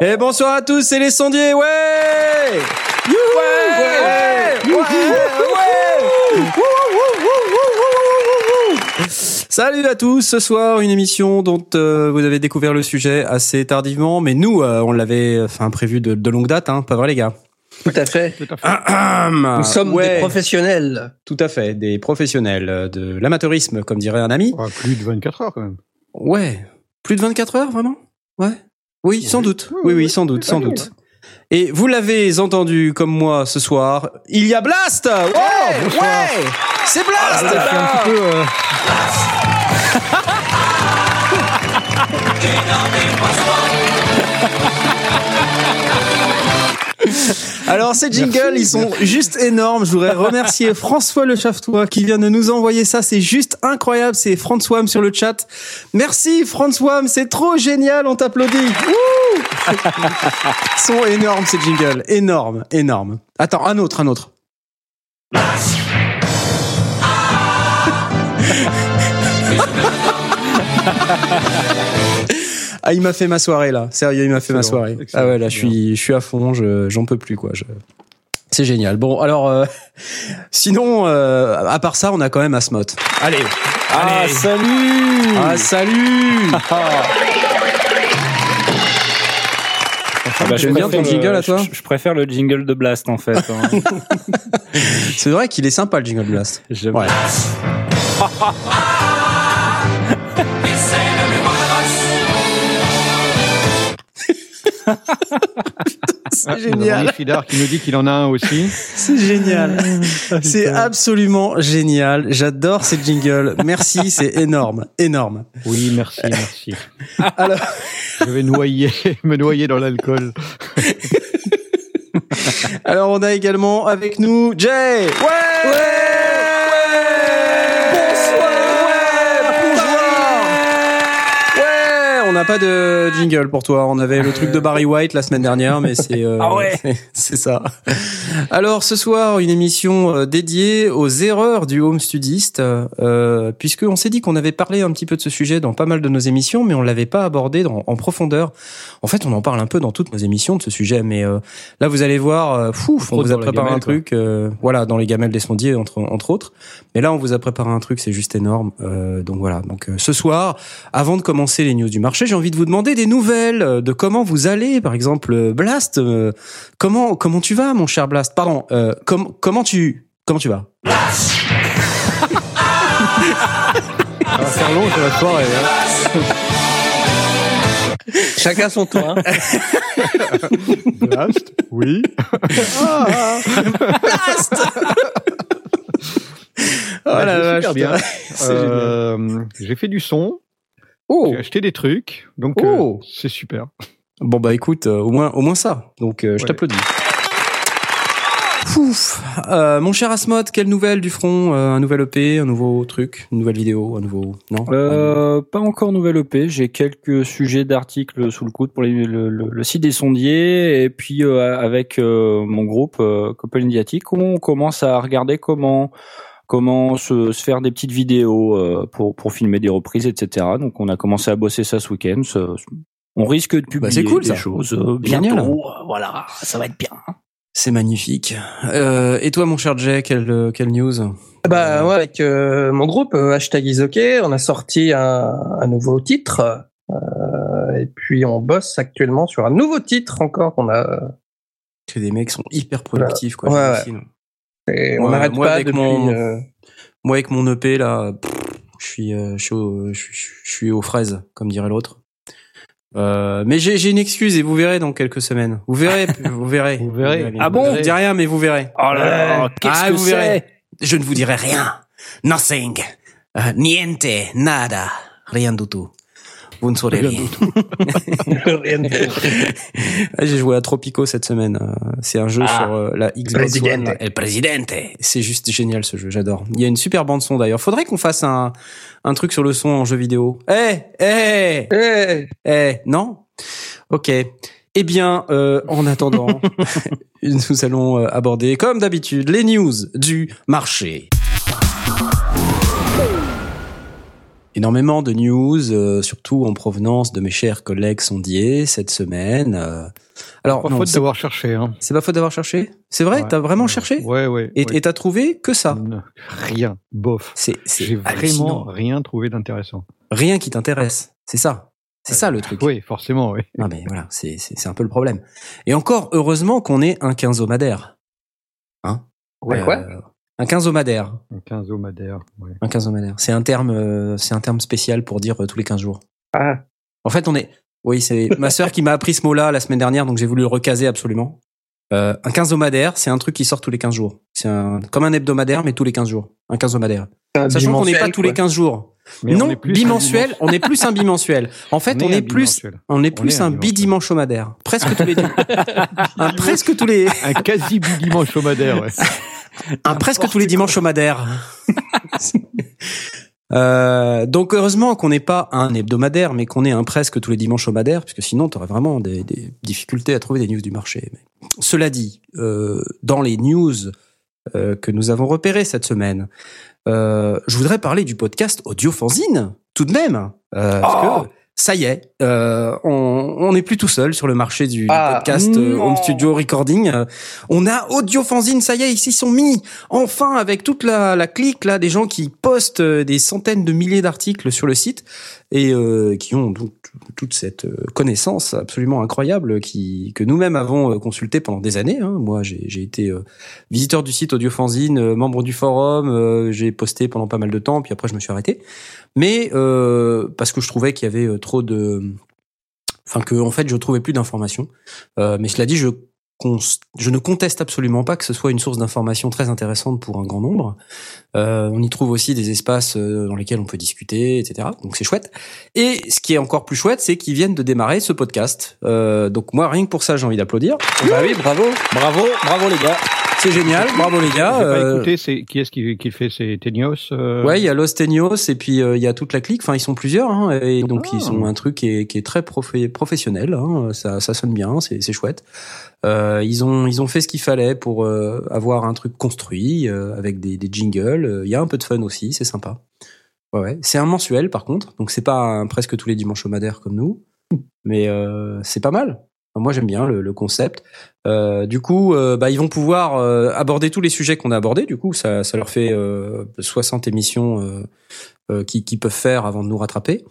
Et bonsoir à tous, c'est les sondiers, ouais ouais, ouais, Salut à tous, ce soir une émission dont euh, vous avez découvert le sujet assez tardivement, mais nous euh, on l'avait enfin prévu de, de longue date, hein, pas vrai les gars? Tout à fait. Nous Nous sommes des professionnels. Tout à fait, des professionnels euh, de l'amateurisme, comme dirait un ami. Ouais, plus de 24 heures quand même. Ouais, plus de 24 heures vraiment? Ouais. Oui, sans doute. Oui, oui, sans doute, sans doute. Et vous l'avez entendu comme moi ce soir, il y a Blast Ouais, bonsoir. ouais C'est Blast Ah, c'est un petit peu. euh, Alors ces jingles, ils sont juste énormes. Je voudrais remercier François Le Chaftois qui vient de nous envoyer ça. C'est juste incroyable. C'est François sur le chat. Merci François, c'est trop génial. On t'applaudit. Wouh Ils sont énormes ces jingles. Énormes, énormes. Attends, un autre, un autre. Ah, il m'a fait ma soirée là. Sérieux, il m'a fait ma soirée. excellent, ah ouais, là, je suis, je suis à fond. Je, j'en peux plus quoi. Je... C'est génial. Bon, alors, euh, sinon, euh, à part ça, on a quand même Asmot. Allez. Ah, Allez. salut Ah, salut. Ah bah, J'aime bien ton jingle le- à toi je, je préfère le jingle de Blast en fait. hein. C'est vrai qu'il est sympa le jingle blast. J'aime- Ouais. C'est ah, nous génial. avons Fidar qui nous dit qu'il en a un aussi. C'est génial. C'est absolument génial. J'adore ces jingles. Merci, c'est énorme, énorme. Oui, merci, merci. Alors, Je vais noyer, me noyer dans l'alcool. alors on a également avec nous Jay. Ouais. Bonsoir. N'a pas de jingle pour toi. On avait le truc de Barry White la semaine dernière, mais c'est euh, Ah ouais. c'est- ça. Alors ce soir, une émission euh, dédiée aux erreurs du home studiste, euh, puisque on s'est dit qu'on avait parlé un petit peu de ce sujet dans pas mal de nos émissions, mais on l'avait pas abordé dans- en profondeur. En fait, on en parle un peu dans toutes nos émissions de ce sujet, mais euh, là vous allez voir, euh, fouf, on vous a préparé un truc, euh, voilà, dans les gamelles des sondiers entre entre autres. Mais là, on vous a préparé un truc, c'est juste énorme. Euh, donc voilà. Donc ce soir, avant de commencer les news du marché, j'ai envie de vous demander des nouvelles euh, de comment vous allez. Par exemple, euh, Blast, euh, comment comment tu vas, mon cher Blast? Pardon. Euh, com- comment tu comment tu vas? Ça va faire long sur la soirée. Hein. Chacun son tour. Hein. Blast, oui. Ah, Oh bah, la vais vache, super bien. Euh, j'ai fait du son, Oh. j'ai acheté des trucs, donc Oh. euh, c'est super. Bon bah écoute, euh, au moins au moins ça. Donc euh, je Ouais. t'applaudis. Pouf. Euh, mon cher Asmod, quelle nouvelle du front Euh, Un nouvel EP, un nouveau truc, une nouvelle vidéo, un nouveau non? Euh, pas encore nouvelle EP. J'ai quelques sujets d'articles sous le coude pour les- le, le- le site des sondiers et puis euh, avec euh, mon groupe euh, Couple Indiatique, on commence à regarder comment comment se, se faire des petites vidéos euh, pour pour filmer des reprises, etc. Donc on a commencé à bosser ça ce week-end. On risque de publier Bah, c'est cool, des ça. choses euh, Génial. bientôt. Euh, Voilà, ça va être bien. C'est magnifique. Euh, et toi, mon cher Jay, quelle euh, quelle news? Bah ouais, avec euh, mon groupe euh, hashtag Isoke, on a sorti un, un nouveau titre. euh, et puis on bosse actuellement sur un nouveau titre encore qu'on a. Que des mecs sont hyper productifs, quoi. Ouais. Et on n'arrête moi, pas avec depuis. mon- euh, Moi, avec mon EP là, pff, je suis euh, je suis au, je, suis- je suis aux fraises, comme dirait l'autre. Euh, mais j'ai une excuse et vous verrez dans quelques semaines. Vous verrez, vous verrez. Vous verrez. Ah bon Je dis rien, mais vous verrez. Oh là là, qu'est-ce Ah, que vous verrez. c'est? Je ne vous dirai rien. Nothing. Niente. Nada. Rien du tout. Vous ne saurez rien. Rien de tout. Ah, J'ai joué à Tropico cette semaine. Euh, C'est un jeu Ah. sur euh, la Xbox. One. là. El Presidente. C'est juste génial ce jeu, j'adore. Il y a une super bande son d'ailleurs. Faudrait qu'on fasse un, un truc sur le son en jeu vidéo. Eh, eh, Eh, eh, non? Ok. Eh bien, euh, en attendant, nous allons euh, aborder, comme d'habitude, les news du marché. Énormément de news, euh, surtout en provenance de mes chers collègues sondiers cette semaine. euh. Alors, Pas non, faute c'est d'avoir cherché. Hein. c'est pas faute d'avoir cherché? C'est vrai? Ouais. T'as vraiment Ouais. cherché? Ouais, ouais. Et ouais. t'as trouvé que ça? Non, Rien. Bof. C'est J'ai vraiment rien trouvé d'intéressant. rien qui t'intéresse. C'est ça. C'est ça le truc. Oui, forcément, oui. Non mais voilà, c'est c'est c'est un peu le problème. Et encore heureusement qu'on est un quinzomadaire. Hein? Ouais, Euh, quoi? Un quinzomadaire. Un quinzomadaire. Ouais. Un quinzomadaire. C'est un terme euh, c'est un terme spécial pour dire euh, tous les 15 jours. Ah, En fait, on est Oui, c'est ma sœur qui m'a appris ce mot-là la semaine dernière donc j'ai voulu le recaser absolument. Euh, un quinzomadaire, c'est un truc qui sort tous les 15 jours. C'est un comme un hebdomadaire mais tous les 15 jours. Un quinzomadaire. un Sachant qu'on n'est pas tous les quoi. 15 jours. Mais non, bimensuel, on est plus un bimensuel. En fait, on, est plus on est On plus est un bidimanchomadaire. Presque tous les un, presque tous les Un quasi dimanche homadaire, ouais. un presque tous les dimanches homadaires. Euh, donc heureusement qu'on n'est pas un hebdomadaire, mais qu'on est un presque tous les dimanches homadaires, parce que sinon tu aurais vraiment des, des difficultés à trouver des news du marché. Mais cela dit, euh, dans les news euh, que nous avons repérées cette semaine, je voudrais parler du podcast Audiofanzine, tout de même, parce que ça y est, euh, on on n'est plus tout seul sur le marché du, Ah, podcast euh, home studio recording. Euh, on a Audiofanzine, ça y est, ils s'y sont mis enfin avec toute la, la clique là des gens qui postent euh, des centaines de milliers d'articles sur le site et euh, qui ont donc toute cette euh, connaissance absolument incroyable qui que nous-mêmes avons euh, consulté pendant des années. hein. Moi, j'ai été euh, visiteur du site Audiofanzine, membre du forum, j'ai posté pendant pas mal de temps, puis après je me suis arrêté. Mais parce que je trouvais qu'il y avait trop de, enfin que en fait je trouvais plus d'informations. Mais cela dit, je je ne conteste absolument pas que ce soit une source d'information très intéressante pour un grand nombre. Euh, on y trouve aussi des espaces euh, dans lesquels on peut discuter, etc. Donc c'est chouette. Et ce qui est encore plus chouette, c'est qu'ils viennent de démarrer ce podcast. Euh, donc moi, rien que pour ça, j'ai envie d'applaudir. Bah oui, bravo. Bravo, bravo les gars. C'est génial, bravo les gars. pas Euh, écouté, c'est qui est-ce qui, qui fait C'est Tenios euh, Ouais, il y a Los Tenios et puis euh, il y a toute la clique. Enfin, ils sont plusieurs, hein, et donc Ah. ils ont un truc qui est, qui est très professionnel. Hein, ça, ça sonne bien, c'est chouette. Euh, ils ont ils ont fait ce qu'il fallait pour euh, avoir un truc construit euh, avec des, des jingles. Il y a un peu de fun aussi, c'est sympa. Ouais, ouais. C'est un mensuel par contre, donc c'est pas un presque tous les dimanches homadaires comme nous, mais euh, c'est pas mal. Moi j'aime bien le, le concept. Euh, du coup, euh, bah, ils vont pouvoir euh, aborder tous les sujets qu'on a abordés. Du coup, ça, ça leur fait euh, 60 émissions euh, euh, qui, qui peuvent faire avant de nous rattraper.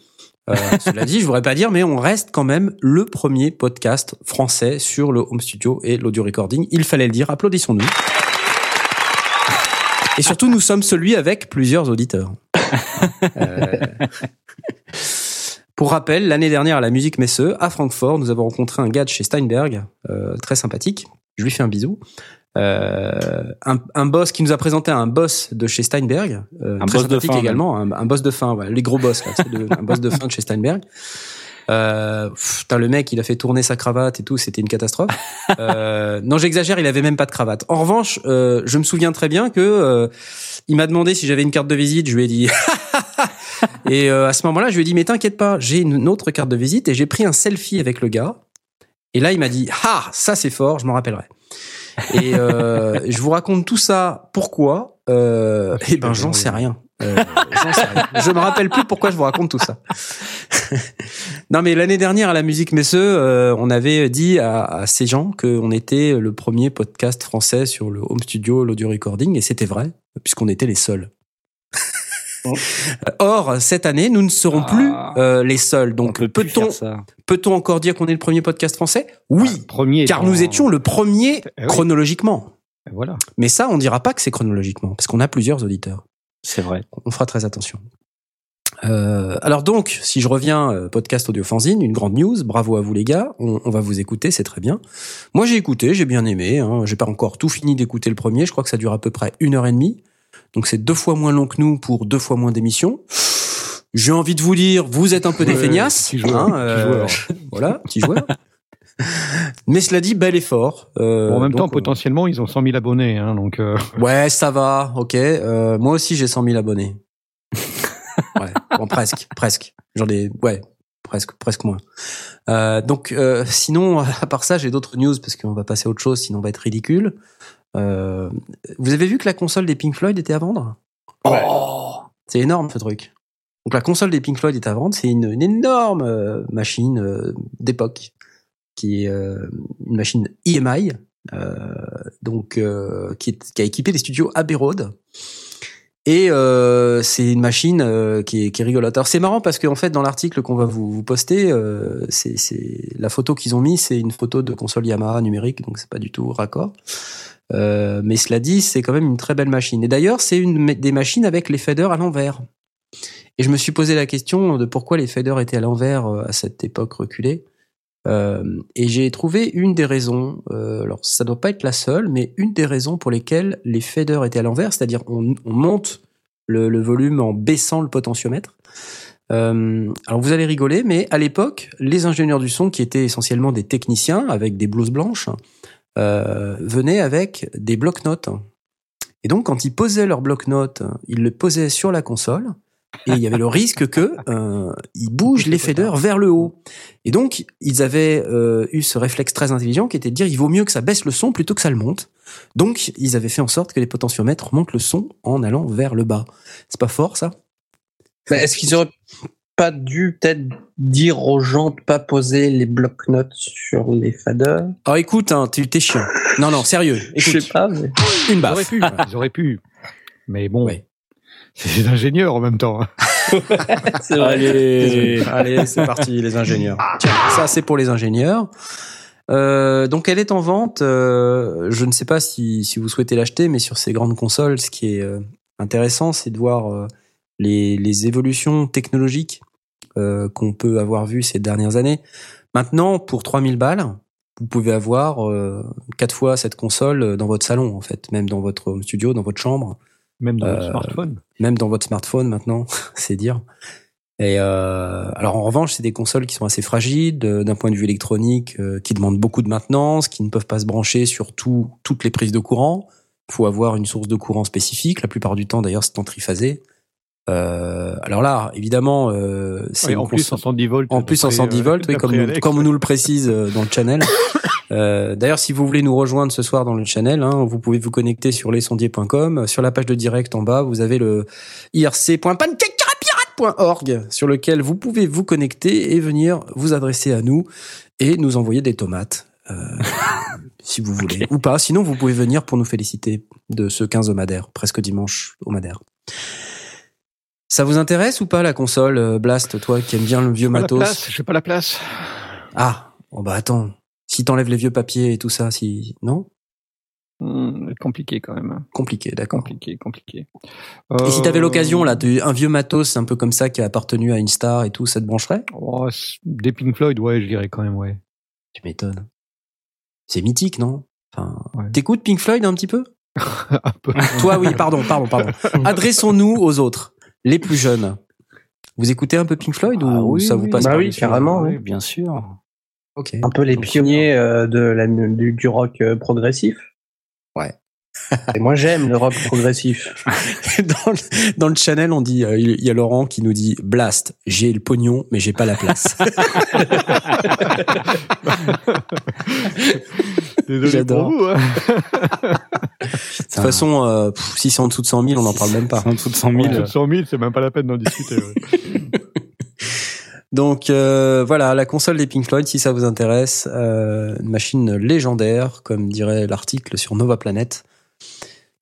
Euh, cela dit, je voudrais pas dire, mais on reste quand même le premier podcast français sur le home studio et l'audio recording. Il fallait le dire. Applaudissons-nous. Et surtout, nous sommes celui avec plusieurs auditeurs. Pour rappel, l'année dernière à la Musique Messe, à Francfort, nous avons rencontré un gars de chez Steinberg, euh, très sympathique. Je lui fais un bisou. Euh, un, un boss qui nous a présenté un boss de chez Steinberg, euh, Un très boss de fin, également, un, un boss de fin, ouais, les gros boss, là, de- un boss de fin de chez Steinberg. Euh, pff, putain, le mec, il a fait tourner sa cravate et tout, c'était une catastrophe. Euh, non, j'exagère, il avait même pas de cravate. En revanche, euh, je me souviens très bien que euh, il m'a demandé si j'avais une carte de visite. Je lui ai dit. et euh, à ce moment-là, je lui ai dit mais t'inquiète pas, j'ai une autre carte de visite et j'ai pris un selfie avec le gars. Et là, il m'a dit ah ça c'est fort, je m'en rappellerai. Et euh, je vous raconte tout ça. Pourquoi? Euh, Eh ben, j'en sais rien. Euh, sais rien. Je me rappelle plus pourquoi je vous raconte tout ça. non, mais l'année dernière à la Musique Messeux, euh, on avait dit à, à ces gens qu'on était le premier podcast français sur le home studio, l'audio recording, et c'était vrai, puisqu'on était les seuls. Or, cette année, nous ne serons Ah. plus euh, les seuls. On Donc, peut peut-on ça. peut-on encore dire qu'on est le premier podcast français? Oui, Ah, premier. car nous étions le premier Eh oui. chronologiquement. Voilà. Mais ça, on dira pas que c'est chronologiquement, parce qu'on a plusieurs auditeurs. C'est vrai. On fera très attention. Euh, alors donc, si je reviens, euh, podcast audio fanzine, une grande news, bravo à vous les gars, on, on va vous écouter, c'est très bien. Moi j'ai écouté, j'ai bien aimé, hein, j'ai pas encore tout fini d'écouter le premier, je crois que ça dure à peu près une heure et demie, donc c'est deux fois moins long que nous pour deux fois moins d'émissions. J'ai envie de vous dire, vous êtes un peu des Ouais, feignasses. petit joueur, hein, petit euh, joueur. voilà, petit joueur. Mais cela dit, bel effort. Euh, Bon, en même donc, temps, potentiellement, ils ont 100 000 abonnés, hein, donc. euh, Ouais, ça va, ok. Euh, moi aussi, j'ai 100 000 abonnés. ouais, bon, presque, presque. J'en ai, ouais, presque, presque moins. Euh, donc, euh, sinon, à part ça, j'ai d'autres news parce qu'on va passer à autre chose, sinon on va être ridicule. Euh, vous avez vu que la console des Pink Floyd était à vendre? Ouais. Oh, C'est énorme ce truc. Donc la console des Pink Floyd est à vendre, c'est une, une énorme euh, machine euh, d'époque qui est euh, une machine EMI, euh, donc euh, qui, est- qui a équipé les studios Abbey Road. Et euh, c'est une machine euh, qui, est, qui est rigolote. Alors c'est marrant parce qu'en fait dans l'article qu'on va vous, vous poster, euh, c'est c'est- la photo qu'ils ont mis, c'est une photo de console Yamaha numérique, donc c'est pas du tout raccord. Euh, mais cela dit, c'est quand même une très belle machine. Et d'ailleurs, c'est une des machines avec les faders à l'envers. Et je me suis posé la question de pourquoi les faders étaient à l'envers euh, à cette époque reculée. Euh, et j'ai trouvé une des raisons, euh, alors ça doit pas être la seule, mais une des raisons pour lesquelles les faders étaient à l'envers, c'est-à-dire on, on monte le, le volume en baissant le potentiomètre. Euh, alors vous allez rigoler, mais à l'époque, les ingénieurs du son, qui étaient essentiellement des techniciens avec des blouses blanches, venaient avec des blocs-notes. Et donc, quand ils posaient leur bloc-notes, ils le posaient sur la console, et il y avait le risque que euh, ils bougent les faders vers le haut. Et donc, ils avaient euh, eu ce réflexe très intelligent qui était de dire il vaut mieux que ça baisse le son plutôt que ça le monte. Donc, ils avaient fait en sorte que les potentiomètres montent le son en allant vers le bas. C'est pas fort, ça? Mais est-ce qu'ils auraient pas dû peut-être dire aux gens de pas poser les blocs-notes sur les faders Oh, écoute, hein, t'es t'es chiant. Non, non, sérieux. Je Écoute, sais pas. Mais... une Ils auraient baffe. pu, ils auraient pu. Mais bon, Ouais. c'est des ingénieurs en même temps. hein. C'est vrai. Allez, allez, c'est parti, les ingénieurs. Tiens, ça c'est pour les ingénieurs. Euh, donc elle est en vente. euh, je ne sais pas si, si vous souhaitez l'acheter, mais sur ces grandes consoles, ce qui est euh, intéressant, c'est de voir euh, les, les évolutions technologiques euh, qu'on peut avoir vues ces dernières années. Maintenant, pour 3000 balles, vous pouvez avoir euh, quatre fois cette console dans votre salon, en fait, même dans votre home studio, dans votre chambre Même dans Euh, le smartphone. même dans votre smartphone maintenant, c'est dire. Et euh, alors en revanche, c'est des consoles qui sont assez fragiles d'un point de vue électronique, euh, qui demandent beaucoup de maintenance, qui ne peuvent pas se brancher sur tout- toutes les prises de courant. Il faut avoir une source de courant spécifique. La plupart du temps, d'ailleurs, c'est en triphasé. Euh, alors là, évidemment, euh, c'est Ouais, une en plus, console- en 110 volts. en plus en d'après, 110 euh, volts, oui, comme, nous, comme on nous le précise euh, dans le channel. Euh, D'ailleurs, si vous voulez nous rejoindre ce soir dans le channel, hein, vous pouvez vous connecter sur lesondiers.com. Sur la page de direct en bas, vous avez le irc.pancakepirate.org sur lequel vous pouvez vous connecter et venir vous adresser à nous et nous envoyer des tomates. euh, si vous voulez ou pas sinon vous pouvez venir pour nous féliciter de ce 15 au Madère presque dimanche au Madère ça vous intéresse ou pas la console euh, Blast toi qui aimes bien le vieux matos j'ai pas la place. ah, oh bah attends. Si t'enlèves les vieux papiers et tout ça, si non, Hmm, compliqué quand même. compliqué, d'accord. Compliqué, compliqué. Et si t'avais Euh, l'occasion là, de, un vieux matos un peu comme ça qui a appartenu à une star et tout, ça te brancherait? Oh, des Pink Floyd, ouais, je dirais quand même, ouais. Tu m'étonnes. C'est mythique, non? Enfin, Ouais. t'écoutes Pink Floyd un petit peu? Un peu. Toi, oui, pardon, pardon, pardon. Adressons-nous aux autres, les plus jeunes. Vous écoutez un peu Pink Floyd Ah ou oui, ça vous oui. passe Bah par oui, carrément. Oui, oui. bien sûr. Ok. Un peu les pionniers euh, de la, du, du rock euh, progressif. Et moi, j'aime le rock progressif. dans, le, dans le channel, on dit, euh, il y a Laurent qui nous dit Blast, j'ai le pognon, mais j'ai pas la place. Désolé J'adore. pour vous. hein. De toute façon, euh, pff, si c'est en dessous de 100 000, on n'en parle même pas. En dessous de 100 En 000. dessous de 100 000, c'est même pas la peine d'en discuter. ouais. Donc euh, voilà, la console des Pink Floyd, si ça vous intéresse, euh, une machine légendaire, comme dirait l'article sur Nova Planet,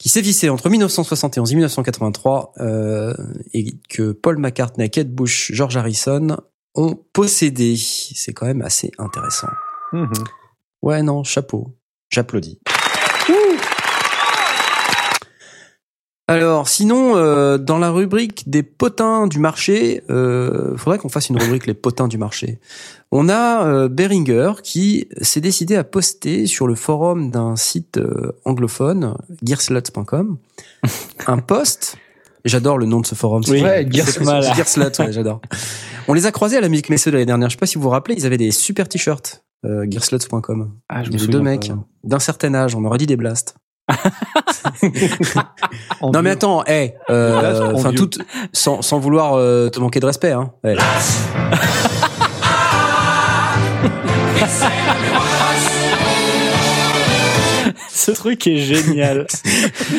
qui sévissait entre 1971 et 1983, euh, et que Paul McCartney, Kate Bush, George Harrison ont possédé. C'est quand même assez intéressant. Mhm. Ouais, non, chapeau. J'applaudis. Alors, sinon, euh, dans la rubrique des potins du marché, euh, faudrait qu'on fasse une rubrique les potins du marché. On a euh, Behringer qui s'est décidé à poster sur le forum d'un site euh, anglophone, gearslots.com, un post J'adore le nom de ce forum. Oui, Ouais, ouais, j'adore. On les a croisés à la Musique Messeux l'année dernière. Je sais pas si vous vous rappelez, ils avaient des super t-shirts. Euh, Gearsluts.com. Ah, je me souviens deux mecs pas. d'un certain âge. On aurait dit des blasts. Non mais attends, hey, euh, enfin tout, sans, sans vouloir euh, te manquer de respect, hein. Ouais. Ce truc est génial.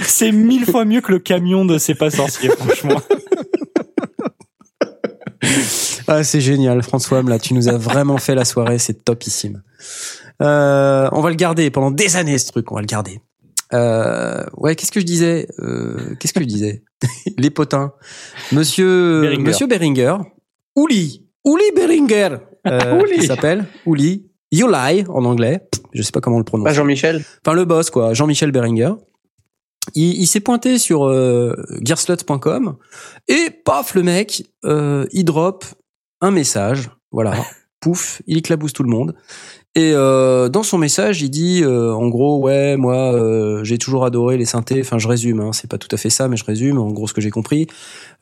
c'est mille fois mieux que le camion de C'est pas sorcier, franchement. Ah, c'est génial, François. Là, tu nous as vraiment fait la soirée. C'est topissime. Euh, on va le garder pendant des années, ce truc. On va le garder. Euh, ouais, qu'est-ce que je disais euh, Qu'est-ce que je disais Les potins. Monsieur Beringer. Monsieur Beringer. Ouli. Ouli Beringer. Euh, Ouli. Il s'appelle Ouli. You lie en anglais. Je sais pas comment on le prononce. Pas Jean-Michel. enfin le boss quoi, Jean-Michel Beringer. Il, il s'est pointé sur euh, gearslut.com et paf le mec, euh, il drop un message, voilà, pouf, il éclabousse tout le monde. Et euh, dans son message, il dit euh, en gros ouais moi euh, j'ai toujours adoré les synthés. Enfin je résume, hein, c'est pas tout à fait ça, mais je résume en gros ce que j'ai compris.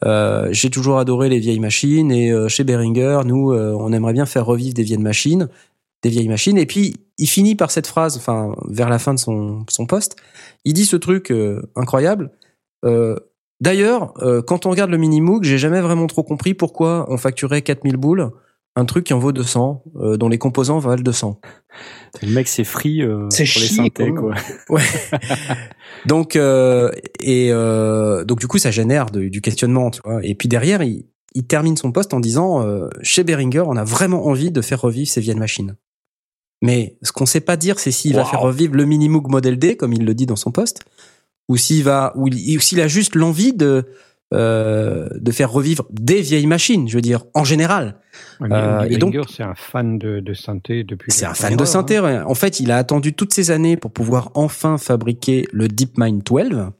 Euh, j'ai toujours adoré les vieilles machines et euh, chez Behringer, nous euh, on aimerait bien faire revivre des vieilles machines, des vieilles machines. Et puis il finit par cette phrase, enfin vers la fin de son son poste, il dit ce truc incroyable. D'ailleurs, quand on regarde le mini Moog, j'ai jamais vraiment trop compris pourquoi on facturait 4000 boules un truc qui en vaut 200, euh, dont les composants valent 200. Le mec, c'est free euh, C'est pour les synthés, quoi. quoi. Donc euh, et euh, donc du coup ça génère de- du questionnement, tu vois. Et puis derrière il, il termine son poste en disant euh, chez Behringer on a vraiment envie de faire revivre ces vieilles machines. Mais ce qu'on sait pas dire c'est s'il va Wow. faire revivre le Mini Moog Model D comme il le dit dans son poste, ou s'il va ou s'il a juste l'envie de euh, de faire revivre des vieilles machines, je veux dire en général. Ouais, Euh, et donc- c'est un fan de, de synthé depuis. C'est un fan de synthé. ouais. En fait, il a attendu toutes ces années pour pouvoir enfin fabriquer le DeepMind 12.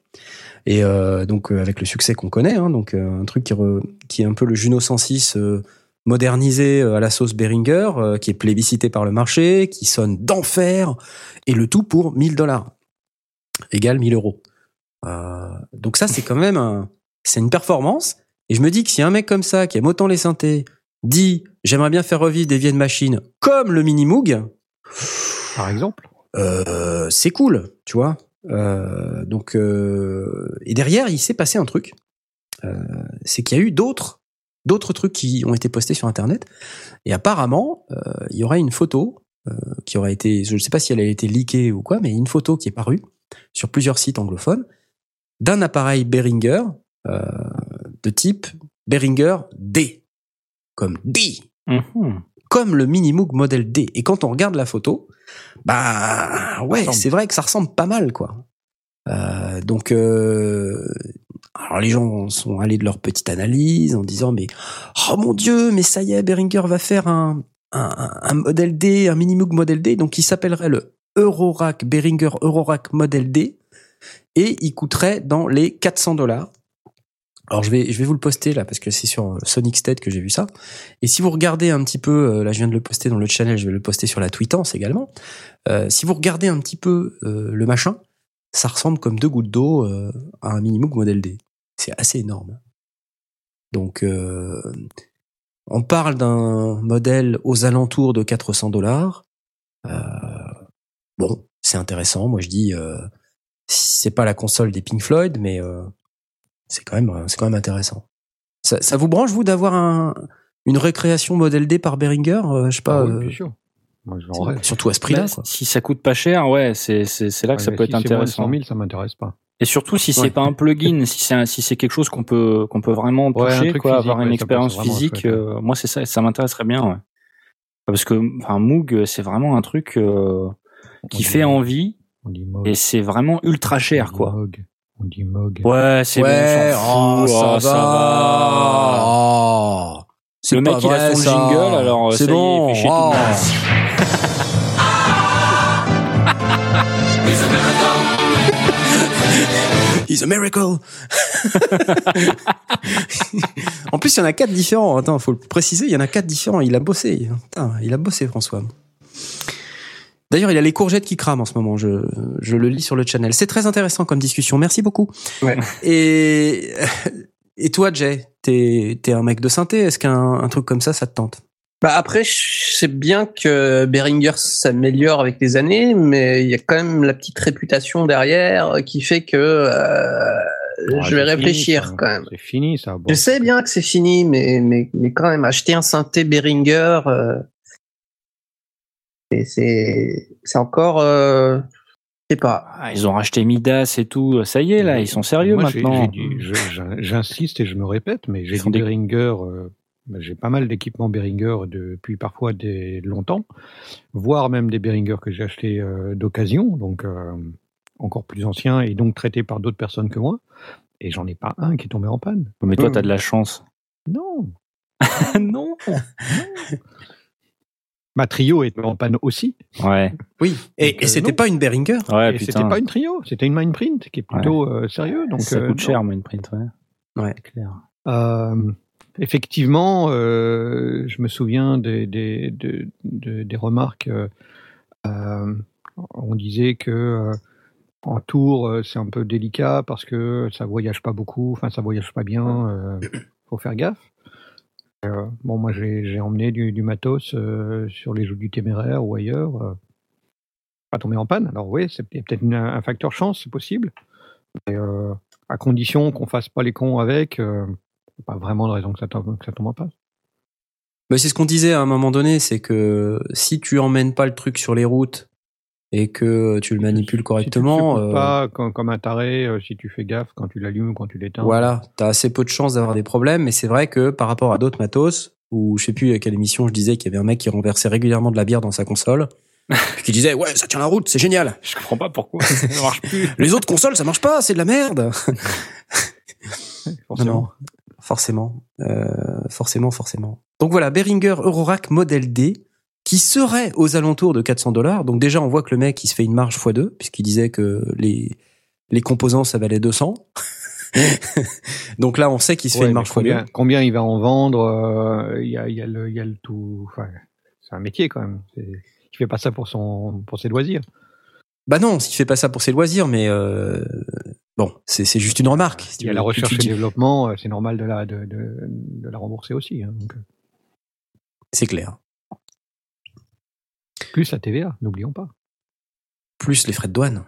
Et euh, donc euh, avec le succès qu'on connaît, hein, donc un truc qui, re- qui est un peu le Juno 106 euh, modernisé à la sauce Behringer, qui est plébiscité par le marché, qui sonne d'enfer, et le tout pour 1000 dollars, égale 1000 euros. Euh, donc ça, c'est quand même un, c'est une performance. Et je me dis que si un mec comme ça, qui aime autant les synthés, dit j'aimerais bien faire revivre des vieilles machines comme le Mini Moog, Par exemple. euh, c'est cool, tu vois. Euh, donc euh, et derrière, il s'est passé un truc. Euh, c'est qu'il y a eu d'autres d'autres trucs qui ont été postés sur Internet. Et apparemment, euh, il y aurait une photo euh, qui aurait été, je ne sais pas si elle a été leakée ou quoi, mais une photo qui est parue sur plusieurs sites anglophones d'un appareil Behringer de type Behringer D, comme D, Mhm. comme le Mini Moog Model D. Et quand on regarde la photo, bah ouais, c'est vrai que ça ressemble pas mal, quoi. Euh, donc, euh, alors les gens sont allés de leur petite analyse en disant mais oh mon dieu, mais ça y est, Behringer va faire un un, un modèle D, un Mini Moog Model D, donc il s'appellerait le Eurorack Behringer Eurorack Model D et il coûterait dans les 400 dollars. Alors je vais je vais vous le poster là parce que c'est sur Sonic State que j'ai vu ça. Et si vous regardez un petit peu, euh, là je viens de le poster dans le channel, je vais le poster sur la Tweetance également. Euh, si vous regardez un petit peu euh, le machin, ça ressemble comme deux gouttes d'eau euh, à un Minimoog Model D. C'est assez énorme. Donc euh, on parle d'un modèle aux alentours de 400 dollars. Euh, bon, c'est intéressant. Moi je dis, euh, c'est pas la console des Pink Floyd, mais euh, c'est quand même c'est quand même intéressant. Ça, ça vous branche vous d'avoir un une récréation modèle D par Behringer euh, Je sais pas. Ah oui, euh, bien sûr. Moi, surtout à ce prix-là. Bah, quoi. si ça coûte pas cher, ouais, c'est c'est c'est là que ça Ouais, peut si être c'est moins de intéressant. 100 000, ça m'intéresse pas. Et surtout si c'est Ouais. pas un plugin, si c'est un- si c'est quelque chose qu'on peut qu'on peut vraiment Ouais, un toucher, truc quoi, physique, avoir ouais, une ça expérience physique. euh, moi, c'est ça, ça m'intéresserait bien. Ouais. Parce que enfin Moog, c'est vraiment un truc euh, qui On fait dit- envie On dit Moog. et c'est vraiment ultra on cher, dit quoi. Moog. On dit Moog. Ouais, c'est ouais, bon, on oh, fout. ça, Oh, va. va. Oh, c'est Le mec, pas il a son ça. jingle, alors, c'est ça y est, bon. oh. monde. He's a miracle. en plus, il y en a quatre différents. Attends, faut le préciser. Il y en a quatre différents. Il a bossé. Putain, il a bossé, François. D'ailleurs, il a les courgettes qui crament en ce moment. Je, je le lis sur le channel. C'est très intéressant comme discussion. Merci beaucoup. Ouais. Et Et toi, Jay, t'es es un mec de synthé. Est-ce qu'un un truc comme ça, ça te tente? Bah après, je sais bien que Behringer s'améliore avec les années, mais il y a quand même la petite réputation derrière qui fait que euh, je vais c'est réfléchir fini, quand même. C'est fini, ça. Bon. Je sais bien que c'est fini, mais, mais, mais quand même, acheter un synthé Behringer, euh, c'est- encore... Euh, je sais pas. Ah, ils ont racheté Midas et tout. Ça y est, là, ils sont sérieux Moi, maintenant. J'insiste et je me répète, mais j'ai des- Behringer. euh, j'ai pas mal d'équipements Behringer depuis parfois des longtemps, voire même des Behringer que j'ai achetés euh, d'occasion, donc euh, encore plus anciens et donc traités par d'autres personnes que moi. Et j'en ai pas un qui est tombé en panne. Mais toi, t'as de la chance. Non. non. Ma trio est en panne aussi. Ouais. Oui. Et, et euh, c'était pas une Behringer? Ouais, et c'était pas une trio, c'était une Mindprint qui est plutôt euh, sérieux. Donc ça euh, coûte non. cher, moi, une print. Ouais. Ouais. Clair. Euh, effectivement, euh, je me souviens des, des, de- de- des remarques. on disait que euh, en tour, c'est un peu délicat parce que ça voyage pas beaucoup, enfin ça voyage pas bien. euh, faut faire gaffe. Euh, bon, moi j'ai emmené du, matos euh, sur les jeux du téméraire ou ailleurs. euh, pas tombé en panne. Alors oui, c'est peut-être un facteur chance, c'est possible. Mais, à condition qu'on fasse pas les cons avec. pas vraiment de raison que ça tombe, que ça tombe en panne. Mais c'est ce qu'on disait à un moment donné, c'est que si tu emmènes pas le truc sur les routes et que tu le manipules correctement, Si tu euh, pas comme, comme un taré, euh, si tu fais gaffe quand tu l'allumes ou quand tu l'éteins. voilà, t'as assez peu de chances d'avoir des problèmes. Mais c'est vrai que par rapport à d'autres matos, ou je sais plus à quelle émission je disais qu'il y avait un mec qui renversait régulièrement de la bière dans sa console, puis qui disait ouais ça tient la route, c'est génial. Je comprends pas pourquoi ça marche plus. Les autres consoles ça marche pas, c'est de la merde. forcément. Non, forcément, euh, forcément, forcément. Donc voilà, Behringer Eurorack Model D, qui serait aux alentours de 400 dollars. Donc déjà, on voit que le mec, il se fait une marge x2, puisqu'il disait que les, les composants, ça valait 200. Donc là, on sait qu'il se fait une marge combien, x2. combien il va en vendre euh, Il y, a, il y, a le- il y a le tout. Enfin, c'est un métier quand même. Il fait pas ça pour son pour ses loisirs. Bah non, il fait pas ça pour ses loisirs, mais euh, bon, c'est juste une remarque. si Il y a la recherche et le développement, euh, c'est normal de la de, de, de la rembourser aussi. hein, C'est clair. Plus la TVA, n'oublions pas. Plus les frais de douane.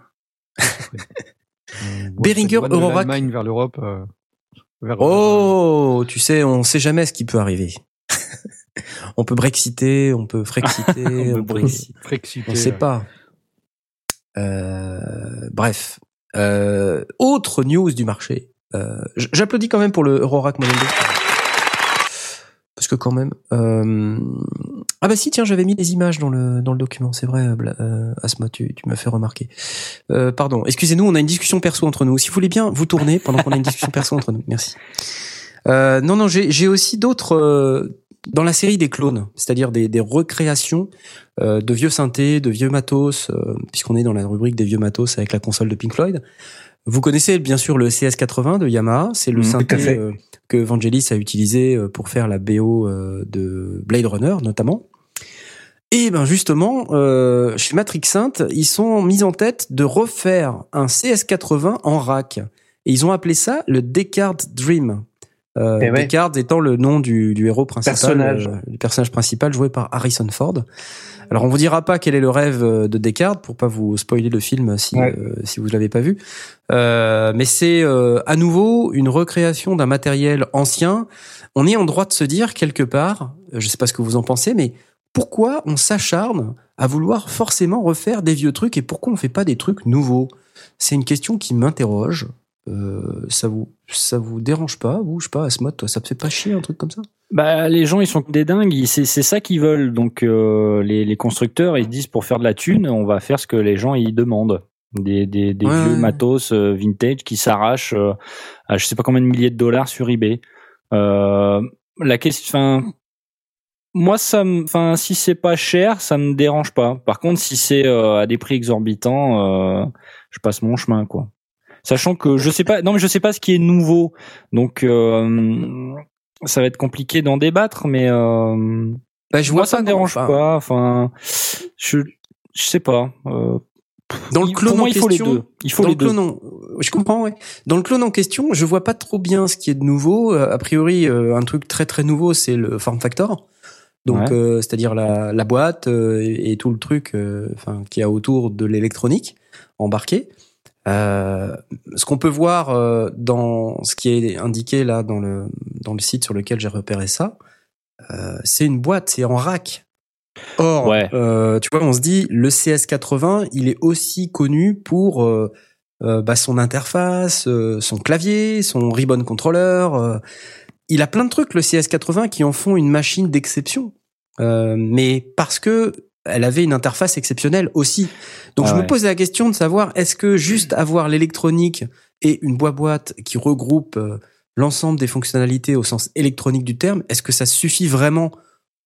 Voie de Eurorack. l'Allemagne vers l'Europe. euh, Oh, tu sais, on sait jamais ce qui peut arriver. on peut brexiter, on peut frexiter, On on peut sait euh, pas. Euh, bref, Euh, autre news du marché. Euh, J'applaudis quand même pour le Eurorack Model 2. Parce que quand même. euh, Ah bah si, tiens, j'avais mis les images dans le dans le document. C'est vrai, euh, Asma, tu, tu m'as fait remarquer. Euh, pardon, excusez-nous, on a une discussion perso entre nous. Si vous voulez bien, vous tournez pendant qu'on a une discussion perso entre nous. Merci. Euh, non, non, j'ai j'ai aussi d'autres euh, dans la série des clones, c'est-à-dire des, des recréations euh, de vieux synthés, de vieux matos, euh, puisqu'on est dans la rubrique des vieux matos avec la console de Pink Floyd. Vous connaissez bien sûr le CS80 de Yamaha, c'est le Mhm, synthé euh, que Vangelis a utilisé euh, pour faire la BO euh, de Blade Runner notamment. Et ben justement, euh, chez Matrix Synth, ils sont mis en tête de refaire un CS80 en rack. Et ils ont appelé ça le Descartes Dream. Euh, Eh ouais. Descartes étant le nom du, du héros principal, Personnage. euh, du personnage principal joué par Harrison Ford. Alors on vous dira pas quel est le rêve euh, de Descartes pour pas vous spoiler le film si Ouais. euh, si vous l'avez pas vu. Euh, mais c'est euh, à nouveau une recréation d'un matériel ancien. On est en droit de se dire quelque part, je sais pas ce que vous en pensez, mais pourquoi on s'acharne à vouloir forcément refaire des vieux trucs et pourquoi on fait pas des trucs nouveaux? C'est une question qui m'interroge. Euh, ça vous ça vous dérange pas vous je sais pas Asmod toi ça te fait pas chier un truc comme ça? Bah, les gens, ils sont des dingues. C'est, ça qu'ils veulent. Donc, euh, les, les constructeurs, ils se disent pour faire de la thune, on va faire ce que les gens ils demandent. Des, des, des Ouais, vieux matos euh, vintage qui s'arrachent euh, à je sais pas combien de milliers de dollars sur eBay. La question, enfin, moi, ça, me- enfin, si c'est pas cher, ça me dérange pas. Par contre, si c'est à des prix exorbitants, je passe mon chemin, quoi. Sachant que je sais pas, non mais je sais pas ce qui est nouveau, donc euh, ça va être compliqué d'en débattre, mais euh, bah, je moi ça me dérange pas. Enfin, je je sais pas. euh, dans le clone moi, en il faut les question- deux. Il faut dans les le deux. clone, en- je comprends. Ouais. Dans le clone en question, je vois pas trop bien ce qui est de nouveau. Euh, a priori, euh, un truc très très nouveau, c'est le form factor. Donc, Ouais. euh, c'est-à-dire la, la boîte euh, et, et tout le truc, euh, enfin, qui a autour de l'électronique embarqué. Euh, ce qu'on peut voir euh, dans ce qui est indiqué là dans le dans le site sur lequel j'ai repéré ça, euh, c'est une boîte, c'est en rack. Or, Ouais. euh, tu vois, on se dit le CS80, il est aussi connu pour euh, euh, bah, son interface, euh, son clavier, son ribbon controller. euh, il a plein de trucs le CS80 qui en font une machine d'exception. Euh, mais parce que elle avait une interface exceptionnelle aussi. Donc Ah je ouais. me pose la question de savoir est-ce que juste avoir l'électronique et une boîte qui regroupe euh, l'ensemble des fonctionnalités au sens électronique du terme, est-ce que ça suffit vraiment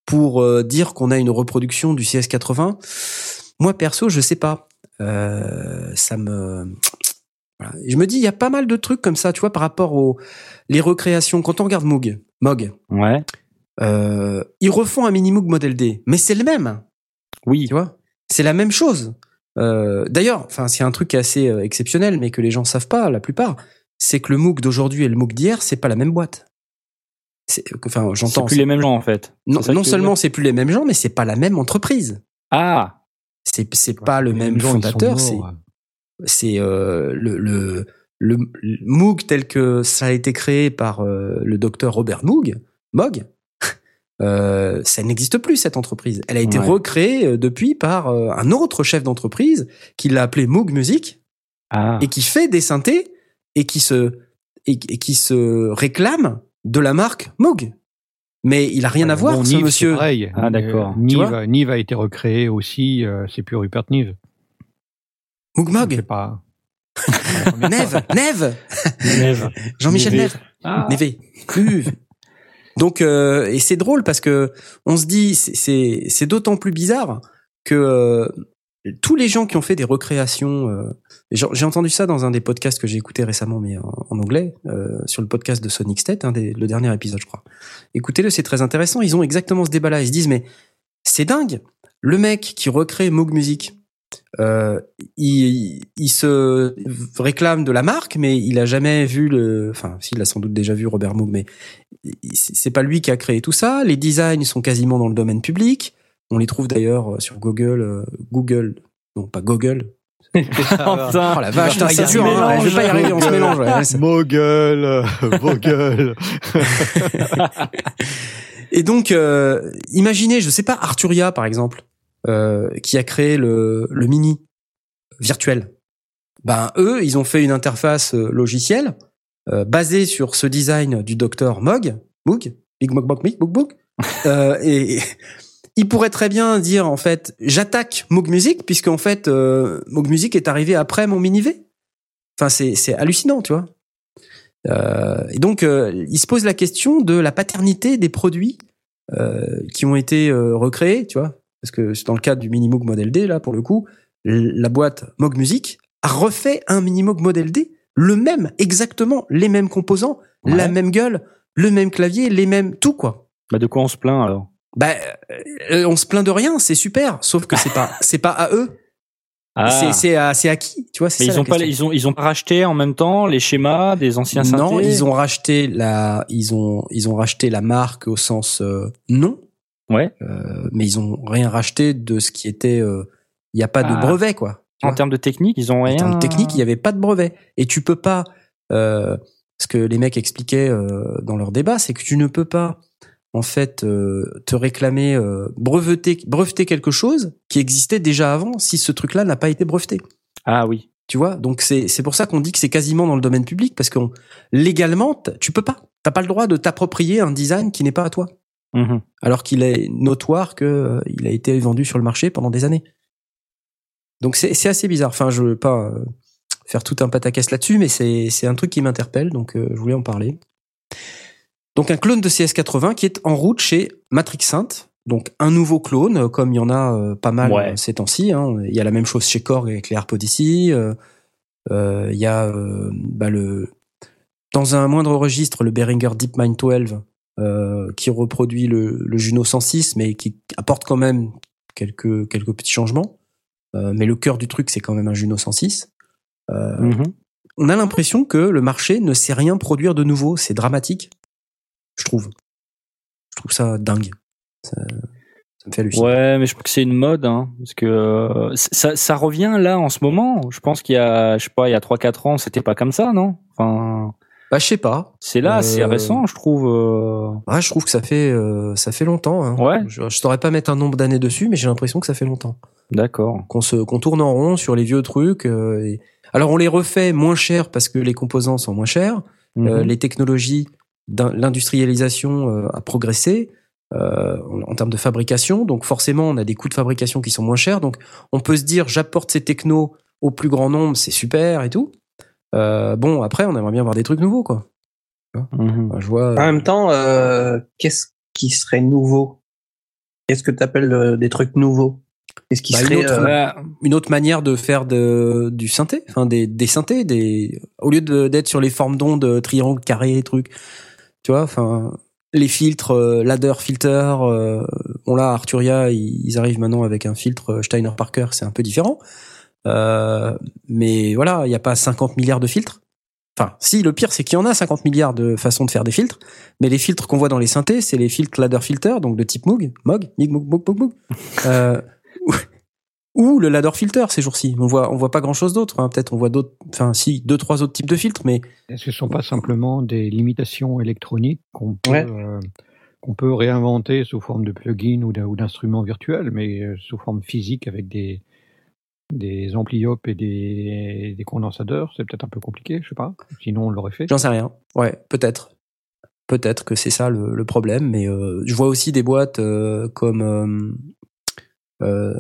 pour euh, dire qu'on a une reproduction du CS80 Moi perso, je sais pas. Euh, ça me voilà. Je me dis il y a pas mal de trucs comme ça, tu vois, par rapport aux les recréations. Quand on regarde Moog, Mog, Ouais. euh, ils refont un mini Moog Model D, mais c'est le même Oui. tu vois? C'est la même chose Euh, d'ailleurs enfin c'est un truc assez euh, exceptionnel mais que les gens savent pas la plupart c'est que le MOOC d'aujourd'hui et le MOOC d'hier c'est pas la même boîte c'est que- enfin C'est j'entends plus les mêmes gens en fait. non, C'est non seulement c'est plus les mêmes gens mais c'est pas la même entreprise Ah. c'est c'est pas le même gens, fondateur c'est c'est euh, le, le le le Moog tel que ça a été créé par euh, le docteur Robert Moog, Moog, euh, ça n'existe plus cette entreprise. Elle a été Ouais. recréée euh, depuis par euh, un autre chef d'entreprise qui l'a appelé Moog Music Ah. et qui fait des synthés et qui se et, et qui se réclame de la marque Moog. Mais il a rien à voir, Bon, ce Nive, monsieur. pareil. Ah, d'accord. Euh, Nive, a été recréé aussi. euh, c'est plus Rupert Nive. Moog Mog, pas. Neve, Neve, Neve. Jean-Michel Neve. Neve. Donc euh, et c'est drôle parce que on se dit c'est c'est d'autant plus bizarre que euh, tous les gens qui ont fait des recréations euh, j'ai entendu ça dans un des podcasts que j'ai écouté récemment mais en, anglais euh, sur le podcast de Sonic State un des- le dernier épisode je crois. Écoutez-le, c'est très intéressant, ils ont exactement ce débat là, ils se disent mais c'est dingue. Le mec qui recrée Moog Music euh, il, il se réclame de la marque, mais il a jamais vu le. Enfin, s'il a sans doute déjà vu Robert Moog, mais c'est pas lui qui a créé tout ça. Les designs sont quasiment dans le domaine public. On les trouve d'ailleurs sur Google, euh, Google, non pas Google. Enfin. Oh la vache, c'est dur. Hein, je vais pas y arriver, on se mélange. ouais, Mogul, Vogel. Et donc, euh, imaginez, je sais pas, Arturia par exemple, euh, qui a créé le, le mini virtuel. Ben eux, ils ont fait une interface euh, logicielle euh, basée sur ce design du docteur Mog, Moog, Big Mog Mog Big Moog Moog. Euh, et, ils pourraient très bien dire en fait, j'attaque Moog Music puisque en fait euh, Moog Music est arrivé après mon mini V. Enfin, c'est c'est hallucinant, tu vois. Euh, et donc, euh, il se pose la question de la paternité des produits euh, qui ont été euh, recréés, tu vois. Parce que c'est dans le cadre du Minimoog Model D, là, pour le coup, la boîte Moog Music a refait un Minimoog Model D, le même, exactement, les mêmes composants, Ouais. la même gueule, le même clavier, les mêmes, tout, quoi. Bah, de quoi on se plaint alors? Bah, euh, on se plaint de rien, c'est super, sauf que c'est pas, c'est pas à eux, Ah. c'est, c'est à, qui, tu vois, ça ils la ont pas, ils ont, ils ont pas racheté en même temps les schémas des anciens synthés? Non, ils ont racheté la, ils ont, ils ont racheté la marque au sens euh, non, Ouais. euh, mais ils ont rien racheté de ce qui était. euh, Il n'y a pas de Ah. brevet, quoi. En termes de technique, ils ont En rien. termes techniques, il n'y avait pas de brevet. Et tu peux pas. Euh, ce que les mecs expliquaient euh, dans leur débat, c'est que tu ne peux pas en fait euh, te réclamer euh, breveter breveter quelque chose qui existait déjà avant si ce truc-là n'a pas été breveté. Ah oui. Tu vois, donc c'est c'est pour ça qu'on dit que c'est quasiment dans le domaine public parce que légalement tu peux pas, t'as pas le droit de t'approprier un design qui n'est pas à toi, Mhm. alors qu'il est notoire que euh, il a été vendu sur le marché pendant des années. Donc c'est assez bizarre. Enfin, je veux pas euh, faire tout un pataquès là-dessus, mais c'est un truc qui m'interpelle, donc euh, je voulais en parler. Donc un clone de CS80 qui est en route chez Matrix Synth. Donc un nouveau clone, euh, comme il y en a pas mal Ouais. ces temps-ci. hein. Il y a la même chose chez Korg avec les euh, Il y a bah, le dans un moindre registre le Behringer DeepMind 12 euh, qui reproduit le, le Juno 106, mais qui apporte quand même quelques quelques petits changements. Euh, mais le cœur du truc, c'est quand même un Juno 106. Euh, Mhm. on a l'impression que le marché ne sait rien produire de nouveau. C'est dramatique, je trouve. Je trouve ça dingue. Ça, ça me fait halluciner. Ouais, mais je pense que c'est une mode, hein, parce que ça, ça revient là en ce moment. Je pense qu'il y a, je sais pas, il y a 3-4 ans, c'était pas comme ça, non? Enfin, Bah, je sais pas. c'est là, Euh, c'est récent, je trouve. euh. Ouais, je trouve que ça fait ça ça fait longtemps. Hein. Ouais. Je, je saurais pas mettre un nombre d'années dessus, mais j'ai l'impression que ça fait longtemps. D'accord. Qu'on se qu'on tourne en rond sur les vieux trucs. euh, et... Alors on les refait moins cher parce que les composants sont moins chers. Euh, Mhm. les technologies, l'industrialisation euh, a progressé euh, en, en termes de fabrication. Donc forcément, on a des coûts de fabrication qui sont moins chers. Donc on peut se dire, j'apporte ces technos au plus grand nombre, c'est super et tout. Euh, bon, après, on aimerait bien voir des trucs nouveaux, quoi. Mhm. Enfin, je vois. En même temps, euh, qu'est-ce qui serait nouveau? Qu'est-ce que tu appelles des trucs nouveaux? Qu'est-ce qui Bah, une serait autre- euh, une autre manière de faire de, du synthé, enfin des, des synthés, des au lieu de- d'être sur les formes d'ondes euh, triangles, carrés, trucs, tu vois, enfin les filtres, euh, ladder filter, euh, bon là Arturia ils, ils arrivent maintenant avec un filtre euh, Steiner Parker, c'est un peu différent, Euh, mais voilà, il n'y a pas 50 milliards de filtres. Enfin, si le pire c'est qu'il y en a 50 milliards de façons de faire des filtres, mais les filtres qu'on voit dans les synthés, c'est les filtres ladder filter, donc de type Moog, Moog, Mig, Moog, Moog, Moog, Moog. Euh, ou le ladder filter ces jours-ci. On voit, on voit pas grand-chose d'autre. hein. Peut-être on voit d'autres, enfin si deux trois autres types de filtres, mais Est-ce que ce ne sont pas simplement des limitations électroniques qu'on peut, Ouais. euh, qu'on peut réinventer sous forme de plugins ou d'instruments virtuels, mais sous forme physique avec des, des ampliopes et des, condensadeurs C'est peut-être un peu compliqué, je sais pas. Sinon, on l'aurait fait. j'en sais rien. Ouais, peut-être, peut-être que c'est ça le, problème. Mais euh, je vois aussi des boîtes euh, comme euh, euh,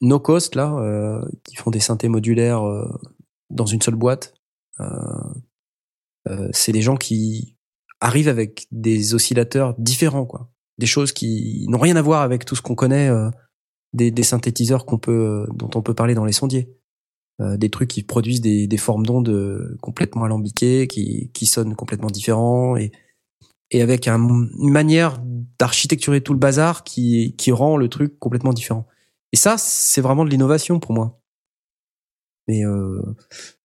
No Cost là, qui font des synthés modulaires dans une seule boîte. C'est des gens qui arrivent avec des oscillateurs différents, quoi. Des choses qui n'ont rien à voir avec tout ce qu'on connaît des, des synthétiseurs qu'on peut, euh, dont on peut parler dans les sondiers. Euh, des trucs qui produisent des, des formes d'ondes euh, complètement alambiquées, qui, qui sonnent complètement différents et, et avec un- une manière d'architecturer tout le bazar qui, qui rend le truc complètement différent. Et ça, c'est vraiment de l'innovation pour moi. Mais euh,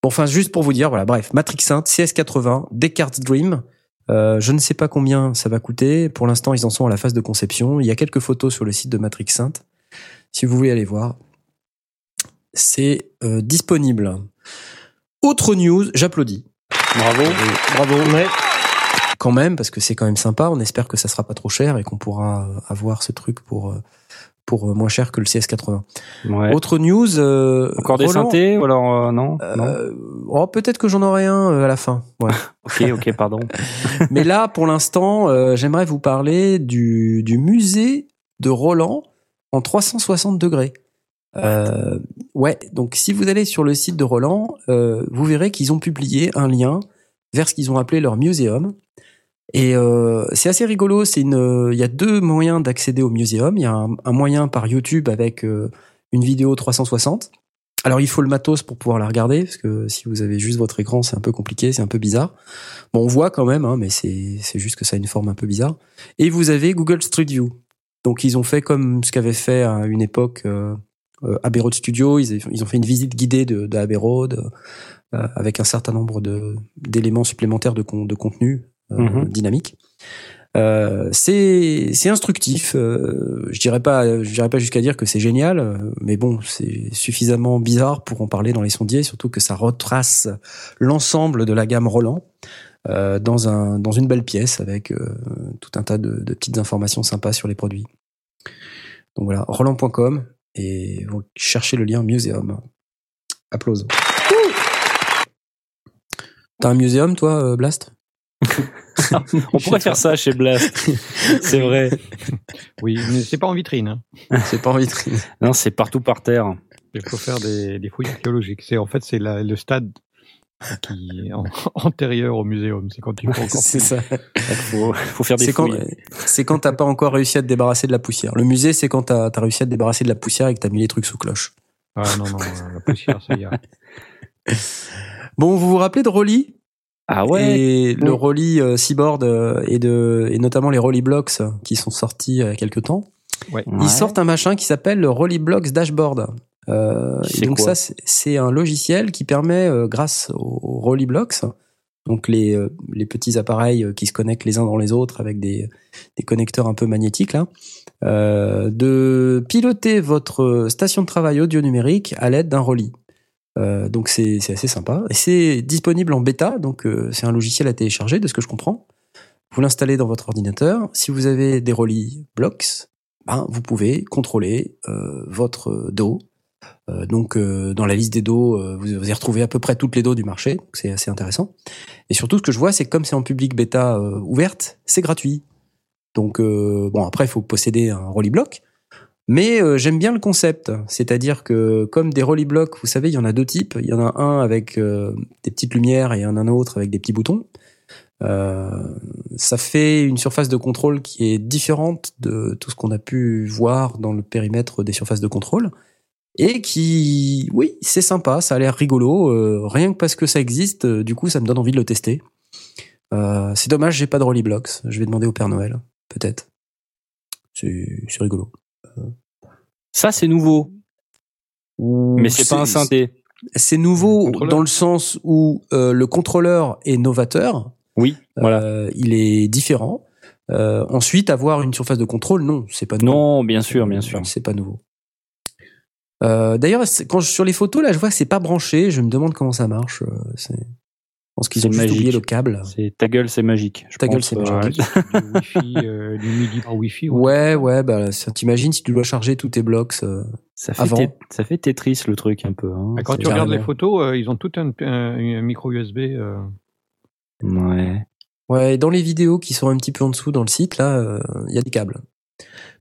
bon, enfin, juste pour vous dire, voilà, bref, Matrix Synth, CS80, Descartes Dream. Euh, je ne sais pas combien ça va coûter. Pour l'instant, ils en sont à la phase de conception. Il y a quelques photos sur le site de Matrix Synth. Si vous voulez aller voir, c'est euh, disponible. Autre news, j'applaudis. Bravo. Bravo. ouais. Quand même, parce que c'est quand même sympa. On espère que ça sera pas trop cher et qu'on pourra euh, avoir ce truc pour euh, pour euh, moins cher que le CS80. Ouais. Autre news. euh, Encore des Roland, synthés ou alors euh, non, non? euh, oh, peut-être que j'en aurai un à la fin. Ouais. Ok, ok, pardon. Mais là, pour l'instant, euh, j'aimerais vous parler du, du musée de Roland en 360 degrés. Euh, ouais, donc si vous allez sur le site de Roland, euh, vous verrez qu'ils ont publié un lien vers ce qu'ils ont appelé leur muséum. Et euh, c'est assez rigolo. C'est une, euh, il y a deux moyens d'accéder au muséum. Il y a un, un moyen par YouTube avec une vidéo 360. Alors il faut le matos pour pouvoir la regarder parce que si vous avez juste votre écran, c'est un peu compliqué, c'est un peu bizarre. Bon, on voit quand même, hein, mais c'est c'est juste que ça a une forme un peu bizarre. Et vous avez Google Street View. Donc ils ont fait comme ce qu'avait fait à une époque euh, euh, Abbey Road Studio. Ils, ils ont fait une visite guidée de, de Abbey Road euh, avec un certain nombre d'éléments supplémentaires de, con- de contenu euh, Mhm. dynamique. Euh, c'est c'est instructif. Euh, je dirais pas je dirais pas jusqu'à dire que c'est génial, euh, mais bon c'est suffisamment bizarre pour en parler dans les sondiers, surtout que ça retrace l'ensemble de la gamme Roland euh, dans un dans une belle pièce avec euh, tout un tas de, de petites informations sympas sur les produits. Donc voilà Roland.com et vous cherchez le lien muséum. Applause. T'as un muséum toi euh, Blast? On pourrait faire ça chez Blast. c'est vrai. Oui, mais c'est pas en vitrine. hein. C'est pas en vitrine. Non, c'est partout par terre. Il faut faire des, des fouilles archéologiques. C'est en fait c'est le stade qui est en- antérieur au muséum. C'est quand faut encore. c'est ça. Faut, faut faire des C'est quand, fouilles. c'est quand t'as pas encore réussi à te débarrasser de la poussière. Le musée, c'est quand t'as as réussi à te débarrasser de la poussière et que t'as mis les trucs sous cloche. Ah non non, la poussière, ça y a. Bon, vous vous rappelez de Rolly Ah ouais. et le. Rolly euh, Seaboard euh, et de et notamment les Rolly Blocks euh, qui sont sortis il y a quelques temps. Ouais. Ouais. Ils sortent un machin qui s'appelle le Rolly Blocks Dashboard. Euh, et donc ça, c'est- un logiciel qui permet, euh, grâce aux Rollyblocks, donc les, euh, les petits appareils qui se connectent les uns dans les autres avec des, des connecteurs un peu magnétiques là, de piloter votre station de travail audio numérique à l'aide d'un Rolly. Donc c'est assez sympa et c'est disponible en bêta, donc c'est un logiciel à télécharger de ce que je comprends. Vous l'installez dans votre ordinateur. Si vous avez des Rolly Blocks, ben, vous pouvez contrôler votre dos. Euh, donc euh, dans la liste des dos, euh, vous, vous y retrouvez à peu près toutes les dos du marché, c'est assez intéressant. Et surtout, ce que je vois, c'est que comme c'est en public bêta ouverte, c'est gratuit. Donc bon, après, il faut posséder un Rolly Block. Mais j'aime bien le concept, c'est-à-dire que comme des Rolly Blocks, vous savez, il y en a deux types. Il y en a un avec des petites lumières et il y en a un autre avec des petits boutons. Ça fait une surface de contrôle qui est différente de tout ce qu'on a pu voir dans le périmètre des surfaces de contrôle et qui, oui, c'est sympa, ça a l'air rigolo. euh, rien que parce que ça existe, euh, du coup, ça me donne envie de le tester. Euh, c'est dommage, j'ai pas de Rolly Blocks. Je vais demander au Père Noël, peut-être. C'est c'est rigolo. Ça, c'est nouveau. Mais c'est pas un synthé. C'est nouveau Le dans le sens où euh, le contrôleur est novateur. Oui, voilà. Euh, il est différent. Euh, ensuite, avoir une surface de contrôle, non, c'est pas nouveau. Non, bien sûr, bien sûr. C'est pas nouveau. Euh, D'ailleurs, c'est- quand je, sur les photos là, je vois que c'est pas branché. Je me demande comment ça marche. euh, Je pense qu'ils ont juste oublié le câble. C'est ta gueule, c'est magique. je Ta gueule, c'est euh, magique. du Wi-Fi, euh, du MIDI par Wi-Fi. Ouais, ouais. Bah, t'imagines si tu dois charger tous tes blocs. euh, Ça fait, Avant. ça fait Tetris le truc un peu. Hein. Ah, Quand tu regardes les photos, euh, ils ont tout un, un- un micro USB. euh, Ouais. Ouais, et dans les vidéos qui sont un petit peu en dessous dans le site, là, euh, il y a des câbles.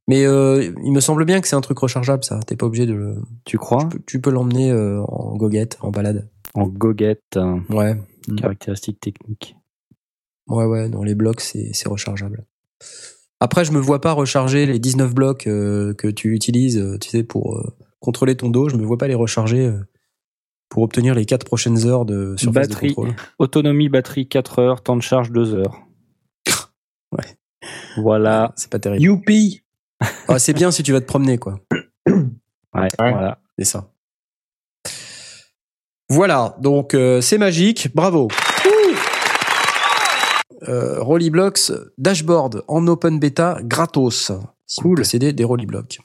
Mais euh, il me semble bien que c'est un truc rechargeable, ça. T'es pas obligé de le. Tu crois? Tu peux, tu peux l'emmener euh, en goguette, en balade. En goguette, hein, Ouais. caractéristique technique. Ouais, ouais, dans les blocs, c'est c'est rechargeable. Après, je me vois pas recharger les 19 blocs euh, que tu utilises, tu sais, pour euh, contrôler ton dos. Je me vois pas les recharger euh, pour obtenir les 4 prochaines heures de surface Batterie. de contrôle. Autonomie batterie 4 heures, temps de charge 2 heures. Ouais. Voilà. C'est pas terrible. Youpi Ah, c'est bien si tu vas te promener, quoi. Ouais, voilà. C'est ça. Voilà, donc euh, c'est magique, bravo. Euh, Rollyblocks dashboard en open beta gratos. Si vous Cool. possédez des Rollyblocks.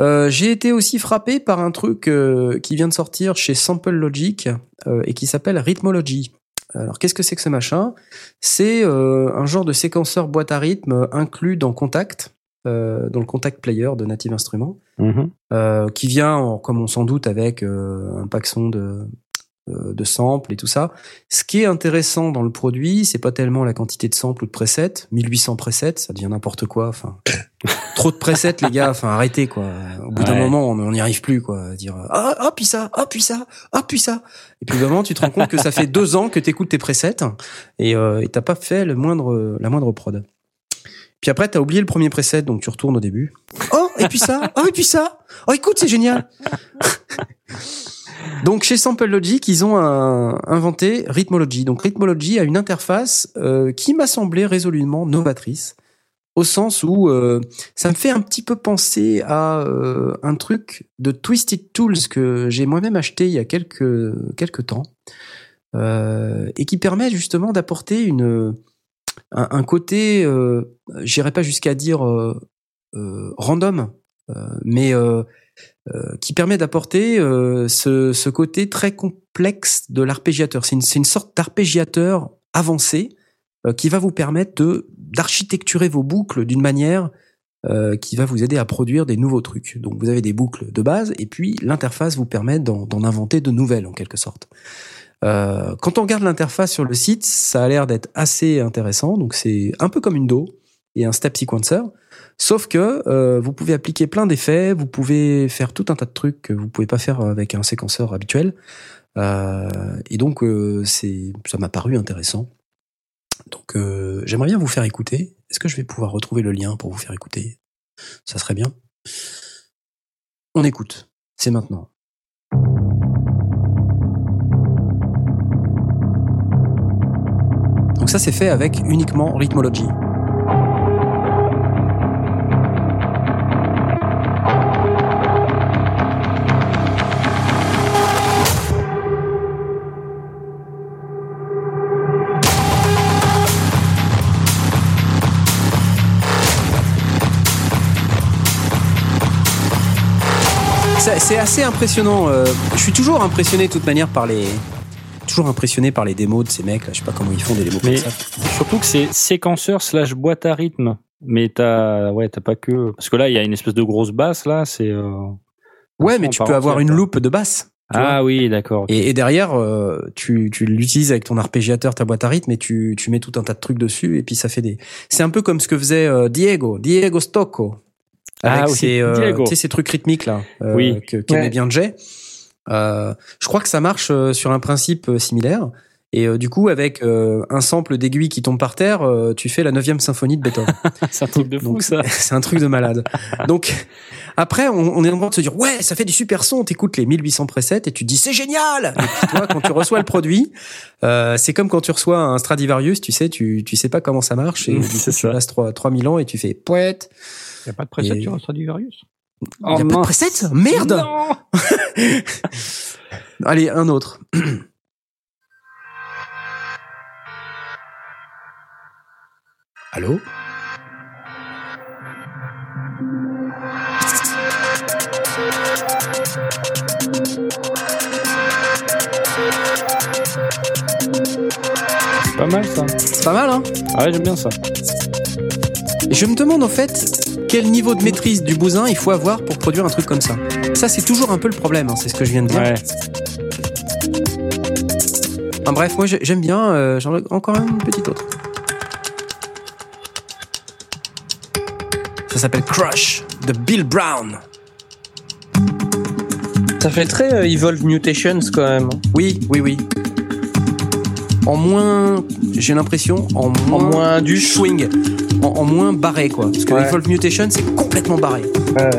Euh, J'ai été aussi frappé par un truc euh, qui vient de sortir chez Sample Logic et qui s'appelle Rhythmology. Alors qu'est-ce que c'est que ce machin? C'est un genre de séquenceur boîte à rythme inclus dans Contact, euh, dans le Contact Player de Native Instruments Mhm. euh, qui vient, en- comme on s'en doute, avec euh, un paxon de, euh, de samples et tout ça. Ce qui est intéressant dans le produit, c'est pas tellement la quantité de samples ou de presets. 1800 presets, ça devient n'importe quoi. Enfin, trop de presets, les gars. Enfin, arrêtez quoi. Au bout d'un moment, on n'y arrive plus quoi. Dire ah ah puis ça, ah puis ça, ah puis ça. Et puis vraiment, tu te rends compte que ça fait deux ans que t'écoutes tes presets et euh, et t'as pas fait le moindre la moindre prod. Puis après, t'as oublié le premier preset, donc tu retournes au début. Oh, et puis ça, oh, et puis ça? Oh, écoute, c'est génial. donc, chez Sample Logic, ils ont inventé Rhythmology. Donc, Rhythmology a une interface euh, qui m'a semblé résolument novatrice, au sens où euh, ça me fait un petit peu penser à euh, un truc de Twisted Tools que j'ai moi-même acheté il y a quelques, quelques temps, et qui permet justement d'apporter une un, côté, euh, j'irai pas jusqu'à dire euh, euh, random, euh, mais qui permet d'apporter ce, côté très complexe de l'arpégiateur. C'est une, sorte d'arpégiateur avancé qui va vous permettre d'architecturer vos boucles d'une manière qui va vous aider à produire des nouveaux trucs. Donc vous avez des boucles de base et puis l'interface vous permet d'en inventer de nouvelles en quelque sorte. Euh, quand on regarde l'interface sur le site, ça a l'air d'être assez intéressant. Donc c'est un peu comme une DAW et un step sequencer, sauf que euh, vous pouvez appliquer plein d'effets, vous pouvez faire tout un tas de trucs que vous pouvez pas faire avec un séquenceur habituel. Euh, et donc euh, c'est ça m'a paru intéressant. Donc euh, j'aimerais bien vous faire écouter. Est-ce que je vais pouvoir retrouver le lien pour vous faire écouter? Ça serait bien. On écoute. C'est maintenant. Donc ça c'est fait avec uniquement Rhythmology. c'est assez impressionnant. Euh, je suis toujours impressionné de toute manière par les, Toujours impressionné par les démos de ces mecs là. Je sais pas comment ils font des démos Mais- comme ça. Surtout que c'est séquenceur slash boîte à rythme. Mais t'as, ouais, t'as pas que, parce que là, il y a une espèce de grosse basse, là, c'est, euh... Ouais, mais tu peux avoir une loupe de basse. Ah oui, d'accord. Et, et derrière, euh, tu, tu l'utilises avec ton arpégiateur, ta boîte à rythme, et tu, tu mets tout un tas de trucs dessus, et puis ça fait des. C'est un peu comme ce que faisait euh, Diego, Diego Stocco, avec Ah oui, ses, euh, Diego. trucs rythmiques là, euh, Oui. que qu'aimait Ouais. bien Jay. Euh, je crois que ça marche euh, sur un principe euh, similaire. Et euh, du coup, avec euh, un sample d'aiguille qui tombe par terre, euh, tu fais la 9 symphonie de Beethoven. c'est un truc de fou, Donc, ça. c'est un truc de malade. Donc après, on, on est en train de se dire ouais, ça fait du super son. T'écoutes les 1800 presets et tu te dis c'est génial. Et puis toi, quand tu reçois le produit, euh, c'est comme quand tu reçois un Stradivarius, tu sais, tu tu sais pas comment ça marche et du coup, c'est tu ça. passes 3 3000 ans et tu fais poète. Il n'y a pas de preset Et- sur un Stradivarius? Il y a pas de mince. preset Merde. Non Allez, un autre. Allô? Pas mal, ça. C'est pas mal, hein? Ah ouais, j'aime bien ça. Et je me demande en fait quel niveau de maîtrise du bousin il faut avoir pour produire un truc comme ça. Ça, c'est toujours un peu le problème, hein, c'est ce que je viens de dire. Ouais. Enfin, bref, moi j'ai- j'aime bien. euh, J'en ai encore une petite autre. Ça s'appelle Crush de Bill Brown. Ça fait très euh, Evolve Mutations quand même. Oui, oui, oui. En moins, j'ai l'impression, en moins, En moins du swing, en, en moins barré quoi. Parce que Ouais. Evolve Mutation c'est complètement barré. Ouais.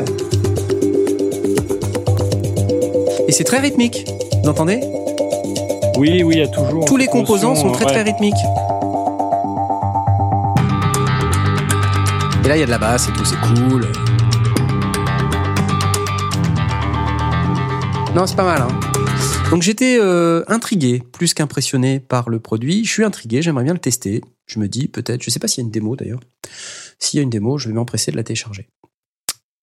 Et c'est très rythmique. Vous entendez? Oui, oui, il y a toujours. Tous les composants sont très ouais. très rythmiques. Et là, il y a de la basse et tout, c'est cool. Non, c'est pas mal. Hein. Donc j'étais euh, intrigué, plus qu'impressionné par le produit. Je suis intrigué, j'aimerais bien le tester. Je me dis peut-être, je sais pas s'il y a une démo d'ailleurs. S'il y a une démo, je vais m'empresser de la télécharger.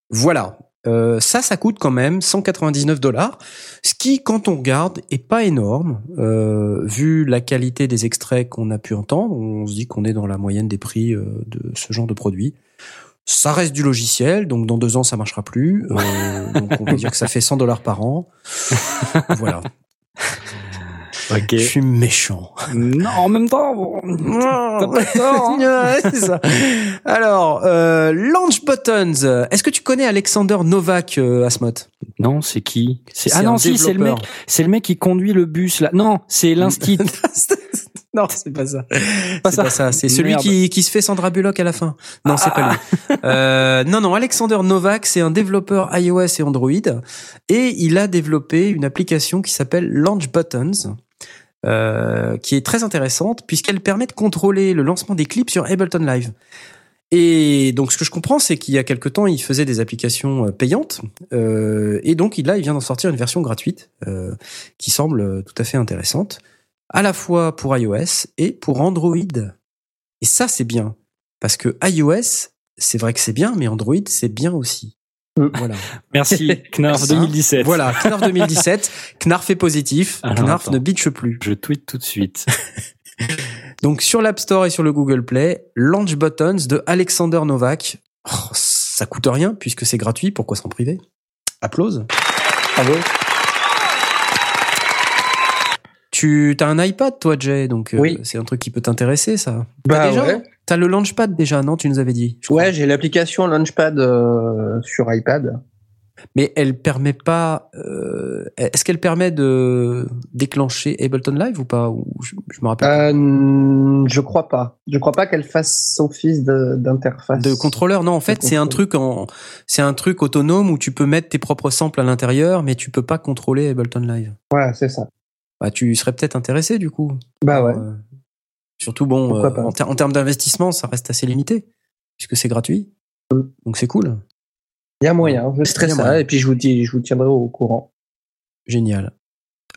Voilà. Euh, ça, ça coûte quand même 199 dollars, ce qui, quand on regarde, est pas énorme. Euh, vu la qualité des extraits qu'on a pu entendre, on se dit qu'on est dans la moyenne des prix de ce genre de produit. Ça reste du logiciel, donc dans deux ans ça marchera plus. Euh, donc on va dire que ça fait 100 dollars par an. Voilà. Ok. Je suis méchant. Non, en même temps, bon, t'as pas tort, hein. Ouais, c'est ça. Alors, euh, Launch Buttons. Est-ce que tu connais Alexander Novak, euh, Asmot Non, c'est qui? C'est ah non, si, c'est le mec, c'est le mec qui conduit le bus là. Non, c'est l'instit. Non, c'est pas ça. Pas C'est ça. pas ça. C'est celui qui, qui se fait Sandra Bullock à la fin. Non, c'est pas lui. Euh, non, non, Alexander Novak, c'est un développeur iOS et Android. Et il a développé une application qui s'appelle Launch Buttons. euh, qui est très intéressante puisqu'elle permet de contrôler le lancement des clips sur Ableton Live. Et donc, ce que je comprends, c'est qu'il y a quelque temps, il faisait des applications euh, payantes, euh, et donc là, il vient d'en sortir une version gratuite euh, qui semble tout à fait intéressante, à la fois pour iOS et pour Android. Et ça, c'est bien, parce que iOS, c'est vrai que c'est bien, mais Android, c'est bien aussi. Mm. Voilà. Merci, Knarf Ça, 2017. Voilà, Knarf 2017, Knarf est positif, Alors, Knarf attends. ne bitche plus. Je tweet tout de suite. Donc sur l'App Store et sur le Google Play, Launch Buttons de Alexander Novak. Oh, ça coûte rien puisque c'est gratuit, pourquoi s'en priver? Applause. Bravo. Tu as un iPad toi Jay, donc euh, c'est un truc qui peut t'intéresser ça. Bah déjà ouais. T'as le Launchpad déjà, non Tu nous avais dit. Ouais, j'ai l'application Launchpad euh, sur iPad. Mais elle permet pas. euh, Est-ce qu'elle permet de déclencher Ableton Live ou pas? Ou je, je me rappelle. Euh, je crois pas. Je crois pas qu'elle fasse office d'interface. De contrôleur, non. En fait, c'est un truc en, c'est un truc autonome où tu peux mettre tes propres samples à l'intérieur, mais tu peux pas contrôler Ableton Live. Ouais, c'est ça. Bah, tu serais peut-être intéressé du coup. Bah ouais. Euh, surtout bon, euh, en, ter- en termes d'investissement, ça reste assez limité puisque c'est gratuit. Mm. Donc c'est cool, Il y a moyen. Je a ça moyen. et puis je vous dis, je vous tiendrai au courant. génial.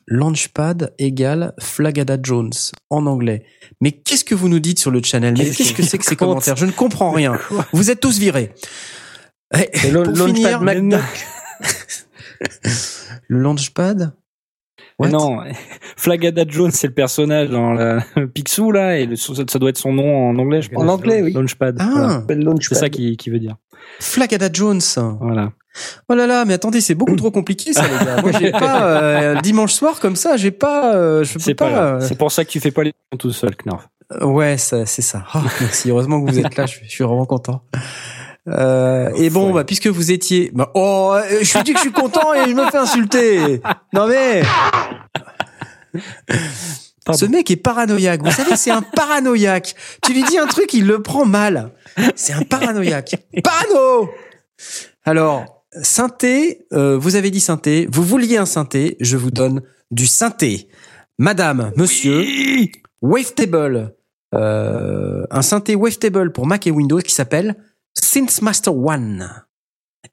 Launchpad égale Flagada Jones en anglais. Mais qu'est-ce que vous nous dites sur le channel? Mais Qu'est-ce que c'est que ces commentaires? Je ne comprends rien. Vous êtes tous virés. Eh, Et le- pour Launchpad finir, Le launchpad What? Non, Flagada Jones, c'est le personnage dans la Picsou, là, et le- ça ça doit être son nom en anglais, je pense. En anglais, oui. Launchpad. Ah. voilà. Appelle Launchpad. C'est ça qui, qui veut dire. Flagada Jones. Voilà. Oh là là, mais attendez, c'est beaucoup trop compliqué ça, les gars. Moi, j'ai pas euh, dimanche soir comme ça, j'ai pas, euh, je peux C'est pas. euh, C'est pour ça que tu fais pas les tout seul, Knorr. euh, ouais, ça, c'est ça. Oh, merci. Heureusement que vous êtes là. Je, suis- je suis vraiment content. Euh, et bon, bah, puisque vous étiez, bah, oh, euh, je vous dis que je suis content et je me fais insulter. Non mais, Pardon. ce mec est paranoïaque. Vous savez, c'est un paranoïaque. Tu lui dis un truc, il le prend mal. C'est un paranoïaque. Parano. Alors, synthé, euh, vous avez dit synthé. Vous vouliez un synthé, je vous donne du synthé. Madame, monsieur, Wavetable, euh, un synthé Wavetable pour Mac et Windows qui s'appelle Synthmaster One.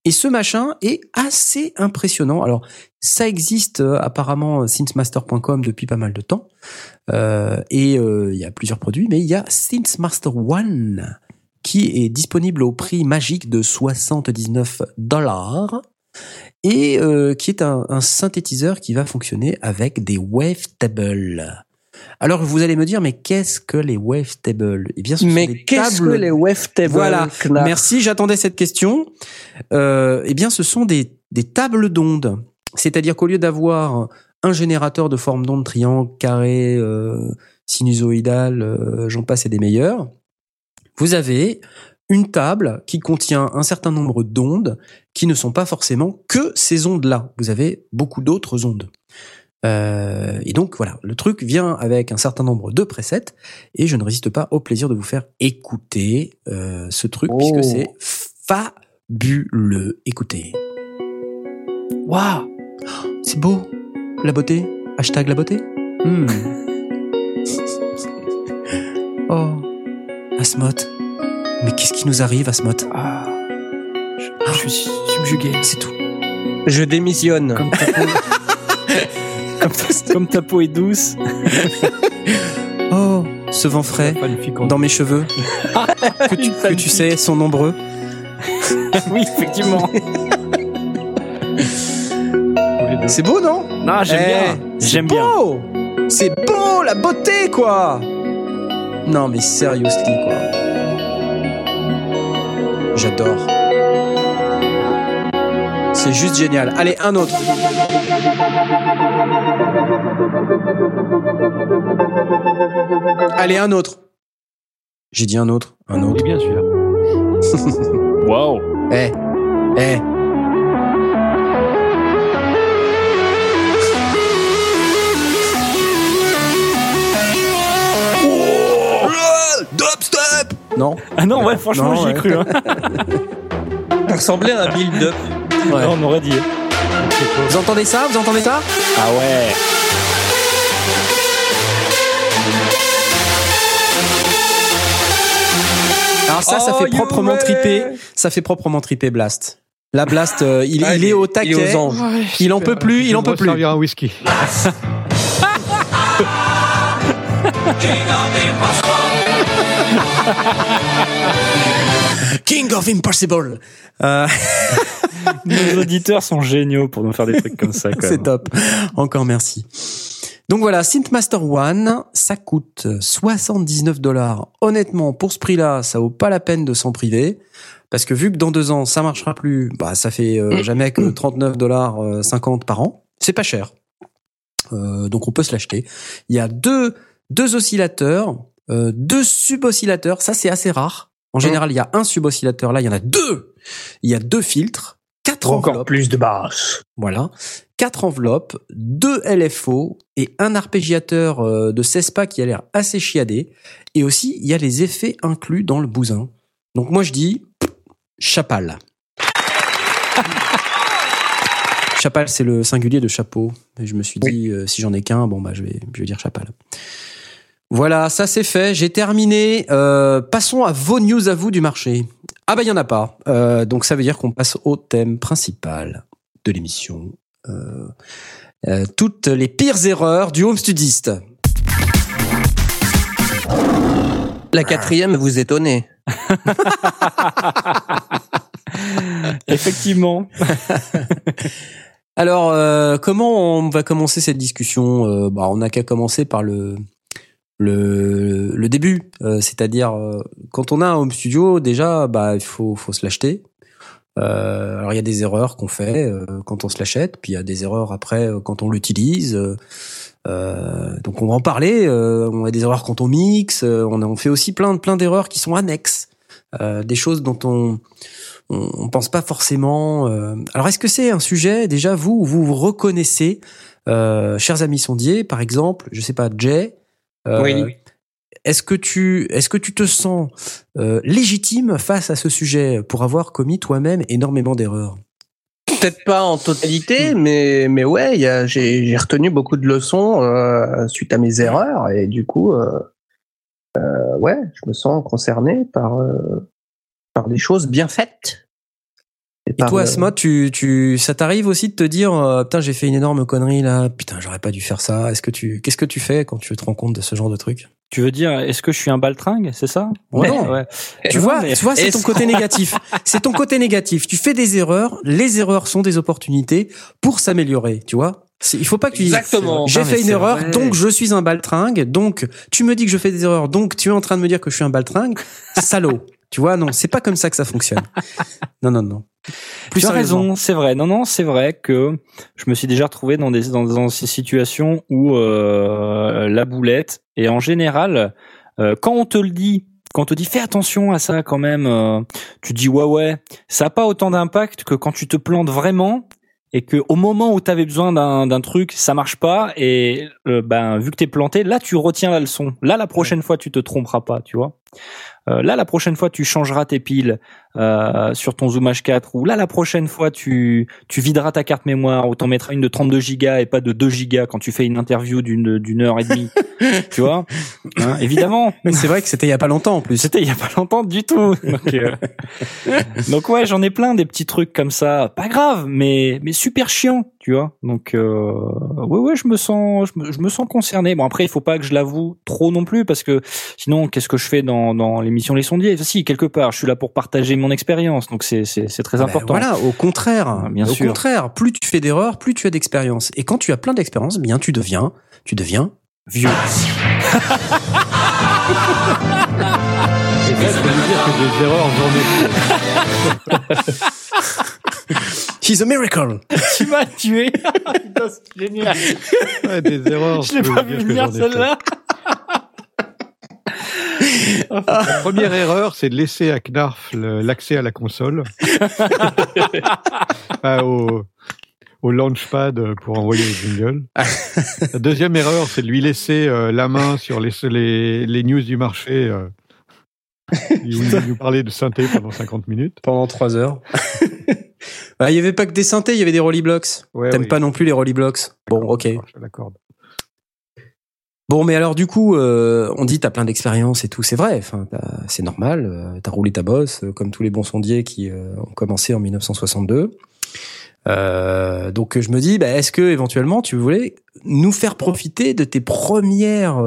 Et ce machin est assez impressionnant. Alors, ça existe euh, apparemment euh, synthmaster.com depuis pas mal de temps. Euh, et euh, il y a plusieurs produits, mais il y a Synthmaster One qui est disponible au prix magique de 79 dollars et qui est un, un synthétiseur qui va fonctionner avec des wavetables. Alors vous allez me dire, mais qu'est-ce que les wavetables Eh bien, ce sont Mais des qu'est-ce que tables les wavetables Voilà. Merci, j'attendais cette question. Euh, eh bien, ce sont des, des tables d'ondes. C'est-à-dire qu'au lieu d'avoir un générateur de forme d'onde triangle, carré, euh, sinusoïdal, euh, j'en passe et des meilleurs, vous avez une table qui contient un certain nombre d'ondes qui ne sont pas forcément que ces ondes-là. Vous avez beaucoup d'autres ondes. Euh, et donc voilà, le truc vient avec un certain nombre de presets et je ne résiste pas au plaisir de vous faire écouter euh, ce truc Oh. puisque c'est fabuleux. Écoutez. Waouh, c'est beau, la beauté. Hashtag la beauté. Hmm. Oh, Asmoth. Mais qu'est-ce qui nous arrive, Asmoth? Ah. Je, je suis subjugué. C'est tout. Je démissionne. Comme comme, ta- comme ta peau est douce. Oh, ce vent frais dans mes cheveux que tu, que tu sais sont nombreux. oui, effectivement. C'est beau, non? Non, j'aime Eh, bien. c'est J'aime bien. beau C'est beau, la beauté, quoi Non, mais seriously, quoi. J'adore. C'est juste génial. Allez, un autre. Allez, un autre. J'ai dit un autre. Un Il autre. est bien celui-là. Waouh. Eh, eh. Dubstep Non Ah non, ouais, franchement, j'y ai ouais. cru. Hein. Ça ressemblait à un build-up. Ouais. Non, on aurait dit. Vous entendez ça Vous entendez ça Ah ouais. Alors ça, ça Oh, fait proprement triper. Ça fait proprement triper Blast. La Blast, euh, il, Ah, il est au taquet. Il est aux anges. Il en peut plus, il en peut plus. servir un whisky. King of Impossible. Euh, Nos auditeurs sont géniaux pour nous faire des trucs comme ça. quand C'est top. Encore merci. Donc voilà, Synthmaster One, ça coûte 79 dollars. Honnêtement, pour ce prix-là, ça vaut pas la peine de s'en priver. Parce que vu que dans deux ans, ça marchera plus, bah, ça fait euh, jamais que 39 dollars 50 par an. C'est pas cher. Euh, donc on peut se l'acheter. Il y a deux, deux oscillateurs, euh, deux sub-oscillateurs. Ça, c'est assez rare. En général, il y a un sub-oscillateur. Là, il y en a deux. Il y a deux filtres, quatre Encore enveloppes. plus de basse. Voilà. Quatre enveloppes, deux LFO et un arpégiateur euh, de 16 pas qui a l'air assez chiadé. Et aussi, il y a les effets inclus dans le bousin. Donc moi, je dis chapal. chapal, c'est le singulier de chapeau. Et je me suis dit, euh, si j'en ai qu'un, bon, bah, je vais, je vais dire chapal. Voilà, ça c'est fait. J'ai terminé. Euh, passons à vos news à vous du marché. Ah bah il y en a pas. Euh, donc ça veut dire qu'on passe au thème principal de l'émission. Euh, euh, toutes les pires erreurs du home studiste. La quatrième, vous étonnez. Effectivement. Alors, euh, comment on va commencer cette discussion? Euh, bah, On n'a qu'à commencer par le le, le début, euh, c'est-à-dire euh, quand on a un home studio, déjà, bah, il faut, faut se l'acheter. Euh, alors il y a des erreurs qu'on fait euh, quand on se l'achète, puis il y a des erreurs après euh, quand on l'utilise. Donc on va en parler. On a des erreurs quand on mixe. on, on fait aussi plein plein d'erreurs qui sont annexes, des choses dont on on, on pense pas forcément. Alors est-ce que c'est un sujet déjà vous vous vous reconnaissez, chers amis sondiers, par exemple, je sais pas Jay. Euh, Oui. Est-ce que tu est-ce que tu te sens euh, légitime face à ce sujet pour avoir commis toi-même énormément d'erreurs? Peut-être pas en totalité, mais mais ouais, j'ai retenu beaucoup de leçons euh, suite à mes erreurs et du coup, euh, euh, ouais, je me sens concerné par euh, par des choses bien faites. Et toi, euh, Asma, tu, tu, ça t'arrive aussi de te dire, euh, putain, j'ai fait une énorme connerie là, putain, j'aurais pas dû faire ça. Est-ce que tu, qu'est-ce que tu fais quand tu te rends compte de ce genre de truc? Tu veux dire, est-ce que je suis un baltringue, c'est ça? Ouais, non. Ouais. Tu Non, vois, mais tu vois, c'est ton côté négatif. C'est ton côté négatif. Tu fais des erreurs. Les erreurs sont des opportunités pour s'améliorer. Tu vois. Il faut pas que tu dises, Exactement. J'ai fait une erreur, vrai. donc je suis un baltringue. Donc tu me dis que je fais des erreurs, donc tu es en train de me dire que je suis un baltringue. Salaud. Tu vois, non, c'est pas comme ça que ça fonctionne. Non, non, non. Plus tu as raison, c'est vrai. Non, non, c'est vrai que je me suis déjà retrouvé dans des dans, dans ces situations où euh, la boulette et en général, euh, quand on te le dit, quand on te dit fais attention à ça quand même, euh, tu dis ouais ouais, ça a pas autant d'impact que quand tu te plantes vraiment et que au moment où tu avais besoin d'un d'un truc, ça marche pas et euh, ben vu que t'es planté, là tu retiens la leçon. Là la prochaine fois tu te tromperas pas, tu vois. Euh, là la prochaine fois tu changeras tes piles euh, sur ton Zoom H4 ou là la prochaine fois tu tu videras ta carte mémoire ou t'en mettras une de 32 gigas et pas de 2 gigas quand tu fais une interview d'une d'une heure et demie. Tu vois? Hein, évidemment. Mais c'est vrai que c'était il y a pas longtemps en plus. c'était il y a pas longtemps du tout. Donc, euh, donc ouais j'en ai plein des petits trucs comme ça. Pas grave mais mais super chiant tu vois donc euh, ouais ouais je me sens je me, je me sens concerné bon après il faut pas que je l'avoue trop non plus parce que sinon qu'est-ce que je fais dans dans l'émission les sondiers? Si quelque part je suis là pour partager mon expérience donc c'est c'est c'est très Ah ben important voilà, au contraire. Ah, bien au sûr. contraire, plus tu fais d'erreurs, plus tu as d'expérience. Et quand tu as plein d'expérience, bien tu deviens, tu deviens vieux. Et ça, je peux vous dire que des erreurs, j'en ai He's a miracle. tu m'as tué Putain, c'est génial. Ouais, des erreurs. je l'ai pas vu venir celle-là La première erreur, c'est de laisser à Knarf l'accès à la console. Enfin, au, au launchpad pour envoyer les jingles. La deuxième erreur, c'est de lui laisser euh, la main sur les, les, les news du marché. Euh, où il nous parlait de synthé pendant 50 minutes. Pendant trois heures. Bah, Il y avait pas que des synthés, il y avait des rolly blocks. Ouais, T'aimes oui. pas non plus les rolly blocks. Bon, ok. Je te l'accorde. Bon, mais alors du coup, euh, on dit t'as plein d'expérience et tout, c'est vrai. C'est normal. euh, T'as roulé ta bosse euh, comme tous les bons sondiers qui euh, ont commencé en 1962. Euh, donc je me dis, bah, est-ce que éventuellement tu voulais nous faire profiter de tes premières,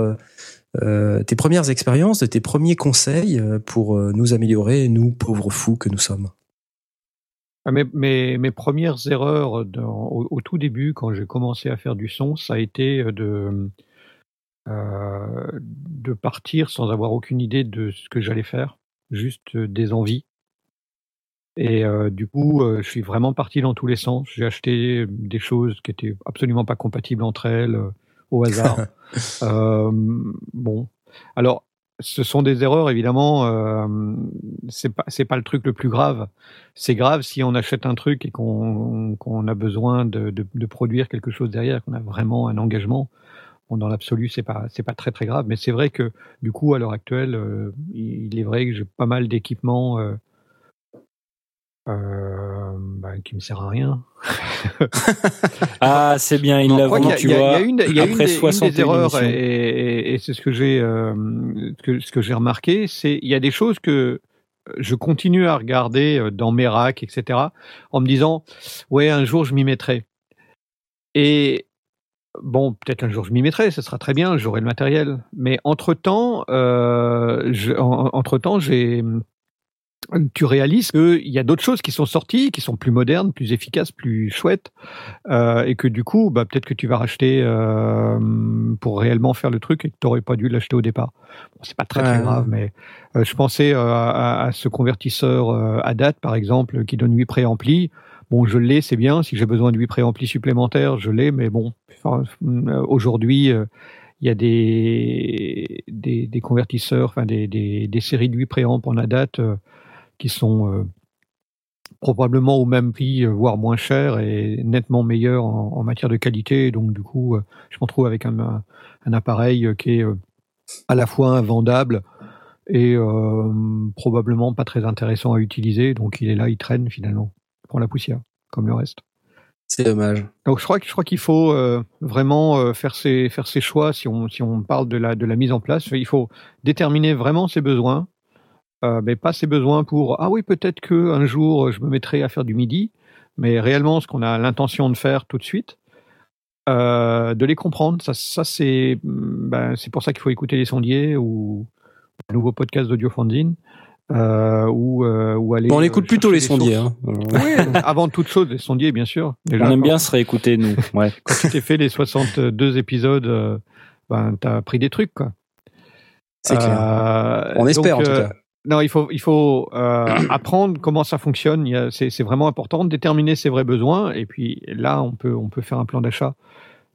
euh, tes premières expériences, de tes premiers conseils euh, pour euh, nous améliorer, nous pauvres fous que nous sommes? Ah, Mes, mes, mes premières erreurs dans- au, au tout début, quand j'ai commencé à faire du son, ça a été de, euh, de partir sans avoir aucune idée de ce que j'allais faire, juste des envies. Et euh, du coup, euh, je suis vraiment parti dans tous les sens. J'ai acheté des choses qui étaient absolument pas compatibles entre elles, euh, au hasard. Euh, bon, alors ce sont des erreurs évidemment. Euh, c'est pas pas le truc le plus grave. C'est grave si on achète un truc et qu'on a besoin de, de, produire quelque chose derrière, qu'on a vraiment un engagement. Dans l'absolu, c'est pas c'est pas très très grave, mais c'est vrai que du coup à l'heure actuelle, euh, il est vrai que j'ai pas mal d'équipements. Euh, bah, qui me sert à rien. ah c'est bien il l'a tu vois il y a une, il y a une après des, une 61 des erreurs et, émissions. et- et c'est ce que j'ai euh, ce que, ce que j'ai remarqué, c'est il y a des choses que je continue à regarder euh, dans mes racks, etc. en me disant ouais un jour je m'y mettrai. Et bon peut-être un jour je m'y mettrai, ce sera très bien, j'aurai le matériel. Mais entre temps, euh, je, entre temps j'ai tu réalises qu'il y a d'autres choses qui sont sorties, qui sont plus modernes, plus efficaces, plus chouettes, euh, et que du coup, bah, peut-être que tu vas racheter euh, pour réellement faire le truc et que tu n'aurais pas dû l'acheter au départ. Bon, c'est pas très très grave, mais euh, je pensais euh, à, à ce convertisseur euh, à date, par exemple, qui donne 8 préamplis. Bon, je l'ai, c'est bien. Si j'ai besoin de 8 préamplis supplémentaires, je l'ai, mais bon, enfin, euh, aujourd'hui, euh, il y a des, des, des convertisseurs, enfin des, des, des séries de 8 préamps en ADAT euh, qui sont euh, probablement au même prix, euh, voire moins cher et nettement meilleurs en, en matière de qualité. Donc du coup, euh, je m'en trouve avec un, un, un appareil qui est à la fois invendable et euh, probablement pas très intéressant à utiliser. Donc il est là, il traîne finalement, il prend la poussière comme le reste. C'est dommage. Donc je crois je crois qu'il faut euh, vraiment euh, faire ses faire ses choix si on si on parle de la de la mise en place, il faut déterminer vraiment ses besoins, euh, mais pas ses besoins pour ah oui peut-être que un jour euh, je me mettrai à faire du midi, mais réellement ce qu'on a l'intention de faire tout de suite, euh, de les comprendre, ça ça c'est mm, ben, c'est pour ça qu'il faut écouter les sondiers ou le nouveau podcast d'Audiofanzine euh, ou euh, ou aller. Bon, on écoute plutôt les sondiers. Hein. Oui, avant toute chose, les sondiers, bien sûr. Déjà, On aime bien se réécouter, nous. Ouais. quand tu t'es fait les 62 épisodes, ben, t'as appris des trucs, quoi. C'est clair. On espère donc, en tout cas. Non, il faut, il faut euh, apprendre comment ça fonctionne. C'est vraiment important de déterminer ses vrais besoins. Et puis là, on peut, on peut faire un plan d'achat.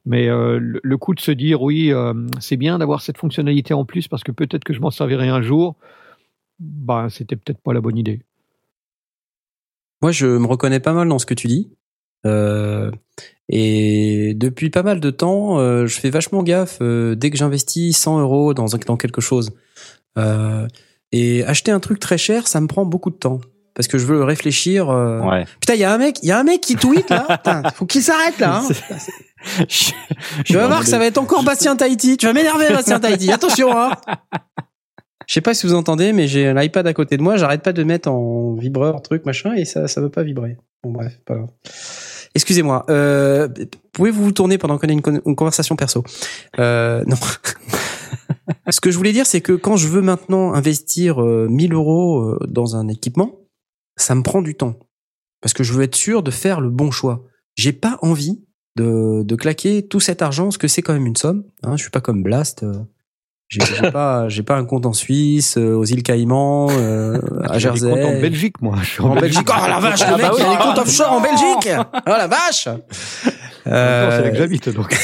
Mais euh, le, le coup de se dire, oui, euh, c'est bien d'avoir cette fonctionnalité en plus parce que peut-être que je m'en servirai un jour, ben, c'était peut-être pas la bonne idée. Moi, je me reconnais pas mal dans ce que tu dis. Euh, et depuis pas mal de temps, euh, je fais vachement gaffe euh, dès que j'investis 100 euros dans, dans quelque chose. Et acheter un truc très cher, ça me prend beaucoup de temps. Parce que je veux réfléchir. euh. Ouais. Putain, il y a un mec, il y a un mec qui tweet là. Putain, faut qu'il s'arrête là. hein. je, vais voir que ça va être encore Bastien Tahiti. Tu vas m'énerver, Bastien Tahiti. Attention, hein. Je sais pas si vous entendez, mais j'ai l'iPad à côté de moi. J'arrête pas de mettre en vibreur, truc, machin, et ça, ça veut pas vibrer. Bon, bref, pas grave. Excusez-moi. Euh, Pouvez-vous vous tourner pendant qu'on a une, con- une conversation perso? Euh, Non. Ce que je voulais dire, c'est que quand je veux maintenant investir euh, 1000 euros euh, dans un équipement, ça me prend du temps. Parce que je veux être sûr de faire le bon choix. J'ai pas envie de, de claquer tout cet argent, parce que c'est quand même une somme. Hein, je suis pas comme Blast. euh, j'ai pas, j'ai pas un compte en Suisse, euh, aux îles Caïmans, euh, à J'ai des Jersey. en Belgique, moi. Je suis En Belgique. Oh la vache, le Ah mec, bah oui. il a des comptes offshore en Belgique. Oh la vache. C'est là que Euh, j'habite, donc.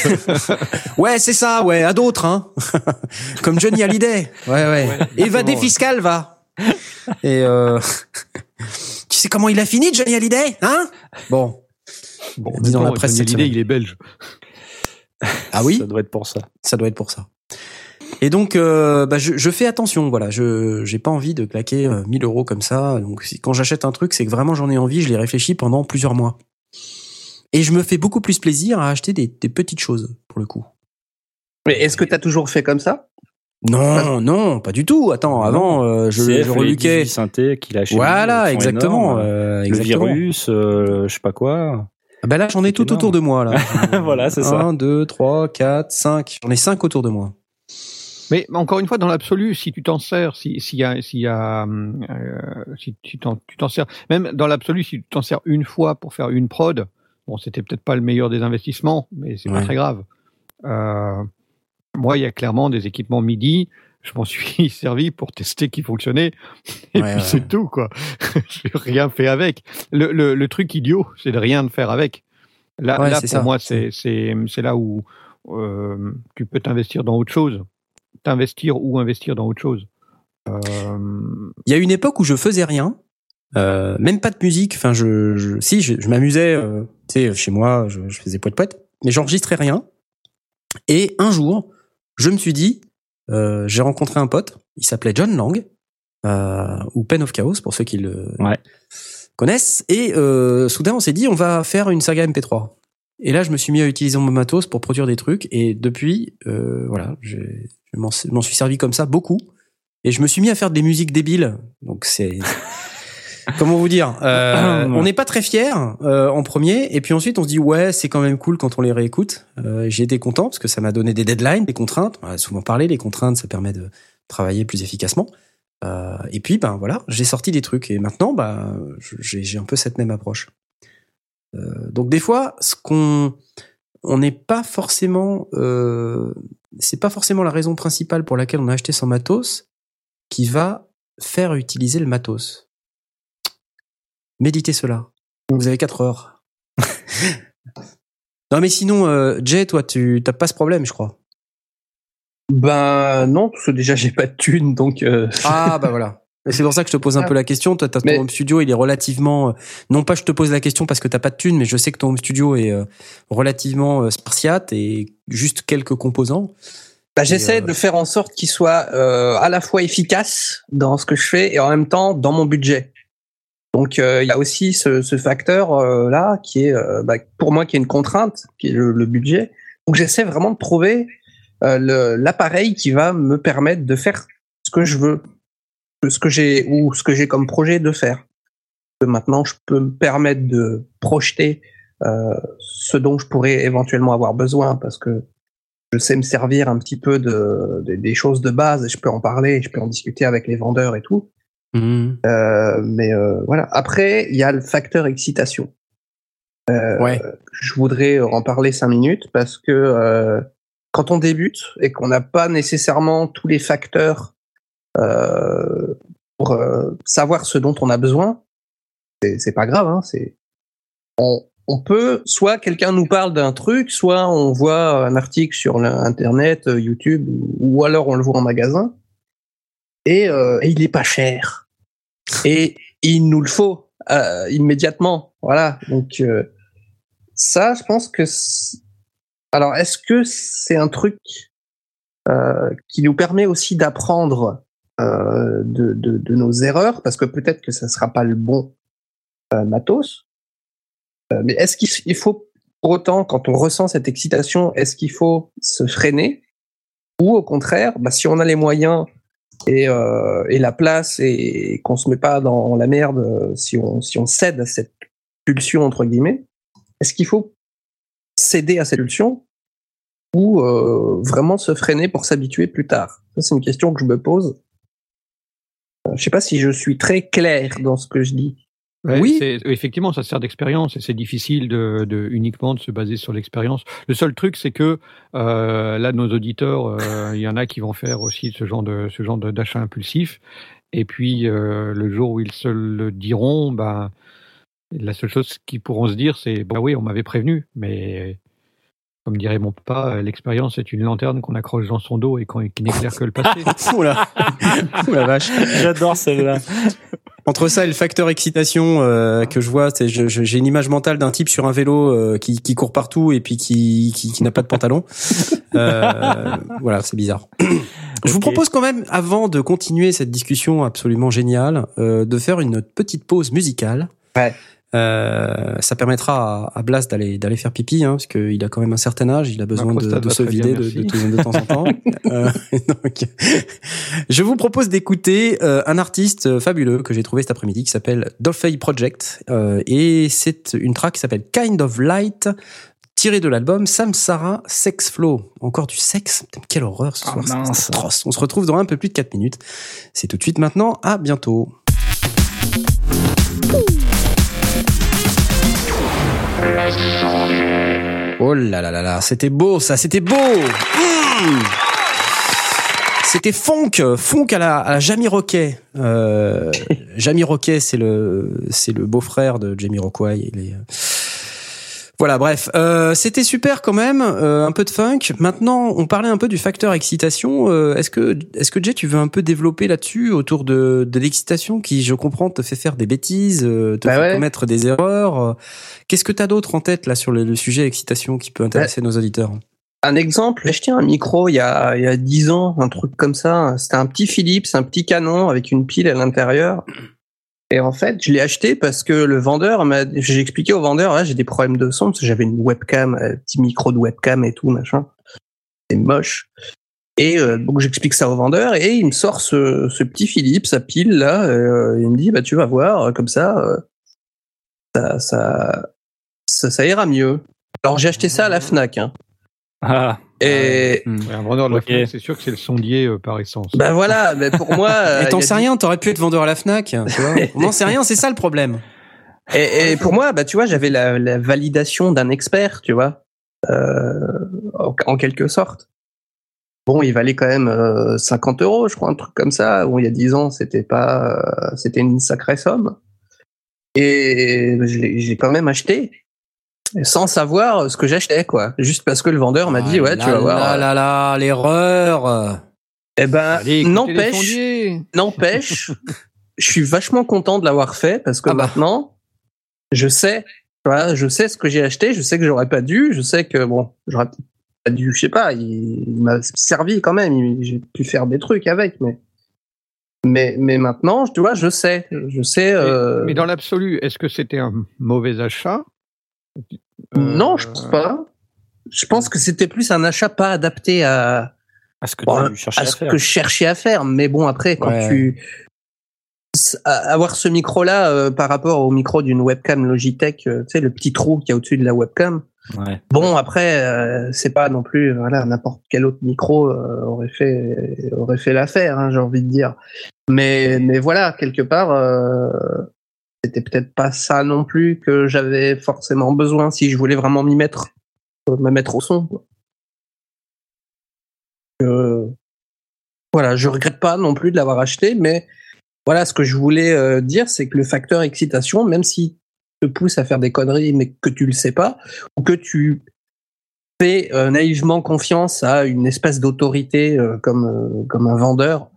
ouais, c'est ça, ouais, à d'autres, hein. Comme Johnny Hallyday. Ouais, ouais. Évadé exactement, fiscal, va. Et euh... tu sais comment il a fini, Johnny Hallyday, hein? Bon. Bon, Dis dans la Johnny presse cette Hallyday, il est belge. Ah oui, Ça doit être pour ça. ça doit être pour ça. Et donc, euh, bah, je, je fais attention, voilà. Je j'ai pas envie de claquer euh, 1000 euros comme ça. Donc, si- quand j'achète un truc, c'est que vraiment j'en ai envie. Je l'ai réfléchi pendant plusieurs mois. Et je me fais beaucoup plus plaisir à acheter des, des petites choses pour le coup. Mais est-ce que t'as toujours fait comme ça? Non, non, pas du tout. Attends, avant, euh, je, CF, je reluquais. 18 synthés qu'il a Voilà, exactement, euh, Le exactement. virus, euh, je sais pas quoi. Ah bah là, j'en ai tout énorme. autour de moi là. Voilà, c'est ça. 1, 2, 3, 4, 5. J'en ai 5 autour de moi. Mais encore une fois, dans l'absolu, si tu t'en sers, si, s'il y a, s'il y a, euh, si tu t'en, tu t'en sers, même dans l'absolu, si tu t'en sers une fois pour faire une prod, bon, c'était peut-être pas le meilleur des investissements, mais c'est Ouais. pas très grave. Euh, moi, il y a clairement des équipements MIDI. Je m'en suis servi pour tester qui fonctionnait, et Ouais, puis ouais. c'est tout, quoi. J'ai rien fait avec. Le, le, le truc idiot, c'est de rien faire avec. Là, là pour ça. moi, c'est, là où euh, tu peux t'investir dans autre chose t'investir ou investir dans autre chose. Euh, Il y a une époque où je faisais rien, euh, même pas de musique. Enfin, je, je si, je, je m'amusais, euh, sais, chez moi, je, je faisais poète poète, mais j'enregistrais rien. Et un jour, je me suis dit, euh, j'ai rencontré un pote, il s'appelait John Lang, euh, ou Pen of Chaos pour ceux qui le Ouais. connaissent. Et euh, soudain, on s'est dit, on va faire une saga MP3. Et là, je me suis mis à utiliser mon matos pour produire des trucs. Et depuis, euh, voilà, je je m'en suis servi comme ça beaucoup. Et je me suis mis à faire des musiques débiles. Donc c'est comment vous dire euh, On n'est pas très fiers euh, en premier, et puis ensuite on se dit ouais, c'est quand même cool quand on les réécoute. Euh, J'ai été content parce que ça m'a donné des deadlines, des contraintes. On a souvent parlé, les contraintes, ça permet de travailler plus efficacement. Euh, et puis, ben voilà, j'ai sorti des trucs et maintenant, bah, j'ai j'ai un peu cette même approche. Euh, donc des fois, ce qu'on on n'est pas forcément, euh, c'est pas forcément la raison principale pour laquelle on a acheté son matos qui va faire utiliser le matos. Méditez cela. Vous avez 4 heures. non mais sinon, euh, Jay, toi, tu t'as pas ce problème, je crois. Ben non, parce que déjà j'ai pas de thunes, donc euh, Ah bah voilà. C'est pour ça que je te pose un peu la question. Toi, ton home studio, il est relativement. euh, Non pas, je te pose la question parce que t'as pas de thunes, mais je sais que ton home studio est relativement spartiate et juste quelques composants. bah, j'essaie euh, de faire en sorte qu'il soit euh, à la fois efficace dans ce que je fais et en même temps dans mon budget. Donc euh, il y a aussi ce, facteur euh, là qui est euh, bah, pour moi qui est une contrainte, qui est le, budget. Donc j'essaie vraiment de trouver l'appareil qui va me permettre de faire ce que je veux, ce que j'ai ou ce que j'ai comme projet de faire. Maintenant je peux me permettre de projeter ce dont je pourrais éventuellement avoir besoin parce que je sais me servir un petit peu de- des choses de base et je peux en parler, je peux en discuter avec les vendeurs et tout. Euh, mais euh, voilà. Après, il y a le facteur excitation. Euh, Ouais. Je voudrais en parler cinq minutes parce que quand on débute et qu'on n'a pas nécessairement tous les facteurs euh, pour euh, savoir ce dont on a besoin, c'est pas grave. Hein, c'est on, on peut soit quelqu'un nous parle d'un truc, soit on voit un article sur l'internet, YouTube, ou, ou alors on le voit en magasin et, euh, et il est pas cher et il nous le faut euh, immédiatement. Voilà. Donc euh, ça, je pense que alors est-ce que c'est un truc euh, qui nous permet aussi d'apprendre de, nos erreurs? Parce que peut-être que ça sera pas le bon matos. Mais est-ce qu'il il faut pour autant quand on ressent cette excitation, est-ce qu'il faut se freiner? Ou au contraire, bah, si on a les moyens et, euh, la place et, qu'on se met pas dans la merde euh, si on si on cède à cette pulsion entre guillemets. Est-ce qu'il faut céder à cette pulsion ou euh, vraiment se freiner pour s'habituer plus tard? C'est une question que je me pose. Euh, je sais pas si je suis très clair dans ce que je dis Ouais, Oui. effectivement, ça sert d'expérience et c'est difficile de, de uniquement de se baser sur l'expérience. Le seul truc, c'est que euh, là, nos auditeurs, euh, il y en a qui vont faire aussi ce genre de ce genre d'achat impulsif. Et puis euh, le jour où ils se le diront, ben la seule chose qu'ils pourront se dire, c'est bah oui, on m'avait prévenu, mais comme dirait mon papa, l'expérience est une lanterne qu'on accroche dans son dos et qu'on- qui n'éclaire que le passé. Oula. Oula vache. J'adore celle-là. Entre ça et le facteur excitation euh, que je vois, c'est j'ai une image mentale d'un type sur un vélo euh, qui, qui court partout et puis qui, qui, qui n'a pas de pantalon. Euh, voilà, c'est bizarre. Je vous propose quand même, avant de continuer cette discussion absolument géniale, euh, de faire une petite pause musicale. Ouais. Euh, ça permettra à, à Blas d'aller d'aller faire pipi, hein, parce qu'il a quand même un certain âge, il a besoin de, se bien, vider de, de, de- temps en temps. Euh, donc, je vous propose d'écouter euh, un artiste euh, fabuleux que j'ai trouvé cet après-midi qui s'appelle Dolphy Project, euh, et c'est une track qui s'appelle Kind of Light, tirée de l'album Samsara Sex Flow. Encore du sexe, quelle horreur ce Ah, soir, c'est atroce. On se retrouve dans un peu plus de 4 minutes. C'est tout de suite maintenant, à bientôt. Oh là là là là, c'était beau ça, c'était beau. Mmh. C'était funk, funk à la, à la Jamie Roquet. Euh, Jamie Roquet, c'est le, c'est le beau-frère de Jamie Rockway. Il est, voilà, bref, euh, c'était super quand même, euh, un peu de funk. Maintenant, on parlait un peu du facteur excitation. Euh, est-ce que, est-ce que Jay, tu veux un peu développer là-dessus autour de, de l'excitation qui, je comprends, te fait faire des bêtises, euh, te Bah fait ouais. commettre des erreurs. euh. Qu'est-ce que t'as d'autre en tête là sur le, le sujet excitation qui peut intéresser nos auditeurs? un exemple, j'ai acheté un micro il y a il y a dix ans, un truc comme ça. C'était un petit Philips, un petit canon avec une pile à l'intérieur. Et en fait, je l'ai acheté parce que le vendeur m'a, j'ai expliqué au vendeur, j'ai des problèmes de son parce que j'avais une webcam, un petit micro de webcam et tout machin. C'est moche. Et euh, donc j'explique ça au vendeur et il me sort ce, petit Philips, sa pile là. euh, il me dit bah tu vas voir comme ça, euh, ça, ça, ça, ça ira mieux. Alors j'ai acheté ça à la Fnac. Hein. Ah, Et Hmm. Ouais, un vendeur de la. Fnac, c'est sûr que c'est le sondier euh, par essence. ben voilà, mais pour moi, euh, Et t'en sais rien, t'aurais pu être vendeur à la Fnac. Tu vois On n'en sait rien, c'est ça le problème. Et, et pour moi, bah, tu vois, j'avais la, la validation d'un expert, tu vois, euh, en, en quelque sorte. Bon, il valait quand même euh, 50 euros, je crois, un truc comme ça. Bon, il y a 10 ans, c'était pas, euh, c'était une sacrée somme. Et je l'ai quand même acheté sans savoir ce que j'achetais, quoi. Juste parce que le vendeur m'a dit, Ah ouais, là tu vas voir. Là, là, là, l'erreur. Eh ben, n'empêche. N'empêche, je suis vachement content de l'avoir fait parce que Ah bah. maintenant, je sais, voilà, je sais ce que j'ai acheté, je sais que j'aurais pas dû, je sais que bon, j'aurais pas dû, je sais pas, il, il m'a servi quand même, j'ai pu faire des trucs avec, mais mais mais maintenant, tu vois, je sais, je sais. euh, Mais dans l'absolu, est-ce que c'était un mauvais achat? Non, Euh, je pense pas. Je pense que c'était plus un achat pas adapté à, À ce que Bon, tu cherchais à à ce faire. que je cherchais à faire. Mais bon, après, quand Ouais. tu avoir ce micro-là euh, par rapport au micro d'une webcam Logitech, euh, tu sais, le petit trou qu'il y a au-dessus de la webcam. Ouais. Bon, après, euh, c'est pas non plus, voilà, n'importe quel autre micro euh, aurait fait aurait fait l'affaire, hein, j'ai envie de dire. Mais mais voilà, quelque part, euh, c'était peut-être pas ça non plus que j'avais forcément besoin si je voulais vraiment m'y mettre, euh, me mettre au son. quoi. Euh, voilà, je regrette pas non plus de l'avoir acheté, mais voilà, ce que je voulais euh, dire, c'est que le facteur excitation, même si te pousse à faire des conneries, mais que tu le sais pas, ou que tu fais naïvement confiance à une espèce d'autorité comme comme un vendeur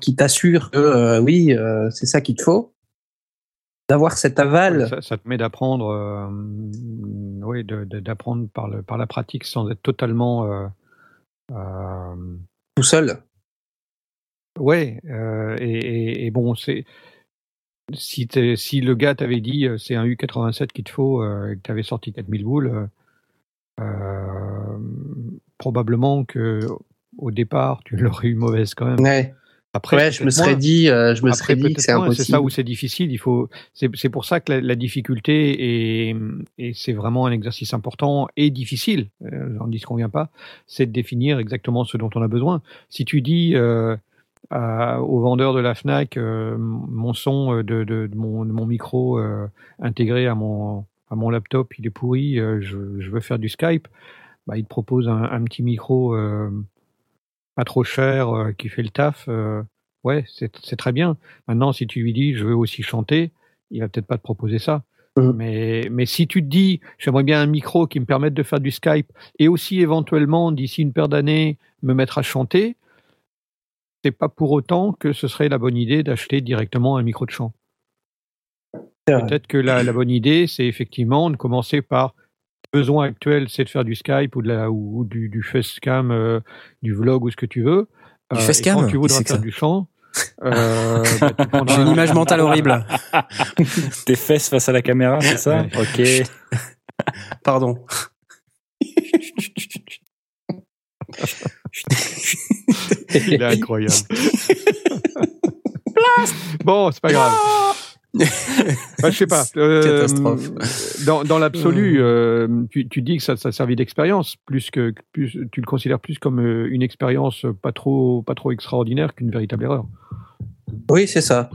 qui t'assure que oui, c'est ça qu'il te faut, d'avoir cet aval. ça, ça te met d'apprendre, euh, oui, d'apprendre par, le, par la pratique sans être totalement. Euh, euh, tout seul. ouais, et, et- et bon, c'est. Si, le gars t'avait dit c'est un U87 qu'il te faut et que t'avais sorti 4000 boules, probablement que au départ tu l'aurais eu mauvaise quand même. Ouais, Après, ouais je me serais moins. dit, euh, je me Après, serais dit que c'est impossible. C'est ça où c'est difficile. Il faut. C'est pour ça que la, la difficulté est et c'est vraiment un exercice important et difficile. Euh, J'en dis ce qu'on vient pas. C'est de définir exactement ce dont on a besoin. Si tu dis euh, à- au vendeur de la Fnac, euh, mon son euh, de, de, de mon, de mon micro intégré à mon à mon laptop, il est pourri. je, je veux faire du Skype. Bah, il te propose un, un petit micro pas trop cher euh, qui fait le taf. euh, ouais, c'est très bien. Maintenant, si tu lui dis je veux aussi chanter, il va peut-être pas te proposer ça. Mhm. Mais, mais si tu te dis j'aimerais bien un micro qui me permette de faire du Skype et aussi éventuellement d'ici une paire d'années me mettre à chanter, c'est pas pour autant que ce serait la bonne idée d'acheter directement un micro de chant. Peut-être que la, la bonne idée, c'est effectivement de commencer par besoin actuel, c'est de faire du Skype ou, de la, ou, du, du facecam, euh, du vlog ou ce que tu veux. Du Euh, facecam quand tu voudras faire c'est du chant, euh, bah, J'ai une un- image mentale horrible. Tes fesses face à la caméra, c'est ça Ouais. Ok. Pardon. Il est incroyable. bon, c'est pas grave. Bah, je sais pas. euh, Catastrophe. Dans, dans l'absolu, euh, tu, tu dis que ça, ça a servi d'expérience, plus que plus, tu le considères plus comme euh, une expérience pas trop pas trop extraordinaire qu'une véritable erreur. Oui, c'est ça.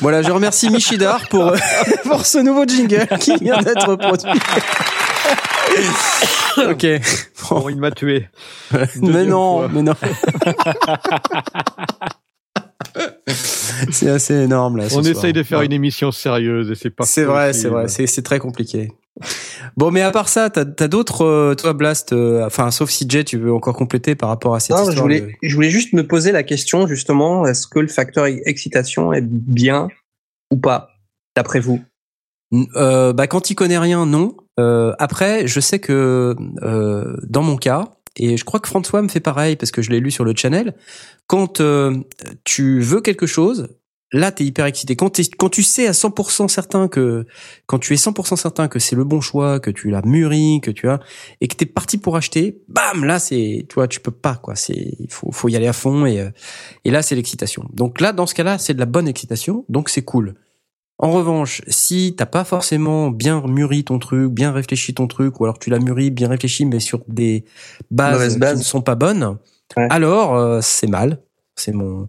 Voilà, je remercie Michidar pour, euh, pour ce nouveau jingle qui vient d'être produit. ok. Bon. Il m'a tué. Mais non, mais non. c'est assez énorme là. ce On soir. essaye de faire Ouais. une émission sérieuse et c'est pas. C'est vrai, c'est vrai, c'est très compliqué. Bon, mais à part ça, t'as as, d'autres, euh, toi Blast, euh, enfin sauf si Jay, tu veux encore compléter par rapport à cette Non, je histoire. voulais, de- je voulais juste me poser la question, justement, est-ce que le facteur excitation est bien ou pas, d'après vous? Euh, bah, quand il connaît rien, non. Euh, après, je sais que dans mon cas, et je crois que François me fait pareil parce que je l'ai lu sur le channel, quand tu veux quelque chose, là, t'es hyper excité. Quand, quand tu sais à 100% certain que, quand tu es 100% certain que c'est le bon choix, que tu l'as mûri, que tu as, et que t'es parti pour acheter, bam, là, c'est, tu vois, tu peux pas, quoi. C'est, il faut, faut y aller à fond et, euh, et là, c'est l'excitation. Donc là, dans ce cas-là, c'est de la bonne excitation, donc c'est cool. En revanche, si t'as pas forcément bien mûri ton truc, bien réfléchi ton truc, ou alors tu l'as mûri, bien réfléchi, mais sur des bases, qui ne sont pas bonnes, Ouais. alors euh, c'est mal. C'est mon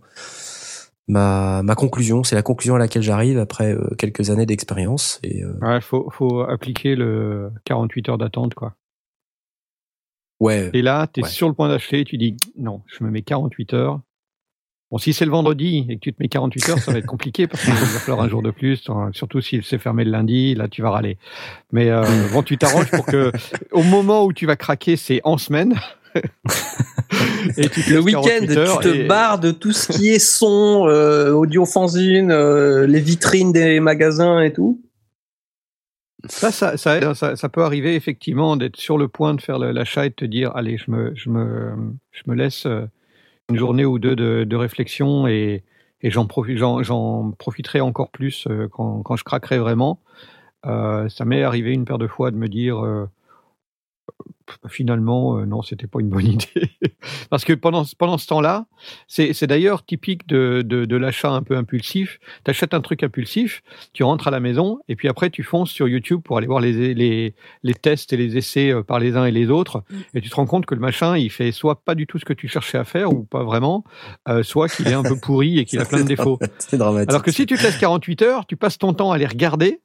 ma ma conclusion. C'est la conclusion à laquelle j'arrive après euh, quelques années d'expérience. Et euh, Ouais, faut, faut appliquer le 48 heures d'attente, quoi. ouais, Et là, tu es Ouais. sur le point d'acheter, tu dis non, je me mets 48 heures. Bon, si c'est le vendredi et que tu te mets 48 heures, ça va être compliqué parce qu'il va falloir un jour de plus, hein, surtout s'il s'est fermé le lundi, là tu vas râler. Mais euh, bon, tu t'arranges pour que au moment où tu vas craquer, c'est en semaine. et tu te Le week-end, 48 tu te et- barres de tout ce qui est son, euh, audio fanzine, euh, les vitrines des magasins et tout. Ça, ça, ça, aide, ça, ça peut arriver effectivement d'être sur le point de faire l'achat et de te dire allez, je me, je me, je me laisse euh, une journée ou deux de, de réflexion et, et j'en profi- profiterai encore plus euh, quand, quand je craquerai vraiment. Euh, ça m'est arrivé une paire de fois de me dire finalement euh, non, c'était pas une bonne idée parce que pendant pendant ce temps-là, c'est c'est d'ailleurs typique de, de, de l'achat un peu impulsif. Tu achètes un truc impulsif, tu rentres à la maison et puis après tu fonces sur YouTube pour aller voir les, les, les tests et les essais euh, par les uns et les autres et tu te rends compte que le machin il fait soit pas du tout ce que tu cherchais à faire ou pas vraiment, euh, soit qu'il est un peu pourri et qu'il a plein de défauts. c'est dramatique. Alors que si tu te laisses 48 heures, tu passes ton temps à les regarder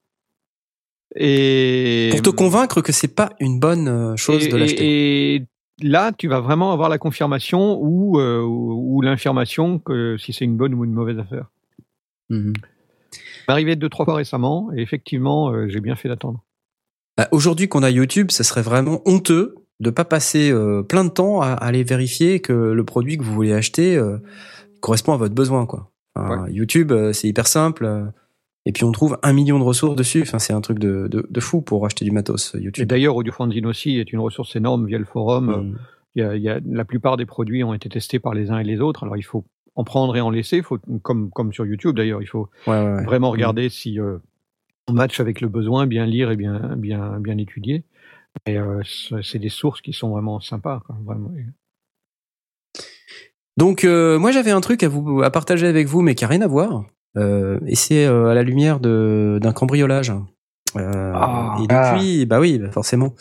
et pour te convaincre que c'est pas une bonne euh, chose et, de l'acheter. et- là, tu vas vraiment avoir la confirmation ou, euh, ou, ou l'information que si c'est une bonne ou une mauvaise affaire. M'est arrivé deux trois fois récemment et effectivement, euh, j'ai bien fait d'attendre. Bah, Aujourd'hui qu'on a YouTube, ça serait vraiment honteux de pas passer euh, plein de temps à, à aller vérifier que le produit que vous voulez acheter euh, correspond à votre besoin, quoi. Enfin, YouTube, euh, c'est hyper simple. Et puis on trouve un million de ressources dessus. Enfin, c'est un truc de, de, de fou pour acheter du matos euh, Et YouTube. d'ailleurs, AudioFanzine aussi est une ressource énorme via le forum. Mhm. Il y a, il y a- la plupart des produits ont été testés par les uns et les autres. Alors il faut en prendre et en laisser. Faut, comme, comme sur YouTube d'ailleurs, il faut Ouais, ouais, ouais. vraiment regarder si euh, on match avec le besoin, bien lire et bien, bien, bien étudier. Et euh, c'est des sources qui sont vraiment sympas. Quoi, vraiment. Donc euh, moi j'avais un truc à vous à partager avec vous, mais qui a rien à voir. Euh, et c'est euh, à la lumière de d'un cambriolage. Euh, Ah. et depuis, bah oui, bah forcément.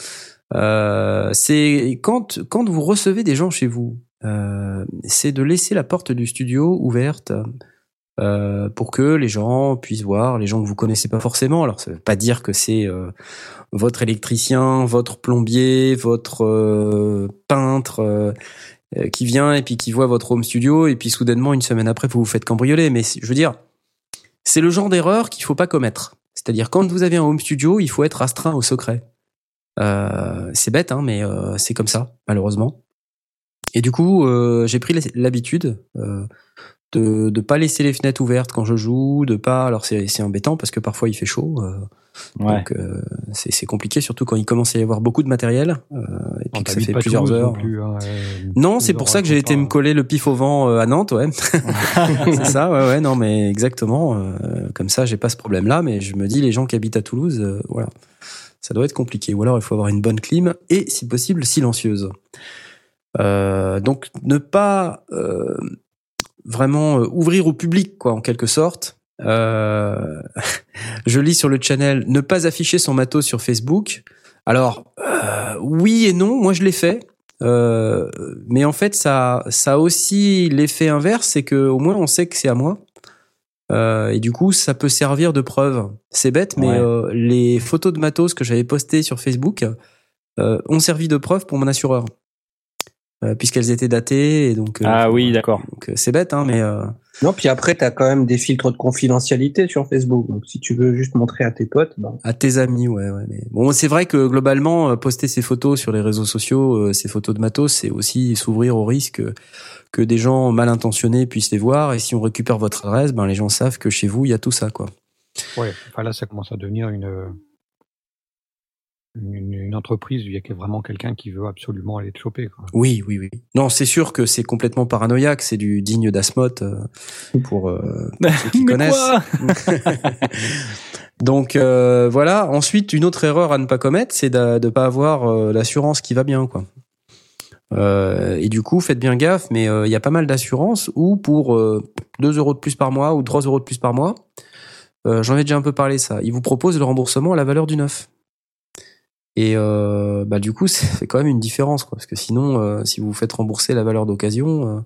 Euh, c'est quand quand vous recevez des gens chez vous, euh, c'est de laisser la porte du studio ouverte euh, pour que les gens puissent voir, les gens que vous connaissez pas forcément. Alors ça veut pas dire que c'est euh, votre électricien, votre plombier, votre euh, peintre. qui vient et puis qui voit votre home studio et puis soudainement une semaine après vous vous faites cambrioler mais je veux dire c'est le genre d'erreur qu'il faut pas commettre. C'est-à-dire quand vous avez un home studio il faut être astreint au secret. Euh, c'est bête hein mais euh, c'est comme ça malheureusement. Et du coup euh, j'ai pris l'habitude de de pas laisser les fenêtres ouvertes quand je joue de pas alors c'est c'est embêtant parce que parfois il fait chaud euh, Ouais. donc euh, c'est c'est compliqué surtout quand il commence à y avoir beaucoup de matériel euh, et puis que ça fait plusieurs heures Non, plus, hein, non, c'est pour ça que j'ai été me coller le pif au vent euh, à Nantes, ouais. c'est ça, ouais, ouais, non, mais exactement. euh, comme ça, j'ai pas ce problème-là, mais je me dis, les gens qui habitent à Toulouse, euh, voilà, ça doit être compliqué. Ou alors, il faut avoir une bonne clim et, si possible, silencieuse. Euh, donc, ne pas euh, vraiment euh, ouvrir au public, quoi, en quelque sorte. Euh, je lis sur le channel ne pas afficher son matos sur Facebook. Alors euh, oui et non, moi je l'ai fait. Euh, mais en fait, ça, ça a aussi l'effet inverse, c'est que au moins on sait que c'est à moi. Euh, et du coup, ça peut servir de preuve. C'est bête, mais Ouais. euh, les photos de matos que j'avais postées sur Facebook euh, ont servi de preuve pour mon assureur, puisqu'elles étaient datées. Et donc, euh, Ah oui, d'accord. donc euh, c'est bête, hein, mais euh, Non, puis après, t'as quand même des filtres de confidentialité sur Facebook. Donc, si tu veux juste montrer à tes potes, ben, À tes amis, ouais, ouais. Mais bon, c'est vrai que globalement, euh, poster ses photos sur les réseaux sociaux, euh, ces photos de matos, c'est aussi s'ouvrir au risque que des gens mal intentionnés puissent les voir. Et si on récupère votre adresse, ben les gens savent que chez vous il y a tout ça, quoi. Ouais, enfin là, ça commence à devenir une, une, une entreprise, il y a vraiment quelqu'un qui veut absolument aller te choper. Quoi. Oui, oui, oui. Non, c'est sûr que c'est complètement paranoïaque, c'est du digne d'Asmot euh, pour, euh, pour ceux qui Mais connaissent. Donc euh, voilà. Ensuite, une autre erreur à ne pas commettre, c'est de ne pas avoir euh, l'assurance qui va bien, quoi. Euh, et du coup, faites bien gaffe, mais euh, il y a pas mal d'assurances où pour euh, 2 euros de plus par mois ou 3 euros de plus par mois, euh, j'en ai déjà un peu parlé ça, ils vous proposent le remboursement à la valeur du neuf. Et euh, bah du coup, ça fait quand même une différence, quoi, parce que sinon, euh, si vous vous faites rembourser la valeur d'occasion, euh,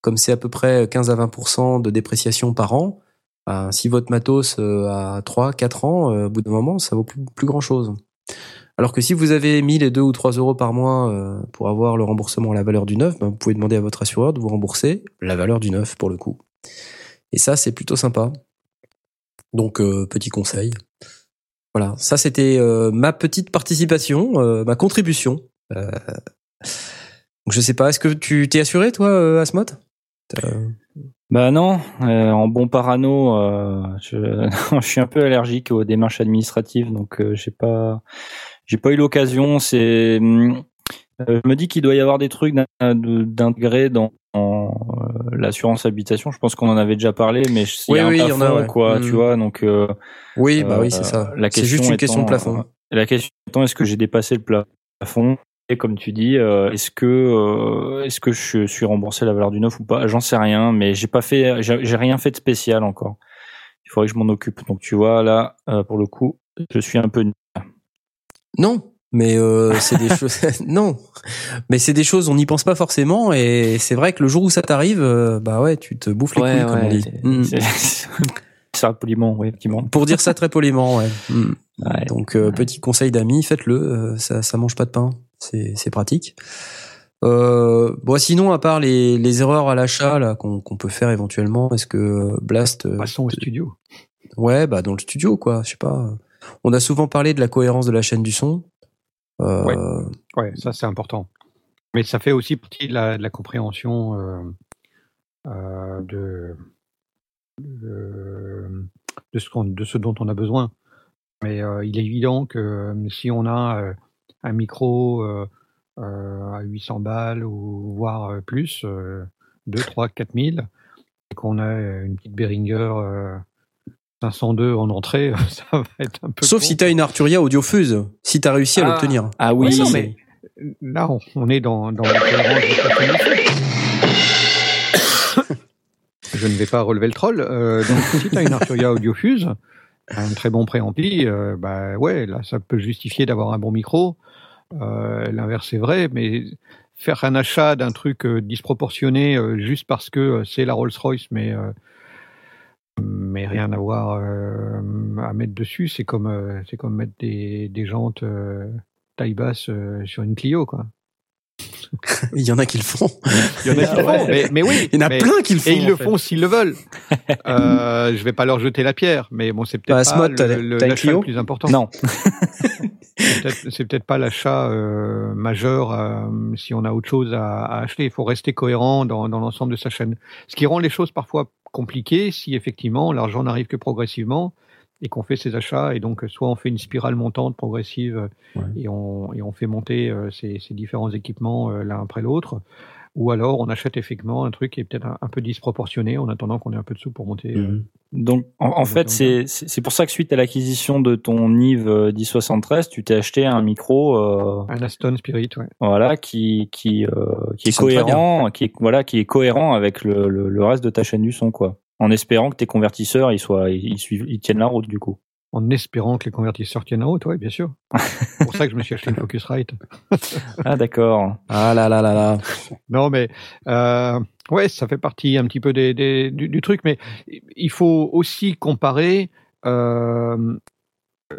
comme c'est à peu près 15 à 20% de dépréciation par an, bah, si votre matos euh, a 3, 4 ans, euh, au bout d'un moment, ça vaut plus, plus grand chose. Alors que si vous avez mis les 2 ou 3 euros par mois euh, pour avoir le remboursement à la valeur du neuf, bah, vous pouvez demander à votre assureur de vous rembourser la valeur du neuf pour le coup. Et ça, c'est plutôt sympa. Donc, petit conseil. Voilà, ça c'était euh, ma petite participation, euh, ma contribution. Euh, donc je sais pas, est-ce que tu t'es assuré toi, euh, Asmod Bah non, en bon parano, je, je suis un peu allergique aux démarches administratives, donc j'ai pas, j'ai pas eu l'occasion. C'est, hum, je me dis qu'il doit y avoir des trucs d'intégrer dans, euh, l'assurance habitation. Je pense qu'on en avait déjà parlé, mais il Oui, y a un y en a, ouais. quoi, tu vois. Donc euh, Oui, bah euh, oui, c'est ça. La C'est juste une question de plafond. la question étant, est-ce que j'ai dépassé le plafond? Et comme tu dis, est-ce que est-ce que je suis remboursé la valeur du neuf ou pas? J'en sais rien, mais j'ai pas fait, j'ai rien fait de spécial encore. Il faudrait que je m'en occupe. Donc tu vois là, pour le coup, je suis un peu. Non, mais euh, c'est des choses. non, mais c'est des choses on n'y pense pas forcément et c'est vrai que le jour où ça t'arrive, euh, bah ouais, tu te bouffes les couilles comme on dit. Mm. c'est- Ça poliment, oui, effectivement. Pour dire ça très poliment, ouais. Mm. Ouais. Donc euh, petit conseil d'amis, faites-le. euh, ça, ça mange pas de pain, c'est c'est pratique. Euh, bon, sinon, à part les, les erreurs à l'achat là qu'on qu'on peut faire éventuellement, est-ce que Blast, Passons au studio. ouais, bah dans le studio quoi, je sais pas. On a souvent parlé de la cohérence de la chaîne du son. Euh, Ouais. Ouais, ça c'est important. Mais ça fait aussi partie de la, de la compréhension euh, euh, de, de, de ce de ce dont on a besoin. Mais il est évident que si on a un micro à 800 balles ou voire plus, euh, 2, 3, 4 000, et qu'on a une petite Behringer 502 en entrée, ça va être un peu. Sauf si t'as une Arturia Audiofuse, si t'as réussi à Ah. l'obtenir. Ah oui, Oui, non, mais là, on, est dans, dans. Je ne vais pas relever le troll. euh, donc, si tu as une Arturia Audiofuse, un très bon préampli, euh, bah ouais, là, ça peut justifier d'avoir un bon micro. Euh, L'inverse est vrai, mais faire un achat d'un truc euh, disproportionné juste parce que c'est la Rolls-Royce, mais mais rien à voir euh, à mettre dessus, c'est comme euh, c'est comme mettre des, des jantes euh, taille basse euh, sur une Clio, quoi. Il y en a qui le font. Il y en a qui le font, mais, mais oui. Il y en a mais- plein qui le font. Et ils le fait. font s'ils le veulent. Euh, je vais pas leur jeter la pierre, mais bon, c'est peut-être Bah, pas le, le- Clio le plus important. Non. C'est peut-être- pas l'achat euh, majeur euh, si on a autre chose à, à acheter. Il faut rester cohérent dans, dans l'ensemble de sa chaîne. Ce qui rend les choses parfois compliquées si effectivement l'argent n'arrive que progressivement et qu'on fait ses achats et donc soit on fait une spirale montante progressive Ouais. et, on, et on fait monter euh, ces, ces différents équipements euh, l'un après l'autre ou alors on achète effectivement un truc qui est peut-être un, un peu disproportionné en attendant qu'on ait un peu de sous pour monter. euh, Mhm. Donc, en, en fait, c'est pour ça que suite à l'acquisition de ton Nive euh, 1073, tu t'es acheté un micro, euh, Un Aston Spirit, ouais. voilà, qui qui euh, qui est cohérent, qui est voilà, qui est cohérent avec le, le, le reste de ta chaîne du son, quoi. En espérant que tes convertisseurs, ils soient, ils, ils suivent, ils tiennent la route, du coup. En espérant que les convertisseurs tiennent la route, ouais, bien sûr. C'est pour ça que je me suis acheté une Focusrite. Ah, d'accord. Ah là là là là. Non, mais euh, ouais, ça fait partie un petit peu des, des- du, du truc, mais il faut aussi comparer. euh, euh,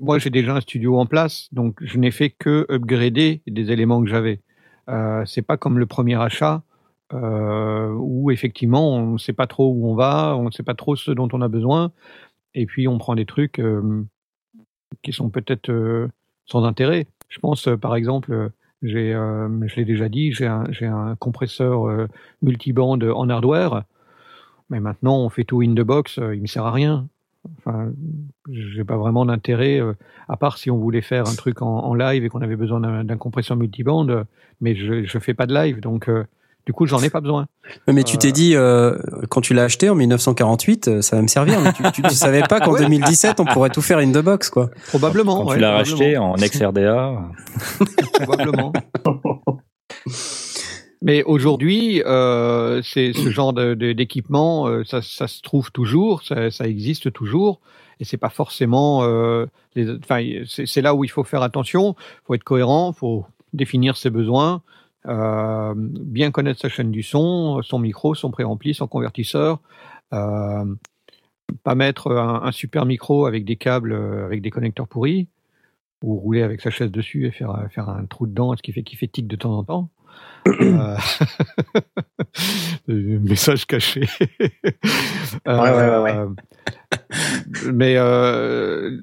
moi, j'ai déjà un studio en place, donc je n'ai fait que upgrader des éléments que j'avais. Euh, c'est pas comme le premier achat où effectivement on ne sait pas trop où on va, on ne sait pas trop ce dont on a besoin, et puis on prend des trucs qui sont peut-être sans intérêt. Je pense par exemple, j'ai, je l'ai déjà dit, j'ai un, un compresseur multiband en hardware, mais maintenant on fait tout in the box, il me sert à rien. enfin, j'ai pas vraiment d'intérêt, à part si on voulait faire un truc en, live et qu'on avait besoin d'un compresseur multiband, mais je, je fais pas de live, donc du coup, j'en ai pas besoin. Mais tu t'es dit, euh, quand tu l'as acheté en 1948, euh, ça va me servir. Mais tu, tu, tu savais pas qu'en Ouais. 2017, on pourrait tout faire in the box, quoi. Probablement. Quand ouais, tu l'as racheté en ex-RDA. probablement. Mais aujourd'hui, euh, c'est ce genre de- de- d'équipement, euh, ça, ça se trouve toujours, ça, ça existe toujours, et c'est pas forcément. euh, les, enfin, c'est c'est là où il faut faire attention. Faut être cohérent, faut définir ses besoins, euh, bien connaître sa chaîne du son, son micro, son préampli, son convertisseur. Euh, pas mettre un, un super micro avec des câbles, euh, avec des connecteurs pourris, ou rouler avec sa chaise dessus et faire, faire un trou dedans, ce qui fait qu'il fait tic de temps en temps. Euh, Message caché. Ouais, ouais, ouais, Mais euh,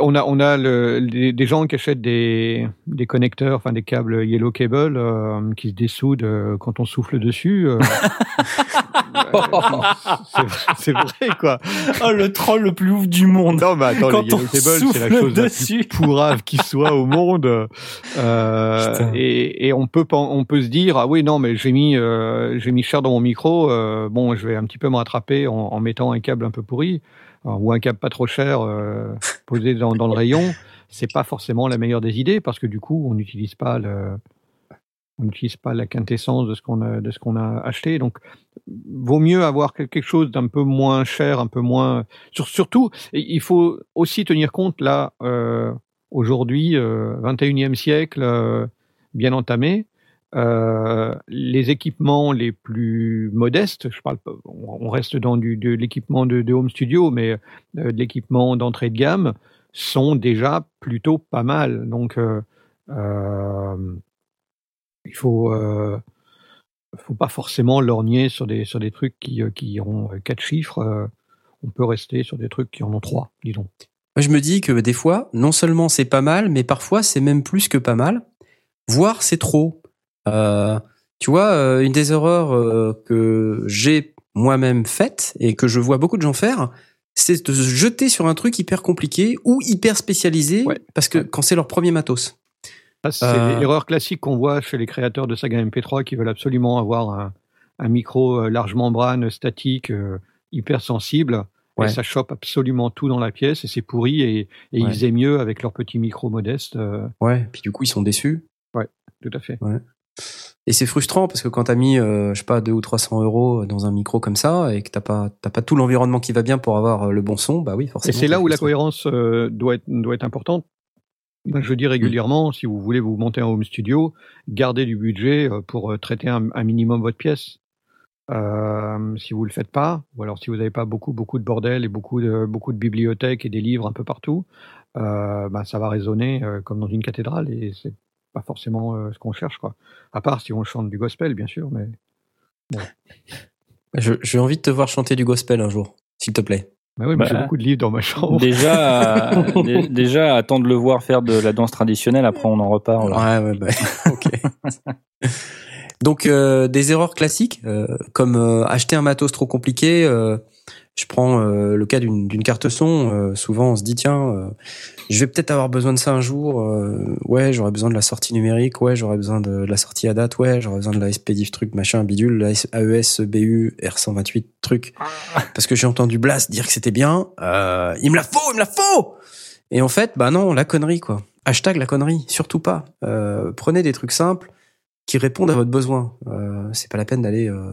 on a, on a le, les- des gens qui achètent des, des connecteurs, enfin des câbles Yellow Cable euh, qui se dessoudent euh, quand on souffle dessus. euh. c'est c'est vrai quoi. Oh, le troll le plus ouf du monde. Non, mais attends, Quand les Yellow on Cable, c'est la chose dessus. la plus pourrave qui soit au monde. Euh, et, et on peut on peut se dire ah oui non mais j'ai mis euh, j'ai mis cher dans mon micro. euh, bon, je vais un petit peu me rattraper en, en mettant un câble un peu pourri ou un câble pas trop cher euh, posé dans, dans le rayon. C'est pas forcément la meilleure des idées parce que du coup on n'utilise pas le on n'utilise pas la quintessence de ce qu'on a de ce qu'on a acheté. Donc vaut mieux avoir quelque chose d'un peu moins cher, un peu moins sur- surtout, il faut aussi tenir compte là euh, aujourd'hui, euh, 21e siècle, euh, bien entamé. Euh, les équipements les plus modestes, je parle, on reste dans du, de l'équipement de, home studio, mais euh, de l'équipement d'entrée de gamme sont déjà plutôt pas mal. Donc, euh, il faut, faut pas forcément lorgner sur des sur des trucs qui, qui ont quatre chiffres. on peut rester sur des trucs qui en ont trois, disons. Je me dis que des fois, non seulement c'est pas mal, mais parfois c'est même plus que pas mal, voire c'est trop. Euh, tu vois, euh, une des erreurs euh, que j'ai moi-même faite et que je vois beaucoup de gens faire, c'est de se jeter sur un truc hyper compliqué ou hyper spécialisé Ouais. parce que Ouais. quand c'est leur premier matos. C'est Euh. l'erreur classique qu'on voit chez les créateurs de saga MP3 qui veulent absolument avoir un, un micro large membrane, statique, euh, hyper sensible. Ouais. Et ça chope absolument tout dans la pièce et c'est pourri et, et Ouais. ils faisaient mieux avec leur petit micro modeste. euh, Ouais. Puis du coup, ils sont déçus. tout à fait. Et c'est frustrant parce que quand t'as mis, euh, je sais pas, 2 ou 300 euros dans un micro comme ça et que t'as pas, t'as pas tout l'environnement qui va bien pour avoir euh, le bon son, bah oui, Et forcément. c'est là où la cohérence euh, doit, être, doit être importante. Je dis régulièrement, si vous voulez vous monter un home studio, gardez du budget euh, pour traiter un, un minimum votre pièce. Euh, si vous le faites pas, ou alors si vous n'avez pas beaucoup beaucoup de bordel et beaucoup de beaucoup de bibliothèques et des livres un peu partout, euh, ben, ça va résonner euh, comme dans une cathédrale et c'est pas forcément euh, ce qu'on cherche quoi. À part si on chante du gospel bien sûr, mais Je- J'ai envie de te voir chanter du gospel un jour, s'il te plaît. bah oui, mais Bah, j'ai beaucoup de livres dans ma chambre. Déjà, euh, dé- déjà, attends de le voir faire de la danse traditionnelle. Après, on en reparle. Ouais, ouais, bah, ok. Donc euh, des erreurs classiques euh, comme euh, acheter un matos trop compliqué. Je prends euh, le cas d'une d'une carte son. euh, souvent, on se dit tiens, euh, je vais peut-être avoir besoin de ça un jour. euh, ouais, j'aurais besoin de la sortie numérique. Ouais, j'aurais besoin de, de la sortie à date. Ouais, j'aurais besoin de la SPDIF truc machin bidule, la AES BU R128 truc. Parce que j'ai entendu Blast dire que c'était bien. Euh, il me la faut, il me la faut. Et en fait, bah non, la connerie quoi. Hashtag la connerie, surtout pas. Euh, prenez des trucs simples qui répondent à votre besoin. Euh, c'est pas la peine d'aller euh,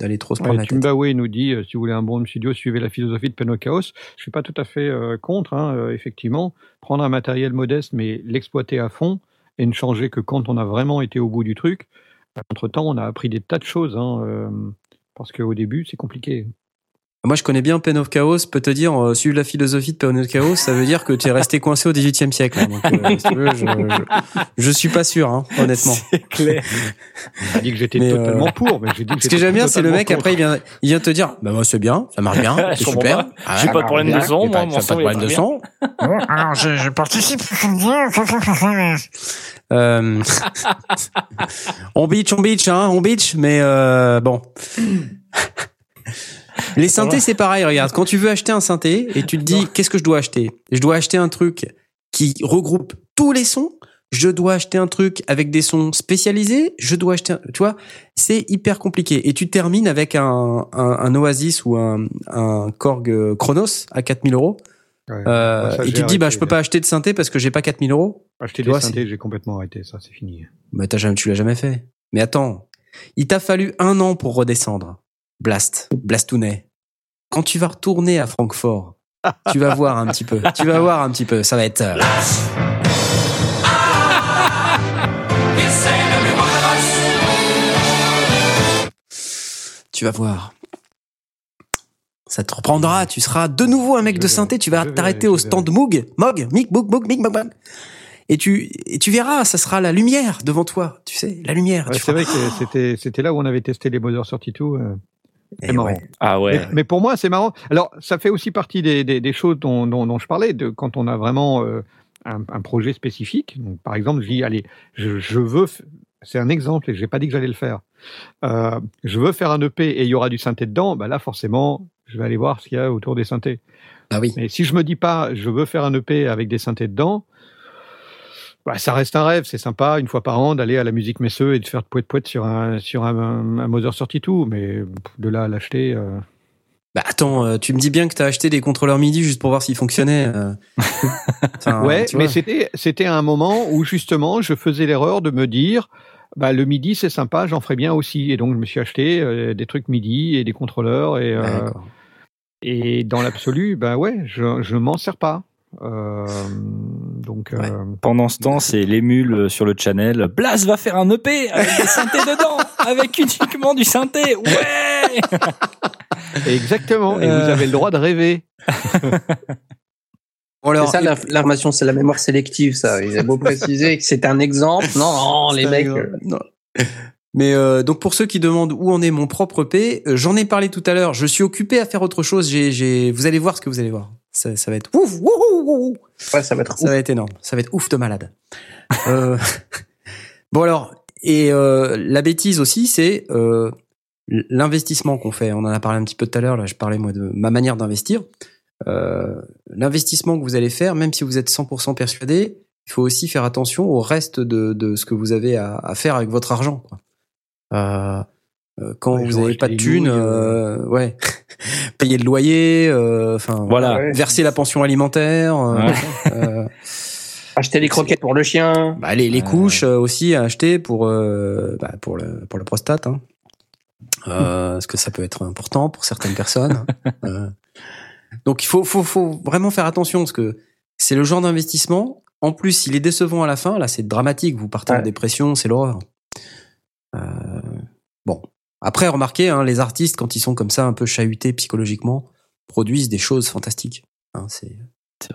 d'aller trop se prendre Ouais, la tête. Nous dit euh, si vous voulez un bon studio, suivez la philosophie de Penocchaos. Je suis pas tout à fait euh, contre, hein, euh, effectivement. Prendre un matériel modeste, mais l'exploiter à fond et ne changer que quand on a vraiment été au bout du truc. Entre temps, on a appris des tas de choses, hein, euh, parce qu'au début, c'est compliqué. Moi, je connais bien Pen of Chaos. Peut te dire, euh, suivre la philosophie de Pen of Chaos, ça veut dire que tu es resté coincé au XVIIIe siècle. hein. Donc, euh, si tu veux, je, je, je suis pas sûr, hein, honnêtement. C'est clair. J'ai dit que j'étais Mais, euh, totalement pour, mais j'ai dit que Ce que j'aime bien, c'est le totalement mec contre. après, il vient, il vient te dire, bah moi c'est bien, ça marche bien, c'est super. pas. Ah J'ai pas de problème de son, moi, mon j'ai pas son, de problème de son. Alors je, je participe. Euh, on bitch, on bitch, hein, on bitch, mais euh, bon. Les synthés, c'est pareil. Regarde, quand tu veux acheter un synthé et tu te dis, qu'est-ce que je dois acheter? Je dois acheter un truc qui regroupe tous les sons. Je dois acheter un truc avec des sons spécialisés. Je dois acheter, un... tu vois, c'est hyper compliqué. Et tu termines avec un, un, un Oasis ou un, un Korg Chronos à 4000 euros. Ouais. Euh, ça, et tu te dis, bah, je peux pas acheter de synthé parce que j'ai pas 4000 euros. Acheter des synthés, j'ai complètement arrêté. Ça, c'est fini. Bah, t'as jamais, tu l'as jamais fait. Mais attends, il t'a fallu un an pour redescendre. Blast, Blastounet. Quand tu vas retourner à Francfort, tu vas voir un petit peu. Tu vas voir un petit peu. Ça va être. euh, Tu vas voir. Ça te reprendra. Tu seras de nouveau un mec Je de synthé. Tu vas t'arrêter au stand. Moog, Mog, Mic, Moog, Moog, Mic, Mog, Mog. Et tu, et tu verras, ça sera la lumière devant toi. Tu sais, la lumière. Ouais, c'est feras- vrai que c'était c'était là où on avait testé les 32. euh, Eh c'est marrant. ouais. Ah ouais. Mais, mais pour moi, c'est marrant. Alors, ça fait aussi partie des, des, des choses dont, dont, dont je parlais, de quand on a vraiment euh, un, un projet spécifique. Donc, par exemple, je dis, allez, je, je veux. f- C'est un exemple et j'ai pas dit que j'allais le faire. Euh, je veux faire un EP et il y aura du synthé dedans. Bah là, forcément, je vais aller voir ce qu'il y a autour des synthés. Ah oui. Mais si je me dis pas, je veux faire un EP avec des synthés dedans, bah, ça reste un rêve. C'est sympa une fois par an d'aller à la musique Messeux et de faire poète poète sur un sur un, un, Mother 32. Mais pff, de là à l'acheter. euh, Bah attends, euh, tu me dis bien que t'as acheté des contrôleurs MIDI juste pour voir s'ils fonctionnaient. euh. Enfin, ouais, tu mais c'était c'était un moment où justement je faisais l'erreur de me dire bah le midi c'est sympa, j'en ferais bien aussi et donc je me suis acheté euh, des trucs midi et des contrôleurs et euh, et dans l'absolu bah ouais, je je m'en sers pas. Euh, donc Ouais. euh, Pendant ce temps, c'est l'émule sur le channel. Blas va faire un EP avec des synthés dedans, avec uniquement du synthé. Ouais. exactement et Euh. vous avez le droit de rêver. Bon, alors, C'est ça l'information, c'est la mémoire sélective, ça. Il a beau préciser que c'est un exemple. Non, non, les mecs. euh, non. Mais euh, donc pour ceux qui demandent où en est mon propre P, euh, j'en ai parlé tout à l'heure. Je suis occupé à faire autre chose. J'ai, j'ai, vous allez voir ce que vous allez voir. Ça, ça va être ouf, wouhou, wouhou. Ouais, ça va être Ça va être énorme. Ça va être ouf de malade. Euh, bon alors, et euh, la bêtise aussi, c'est euh, l'investissement qu'on fait. On en a parlé un petit peu tout à l'heure. Là, je parlais moi de ma manière d'investir. Euh, l'investissement que vous allez faire, même si vous êtes 100% persuadé, il faut aussi faire attention au reste de, de ce que vous avez à, à faire avec votre argent. Quoi. Euh, euh, quand Ouais, vous n'avez pas de thunes, euh, ouais, payer le loyer, euh, enfin Voilà. Ouais. verser la pension alimentaire. euh, Ouais. euh, Acheter des croquettes pour le chien. bah, les, les couches euh, aussi à acheter pour euh, bah, pour le pour la prostate, hein. Euh, parce que ça peut être important pour certaines personnes. Euh, donc il faut faut faut vraiment faire attention parce que c'est le genre d'investissement. En plus, il est décevant à la fin. Là, c'est dramatique. Vous partez en dépression, c'est l'horreur. Euh, bon, après, remarquez, hein, les artistes quand ils sont comme ça, un peu chahutés psychologiquement, produisent des choses fantastiques. Hein, c'est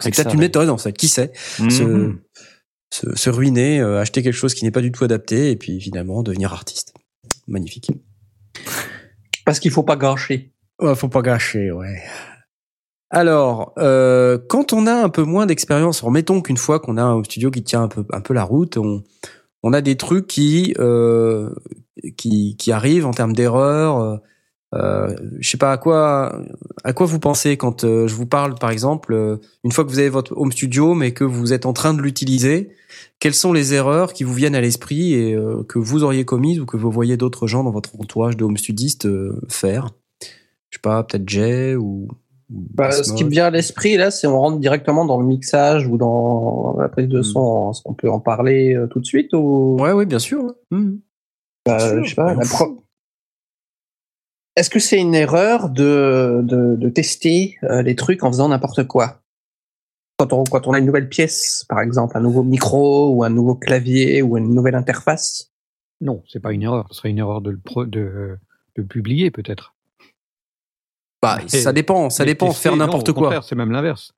c'est peut-être une méthode, en fait. Qui sait? Se, Mhm. se, se ruiner, euh, acheter quelque chose qui n'est pas du tout adapté, et puis finalement devenir artiste. Magnifique. Parce qu'il faut pas gâcher. Ouais, faut pas gâcher, ouais. Alors, euh, quand on a un peu moins d'expérience, remettons qu'une fois qu'on a un studio qui tient un peu, un peu la route, on, on a des trucs qui, euh, qui, qui arrivent en termes d'erreurs. Euh, euh, je sais pas à quoi, à quoi vous pensez quand euh, je vous parle, par exemple, euh, une fois que vous avez votre home studio, mais que vous êtes en train de l'utiliser, quelles sont les erreurs qui vous viennent à l'esprit et que vous auriez commises ou que vous voyez d'autres gens dans votre entourage de home studistes faire? Je sais pas, peut-être Jay ou. Bah, ce qui me vient à l'esprit, là, c'est on rentre directement dans le mixage ou dans la prise de son. Est-ce qu'on peut en parler tout de suite ou? Ouais, ouais, bien sûr. ouais. Bah, sûr, je sais pas. on la fout. pro- Est-ce que c'est une erreur de, de, de tester euh, les trucs en faisant n'importe quoi? Quand on, quand on a une nouvelle pièce, par exemple, un nouveau micro ou un nouveau clavier ou une nouvelle interface? Non, c'est pas une erreur. Ce serait une erreur de le pro- de, de le publier peut-être. Bah, Et- ça dépend, ça dépend. tester, Faire n'importe quoi. C'est même l'inverse.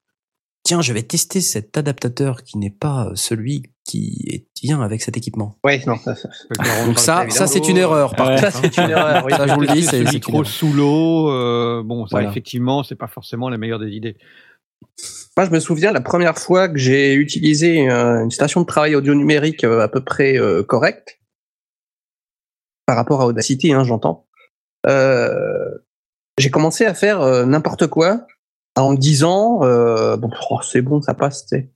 Tiens, je vais tester cet adaptateur qui n'est pas celui qui est vient avec cet équipement. Oui, non, ça, ça, Donc ça, ça c'est une erreur. Par Ouais. contre. ça, c'est une erreur. oui. Ça, je vous le dis, c'est ce micro sous l'eau. euh, bon, ça Voilà. effectivement, c'est pas forcément la meilleure des idées. Moi, je me souviens la première fois que j'ai utilisé euh, une station de travail audio numérique euh, à peu près correcte par rapport à Audacity, hein, j'entends. Euh, j'ai commencé à faire n'importe quoi en me disant euh, bon oh, c'est bon ça passe tu sais.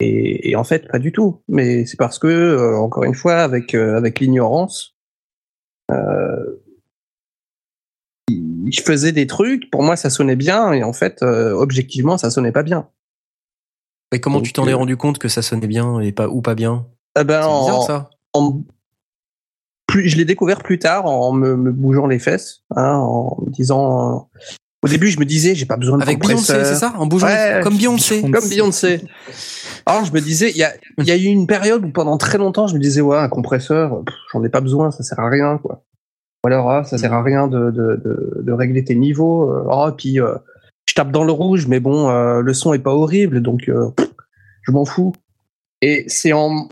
Et, et en fait pas du tout mais c'est parce que euh, encore une fois avec euh, avec l'ignorance euh, je faisais des trucs pour moi ça sonnait bien et en fait objectivement ça sonnait pas bien Et comment Donc, tu t'en es rendu compte que ça sonnait bien et pas ou pas bien? Eh ben, C'est bizarre en- ça. en- plus, je l'ai découvert plus tard en me, me bougeant les fesses, hein, en me disant. Au début, je me disais, j'ai pas besoin de Avec Beyoncé, compresseur. c'est ça En bougeant Ouais, comme Beyoncé. Comme Beyoncé. Alors, je me disais, il y a, il y a eu une période où pendant très longtemps, je me disais, ouais, un compresseur, j'en ai pas besoin, ça sert à rien, quoi. Ou alors, ah, ça sert à rien de, de, de, de régler tes niveaux. euh, Oh, puis, euh, je tape dans le rouge, mais bon, euh, le son est pas horrible, donc euh, je m'en fous. Et c'est en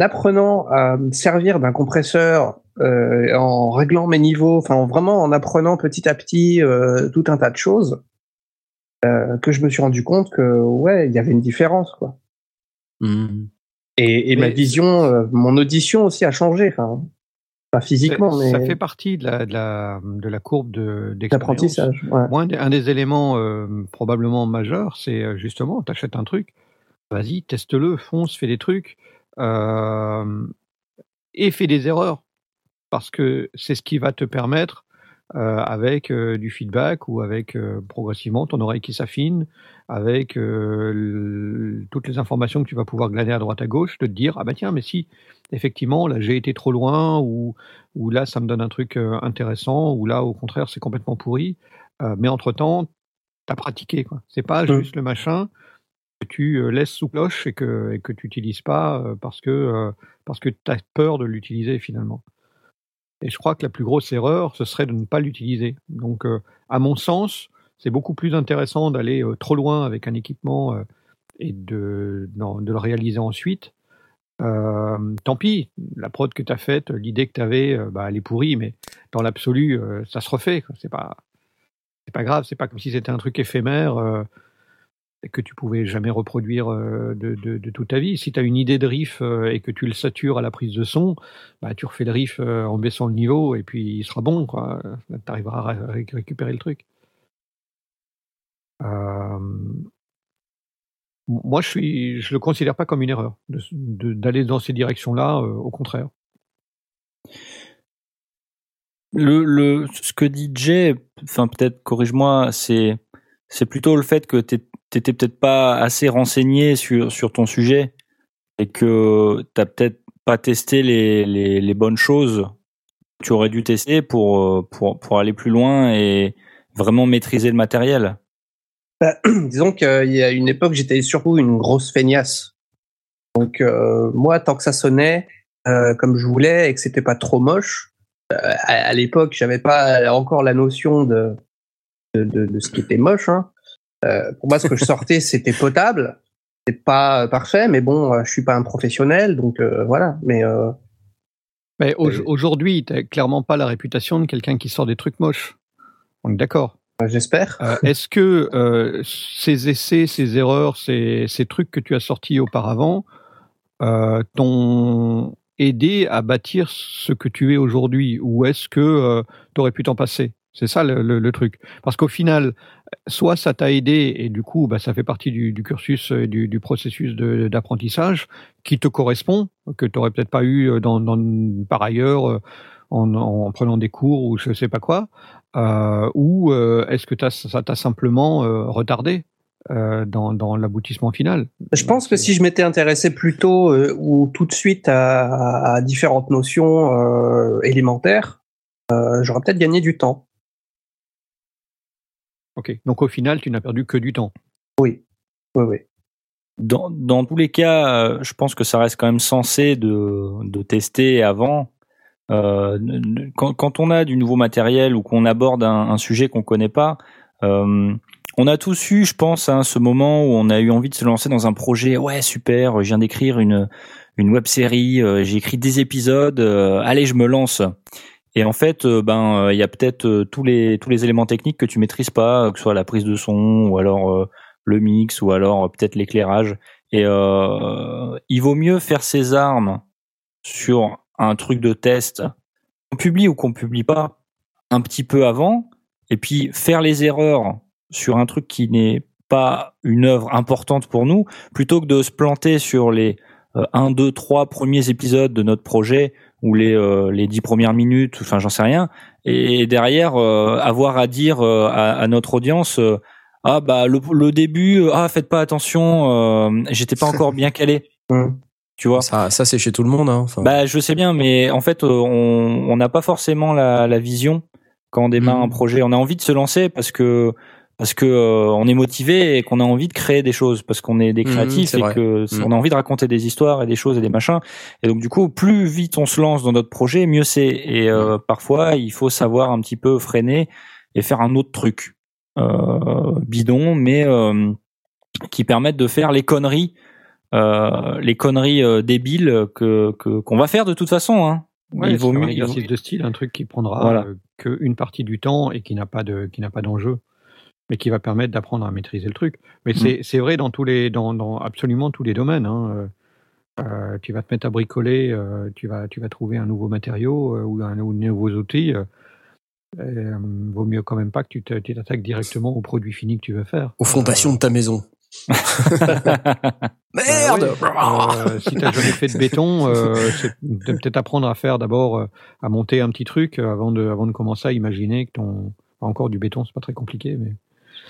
apprenant à me servir d'un compresseur, euh, en réglant mes niveaux, enfin en- vraiment en apprenant petit à petit euh, tout un tas de choses, euh, que je me suis rendu compte que ouais, il y avait une différence quoi. Hmm. Et, et ma vision, mon audition aussi a changé, enfin pas physiquement, mais Ça fait partie de la, de la, de la courbe de- d'apprentissage. Ouais. Un des, un des éléments probablement majeurs, c'est justement, tu achètes un truc, vas-y, teste-le, fonce, fais des trucs, et fais des erreurs. Parce que c'est ce qui va te permettre, euh, avec euh, du feedback ou avec euh, progressivement ton oreille qui s'affine, avec le- toutes les informations que tu vas pouvoir glaner à droite à gauche, de te dire, ah bah tiens, mais si, effectivement, là j'ai été trop loin, ou, ou là ça me donne un truc intéressant, ou là au contraire c'est complètement pourri. Mais entre-temps, tu as pratiqué. quoi. C'est pas Mm. juste le machin que tu laisses sous cloche et que, et que tu n'utilises pas parce que, parce que tu as peur de l'utiliser finalement. Et je crois que la plus grosse erreur, ce serait de ne pas l'utiliser. Donc, euh, à mon sens, c'est beaucoup plus intéressant d'aller euh, trop loin avec un équipement euh, et de, le réaliser ensuite. Tant pis, la prod que tu as faite, l'idée que tu avais, bah, elle est pourrie, mais dans l'absolu, ça se refait. C'est pas, c'est pas grave, c'est pas comme si c'était un truc éphémère que tu pouvais jamais reproduire euh, de, toute ta vie. Si tu as une idée de riff euh, et que tu le satures à la prise de son, bah, tu refais le riff euh, en baissant le niveau et puis il sera bon. Tu arriveras à ré- récupérer le truc. Moi, je suis, je le considère pas comme une erreur d'aller dans ces directions-là. au contraire. Le, le, ce que dit Jay, enfin peut-être corrige-moi, c'est plutôt le fait que t'é- t'étais peut-être pas assez renseigné sur ton sujet et que t'as peut-être pas testé les, bonnes choses que tu aurais dû tester pour aller plus loin et vraiment maîtriser le matériel. Bah, disons qu'il y a une époque, j'étais surtout une grosse feignasse. Donc euh, moi, tant que ça sonnait euh, comme je voulais et que c'était pas trop moche, euh, à, l'époque, j'avais pas encore la notion de, de ce qui était moche. Hein. Euh, pour moi, ce que je sortais, c'était potable. C'est pas parfait, mais bon, euh, je suis pas un professionnel, donc euh, voilà. Mais euh, Mais aujourd'hui, tu clairement pas la réputation de quelqu'un qui sort des trucs moches. On est d'accord. j'espère. Euh, Est-ce que euh, ces essais, ces erreurs, ces, ces trucs que tu as sortis auparavant euh, t'ont aidé à bâtir ce que tu es aujourd'hui? Ou est-ce que tu aurais pu t'en passer? C'est ça le, le- le truc. Parce qu'au final, soit ça t'a aidé et du coup, bah, ça fait partie du, du cursus, euh, du, du processus d'apprentissage qui te correspond, que tu n'aurais peut-être pas eu dans, dans- par ailleurs euh, en, en prenant des cours ou je sais pas quoi. Euh, ou euh, est-ce que ça t'a simplement euh, retardé euh, dans, dans l'aboutissement final? Je pense que si je m'étais intéressé plus tôt euh, ou tout de suite à, à différentes notions euh, élémentaires, euh, j'aurais peut-être gagné du temps. Ok. Donc au final, tu n'as perdu que du temps. Oui, oui, oui. Dans, dans tous les cas, euh, je pense que ça reste quand même censé de, de tester avant. Euh, quand, quand on a du nouveau matériel ou qu'on aborde un, un sujet qu'on connaît pas, euh, on a tous eu, je pense, à ce moment où on a eu envie de se lancer dans un projet. Ouais, super, je viens d'écrire une une web série, euh, j'ai écrit des épisodes, euh, allez, je me lance. Et en fait, euh, ben, euh, il y a peut-être euh, tous les tous les éléments techniques que tu maîtrises pas, que ce soit la prise de son ou alors le mix ou alors peut-être l'éclairage. Et il vaut mieux faire ses armes sur un truc de test, qu'on publie ou qu'on publie pas, un petit peu avant, et puis faire les erreurs sur un truc qui n'est pas une œuvre importante pour nous, plutôt que de se planter sur les euh, un, deux, trois premiers épisodes de notre projet ou les euh, les dix premières minutes, enfin j'en sais rien, et derrière euh, avoir à dire euh, à, à notre audience euh, ah bah le, le début euh, ah faites pas attention, euh, j'étais pas encore bien calé, tu vois? Ça, ça c'est chez tout le monde. Hein. Bah, je sais bien, mais en fait, on on n'a pas forcément la, la vision quand on démarre Mhm. un projet. On a envie de se lancer parce que parce que euh, on est motivé et qu'on a envie de créer des choses parce qu'on est des Mhm, créatifs et que Mhm. on a envie de raconter des histoires et des choses et des machins. Et donc du coup, plus vite on se lance dans notre projet, mieux c'est. Et euh, parfois, il faut savoir un petit peu freiner et faire un autre truc euh, bidon, mais euh, qui permettent de faire les conneries, euh, les conneries euh, débiles que qu'on va faire de toute façon. Hein. Ouais, il vaut c'est un mieux. exercice de style, un truc qui prendra Voilà. euh, qu'une partie du temps et qui n'a pas de qui n'a pas d'enjeu, mais qui va permettre d'apprendre à maîtriser le truc. Mais Mm. c'est vrai dans tous les dans, dans absolument tous les domaines. Hein. Euh, euh, tu vas te mettre à bricoler, euh, tu vas tu vas trouver un nouveau matériau euh, ou un ou de nouveaux outils. Vaut mieux quand même pas que tu t'attaques directement au produit fini que tu veux faire. aux fondations de ta maison. Merde Euh, si tu n'as jamais fait de béton, c'est peut-être apprendre à faire d'abord, à monter un petit truc avant de, avant de commencer à imaginer que ton. enfin, encore du béton, c'est pas très compliqué, mais.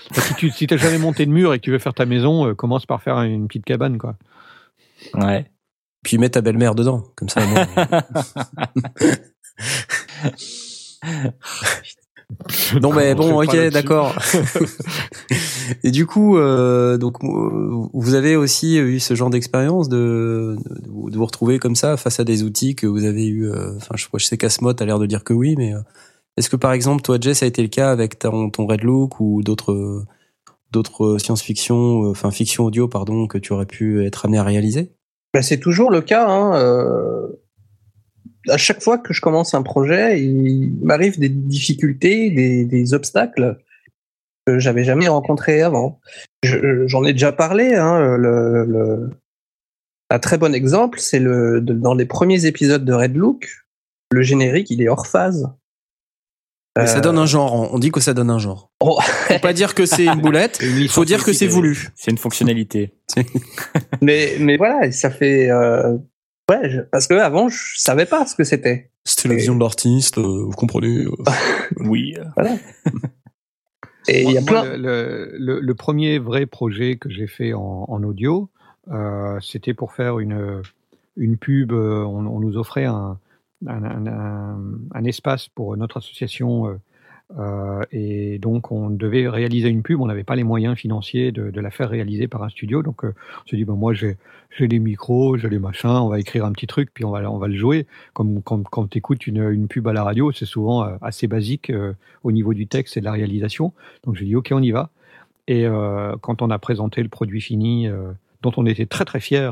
Enfin, si tu si t'as jamais monté de mur et que tu veux faire ta maison, euh, commence par faire une petite cabane, quoi. ouais. Puis mets ta belle-mère dedans, comme ça. non mais bon, ok, d'accord. Et du coup, euh, donc euh, vous avez aussi eu ce genre d'expérience de, de vous- de vous retrouver comme ça face à des outils que vous avez eu. euh, Enfin, je, je sais qu'Asmod a l'air de dire que oui, mais euh, est-ce que par exemple toi, Jess, ça a été le cas avec ton, Red Look ou d'autres d'autres science-fiction, euh, enfin fiction audio, pardon, que tu aurais pu être amené à réaliser? Ben, c'est toujours le cas. Hein, euh, à chaque fois que je commence un projet, il m'arrive des difficultés, des, obstacles que j'avais jamais rencontrés avant. Je- J'en ai déjà parlé. Hein, un très bon exemple, c'est le dans les premiers épisodes de Red Look, le générique il est hors phase. Mais Ça Euh, donne un genre. On dit que ça donne un genre. Oh. Faut pas dire que c'est une boulette. Il faut dire que c'est voulu. C'est une fonctionnalité. mais mais voilà, ça fait euh, ouais je- parce que avant je savais pas ce que c'était. C'était la vision de l'artiste, euh, vous comprenez. euh. Oui. Et il y a plein. le, le- le- le premier vrai projet que j'ai fait en, en audio, euh, c'était pour faire une, une pub. euh, On, on nous offrait un, un, espace pour notre association. euh, euh, et donc, on devait réaliser une pub. On n'avait pas les moyens financiers de, la faire réaliser par un studio. Donc, euh, on s'est dit, ben, moi, j'ai les micros, j'ai les machins, on va écrire un petit truc, puis on va, on va le jouer. Comme quand, quand tu écoutes une, une pub à la radio, c'est souvent assez basique au niveau du texte et de la réalisation. Donc j'ai dit ok, on y va. Et quand on a présenté le produit fini, dont on était très très fiers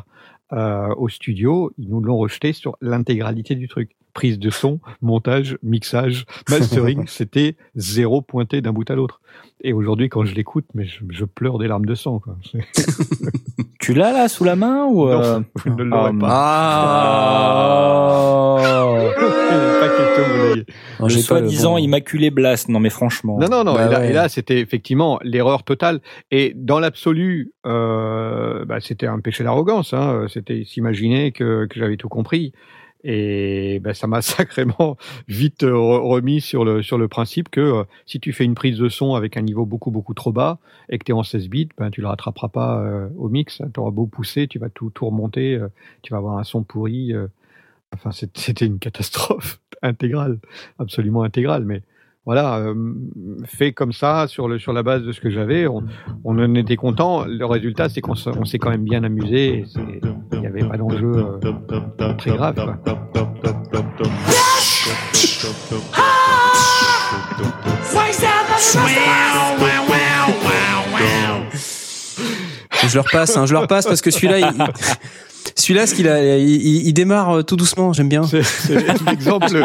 au studio, ils nous l'ont rejeté sur l'intégralité du truc. Prise de son, montage, mixage, mastering, c'était zéro pointé d'un bout à l'autre. Et aujourd'hui, quand je l'écoute, mais je, je pleure des larmes de sang. Quoi. Tu l'as là sous la main ou Non, euh, je ne l'aurais Ah, pas. Ah, j'ai pas bon. immaculé Blast. Non mais franchement. Non, non, non. Bah et, là, ouais. et là, c'était effectivement l'erreur totale. Et dans l'absolu, euh, bah, c'était un péché d'arrogance. Hein. C'était s'imaginer que, que j'avais tout compris. Et bah, ça m'a sacrément vite euh, re- remis sur le, sur le principe que euh, si tu fais une prise de son avec un niveau beaucoup, beaucoup trop bas et que tu es en 16 bits, ben, tu le rattraperas pas euh, au mix. Tu auras beau pousser, tu vas tout, tout remonter, tu vas avoir un son pourri. Enfin, c'était une catastrophe intégrale, absolument intégrale. Mais voilà, euh, fait comme ça, sur, le, sur la base de ce que j'avais, on, on en était content. Le résultat, c'est qu'on s'est quand même bien amusé. Il n'y avait pas d'enjeu euh, très grave. Je leur passe, hein, je leur passe parce que celui-là, il- celui-là, ce qu'il a, il, il- démarre euh, tout doucement. J'aime bien. C'est l'exemple,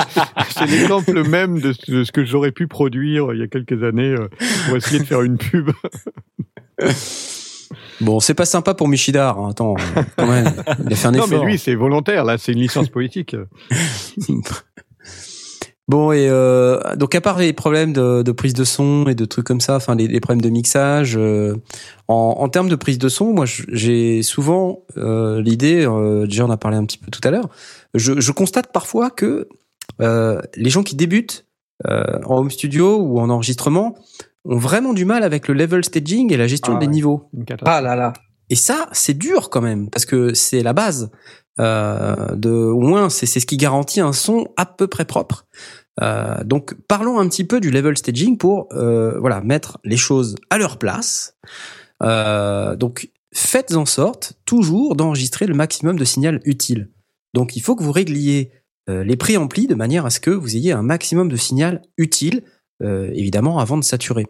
c'est l'exemple même de ce, de ce que j'aurais pu produire il y a quelques années euh, pour essayer de faire une pub. Bon, c'est pas sympa pour Michidar. hein, Attends, quand même, il a fait un Non, effort. mais lui, c'est volontaire. Là, c'est une licence poétique. Bon, et euh, donc à part les problèmes de, de, prise de son et de trucs comme ça, enfin les, les problèmes de mixage, euh, en, en, termes de prise de son, moi j'ai souvent euh, l'idée, euh, déjà on a parlé un petit peu tout à l'heure, je, je, constate parfois que euh, les gens qui débutent en home studio ou en enregistrement ont vraiment du mal avec le level staging et la gestion Ah des ouais. niveaux. Ah là là. Et ça, c'est dur quand même parce que c'est la base. Euh, de au moins c'est ce qui garantit un son à peu près propre. Euh, donc parlons un petit peu du level staging pour euh, voilà mettre les choses à leur place. Donc faites en sorte toujours d'enregistrer le maximum de signal utile. Donc il faut que vous régliez les préamplis de manière à ce que vous ayez un maximum de signal utile, évidemment avant de saturer.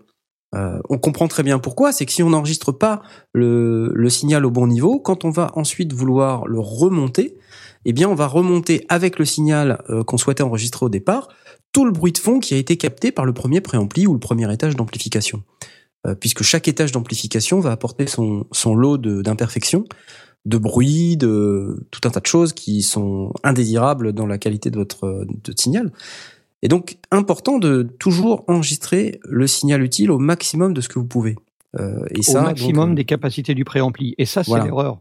Euh, on comprend très bien pourquoi, c'est que si on n'enregistre pas le, le, signal au bon niveau, quand on va ensuite vouloir le remonter, eh bien on va remonter avec le signal euh, qu'on souhaitait enregistrer au départ tout le bruit de fond qui a été capté par le premier préampli ou le premier étage d'amplification. Euh, puisque chaque étage d'amplification va apporter son, son lot d'imperfections, de, de, bruit, de tout un tas de choses qui sont indésirables dans la qualité de votre de signal. Et donc, important de toujours enregistrer le signal utile au maximum de ce que vous pouvez. Euh, et ça, au maximum donc, euh, des capacités du préampli. Et ça, c'est voilà. l'erreur.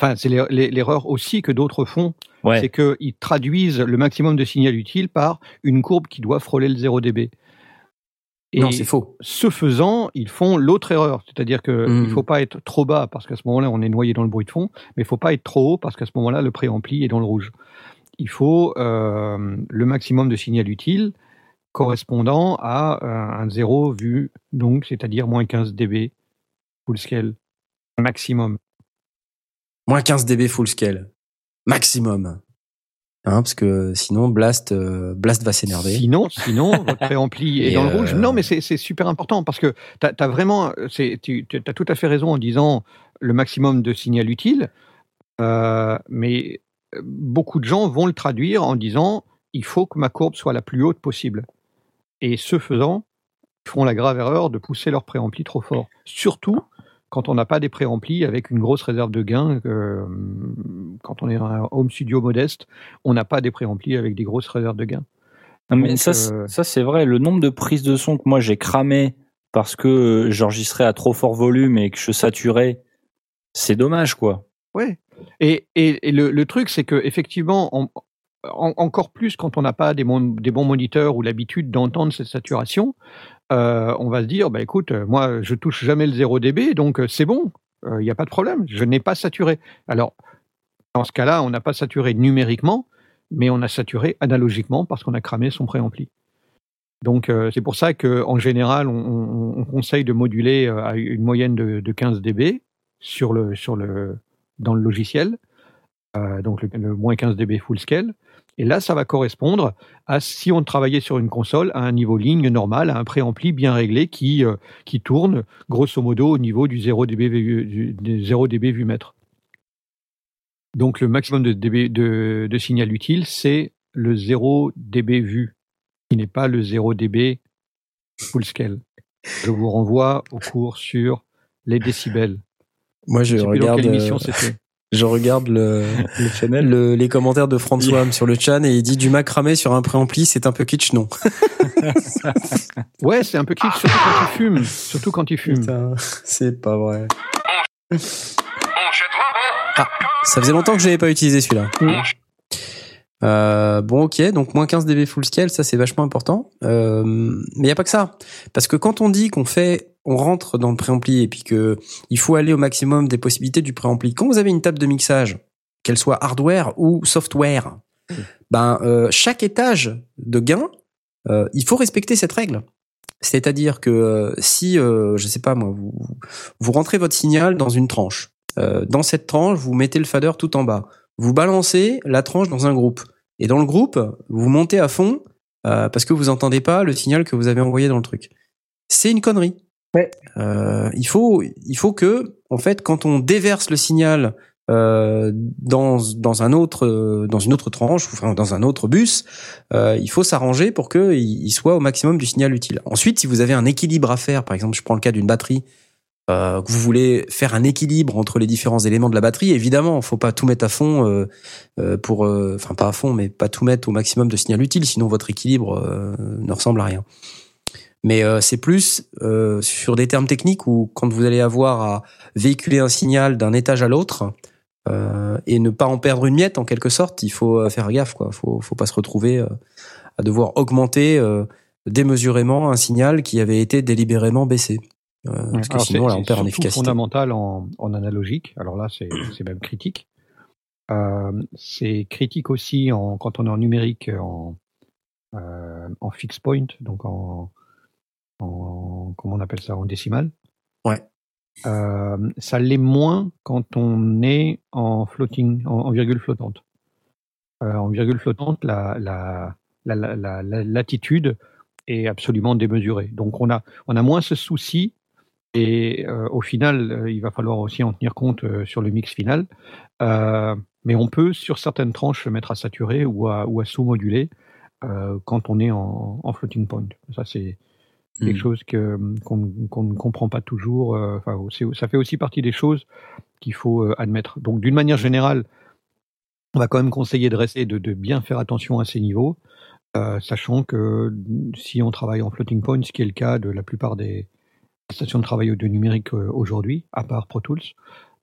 Enfin, c'est l'erreur aussi que d'autres font. Ouais. C'est qu'ils traduisent le maximum de signal utile par une courbe qui doit frôler le 0 dB. Et non, c'est faux. Ce faisant, ils font l'autre erreur, c'est-à-dire que mmh. il faut pas être trop bas parce qu'à ce moment-là, on est noyé dans le bruit de fond, mais il faut pas être trop haut parce qu'à ce moment-là, le préampli est dans le rouge il faut euh, le maximum de signal utile correspondant à euh, un zéro vu, donc c'est-à-dire moins 15 dB full scale maximum. Moins 15 dB full scale maximum. Hein, parce que sinon Blast euh, Blast va s'énerver. Sinon, sinon votre préampli est dans le rouge. Non, mais c'est super important parce que tu as, as, vraiment, tu as tout à fait raison en disant le maximum de signal utile, mais beaucoup de gens vont le traduire en disant il faut que ma courbe soit la plus haute possible. Et ce faisant, ils font la grave erreur de pousser leur préampli trop fort. Surtout quand on n'a pas des préamplis avec une grosse réserve de gain. Euh, quand on est un home studio modeste, on n'a pas des préamplis avec des grosses réserves de gain. Non, mais Donc, ça, euh... ça c'est vrai. Le nombre de prises de son que moi j'ai cramé parce que j'enregistrais à trop fort volume et que je saturais, c'est dommage, quoi. Ouais. Et, et, le, truc, c'est que effectivement, encore plus quand on n'a pas des, mon, des, bons moniteurs ou l'habitude d'entendre cette saturation, euh, on va se dire, bah écoute, moi, je touche jamais le 0 dB, donc c'est bon, il n'y a pas de problème, je n'ai pas saturé. Alors, dans ce cas-là, on n'a pas saturé numériquement, mais on a saturé analogiquement parce qu'on a cramé son préampli. Donc euh, c'est pour ça qu'en général, on, on, on, conseille de moduler euh, à une moyenne de, de 15 dB sur le, sur le, dans le logiciel, euh, donc le, moins 15 dB full scale. Et là, ça va correspondre à si on travaillait sur une console à un niveau ligne normal, à un préampli bien réglé qui, euh, tourne grosso modo au niveau du 0 dB, du, du 0 dB vu mètre. Donc le maximum de signal utile, c'est le 0 dB vu, qui n'est pas le 0 dB full scale. Je vous renvoie au cours sur les décibels. Moi, je, je regarde. émission euh, je regarde le, le channel, le, les commentaires de François yeah. sur le chan et il dit du macramé sur un préampli, c'est un peu kitsch, non? Ouais, c'est un peu kitsch, surtout quand tu fumes. Surtout quand tu fumes. C'est pas vrai. Ah, ça faisait longtemps que je n'avais pas utilisé celui-là. Mmh. Euh, bon, ok, donc moins 15 dB full scale, ça c'est vachement important. Euh, mais il n'y a pas que ça, parce que quand on dit qu'on fait, on rentre dans le préampli et puis que il faut aller au maximum des possibilités du préampli. Quand vous avez une table de mixage, qu'elle soit hardware ou software, mmh. ben euh, chaque étage de gain, euh, il faut respecter cette règle. C'est-à-dire que euh, si, je sais pas moi, vous, vous rentrez votre signal dans une tranche, dans cette tranche, vous mettez le fader tout en bas vous balancez la tranche dans un groupe. Et dans le groupe, vous montez à fond euh, parce que vous entendez pas le signal que vous avez envoyé dans le truc. C'est une connerie. Ouais. Euh, il faut, il faut que, en fait, quand on déverse le signal euh, dans dans un autre, dans une autre tranche, enfin dans un autre bus, euh, il faut s'arranger pour que il soit au maximum du signal utile. Ensuite, si vous avez un équilibre à faire, par exemple, je prends le cas d'une batterie euh, que vous voulez faire un équilibre entre les différents éléments de la batterie, évidemment, faut pas tout mettre à fond euh, euh, pour, enfin pas à fond, mais pas tout mettre au maximum de signal utile, sinon votre équilibre ne ressemble à rien. Mais c'est plus sur des termes techniques où quand vous allez avoir à véhiculer un signal d'un étage à l'autre et ne pas en perdre une miette en quelque sorte, il faut faire gaffe quoi. Faut, faut pas se retrouver à devoir augmenter démesurément un signal qui avait été délibérément baissé. Euh, parce que Alors, sinon là c'est- on perd en c'est surtout efficacité. fondamental en, en analogique. Alors là, c'est même critique. Euh, c'est critique aussi en, quand on est en numérique, en, euh, en fixed point, donc en, en comment on appelle ça, en décimal. Ouais. Euh, ça l'est moins quand on est en floating, en, en virgule flottante. Euh, en virgule flottante, la, la, la, la, la- la latitude est absolument démesurée. Donc on a, on a moins ce souci et euh, au final, euh, il va falloir aussi en tenir compte euh, sur le mix final. Mais on peut, sur certaines tranches, se mettre à saturer ou à, ou à sous-moduler quand on est en, en floating point. Ça, c'est quelque Mm. chose que qu'on qu'on ne comprend pas toujours. Enfin, c'est- ça fait aussi partie des choses qu'il faut admettre. Donc, d'une manière générale, on va quand même conseiller de rester, de, de bien faire attention à ces niveaux, sachant que si on travaille en floating point, ce qui est le cas de la plupart des stations de travail audio numérique euh, aujourd'hui, à part Pro Tools,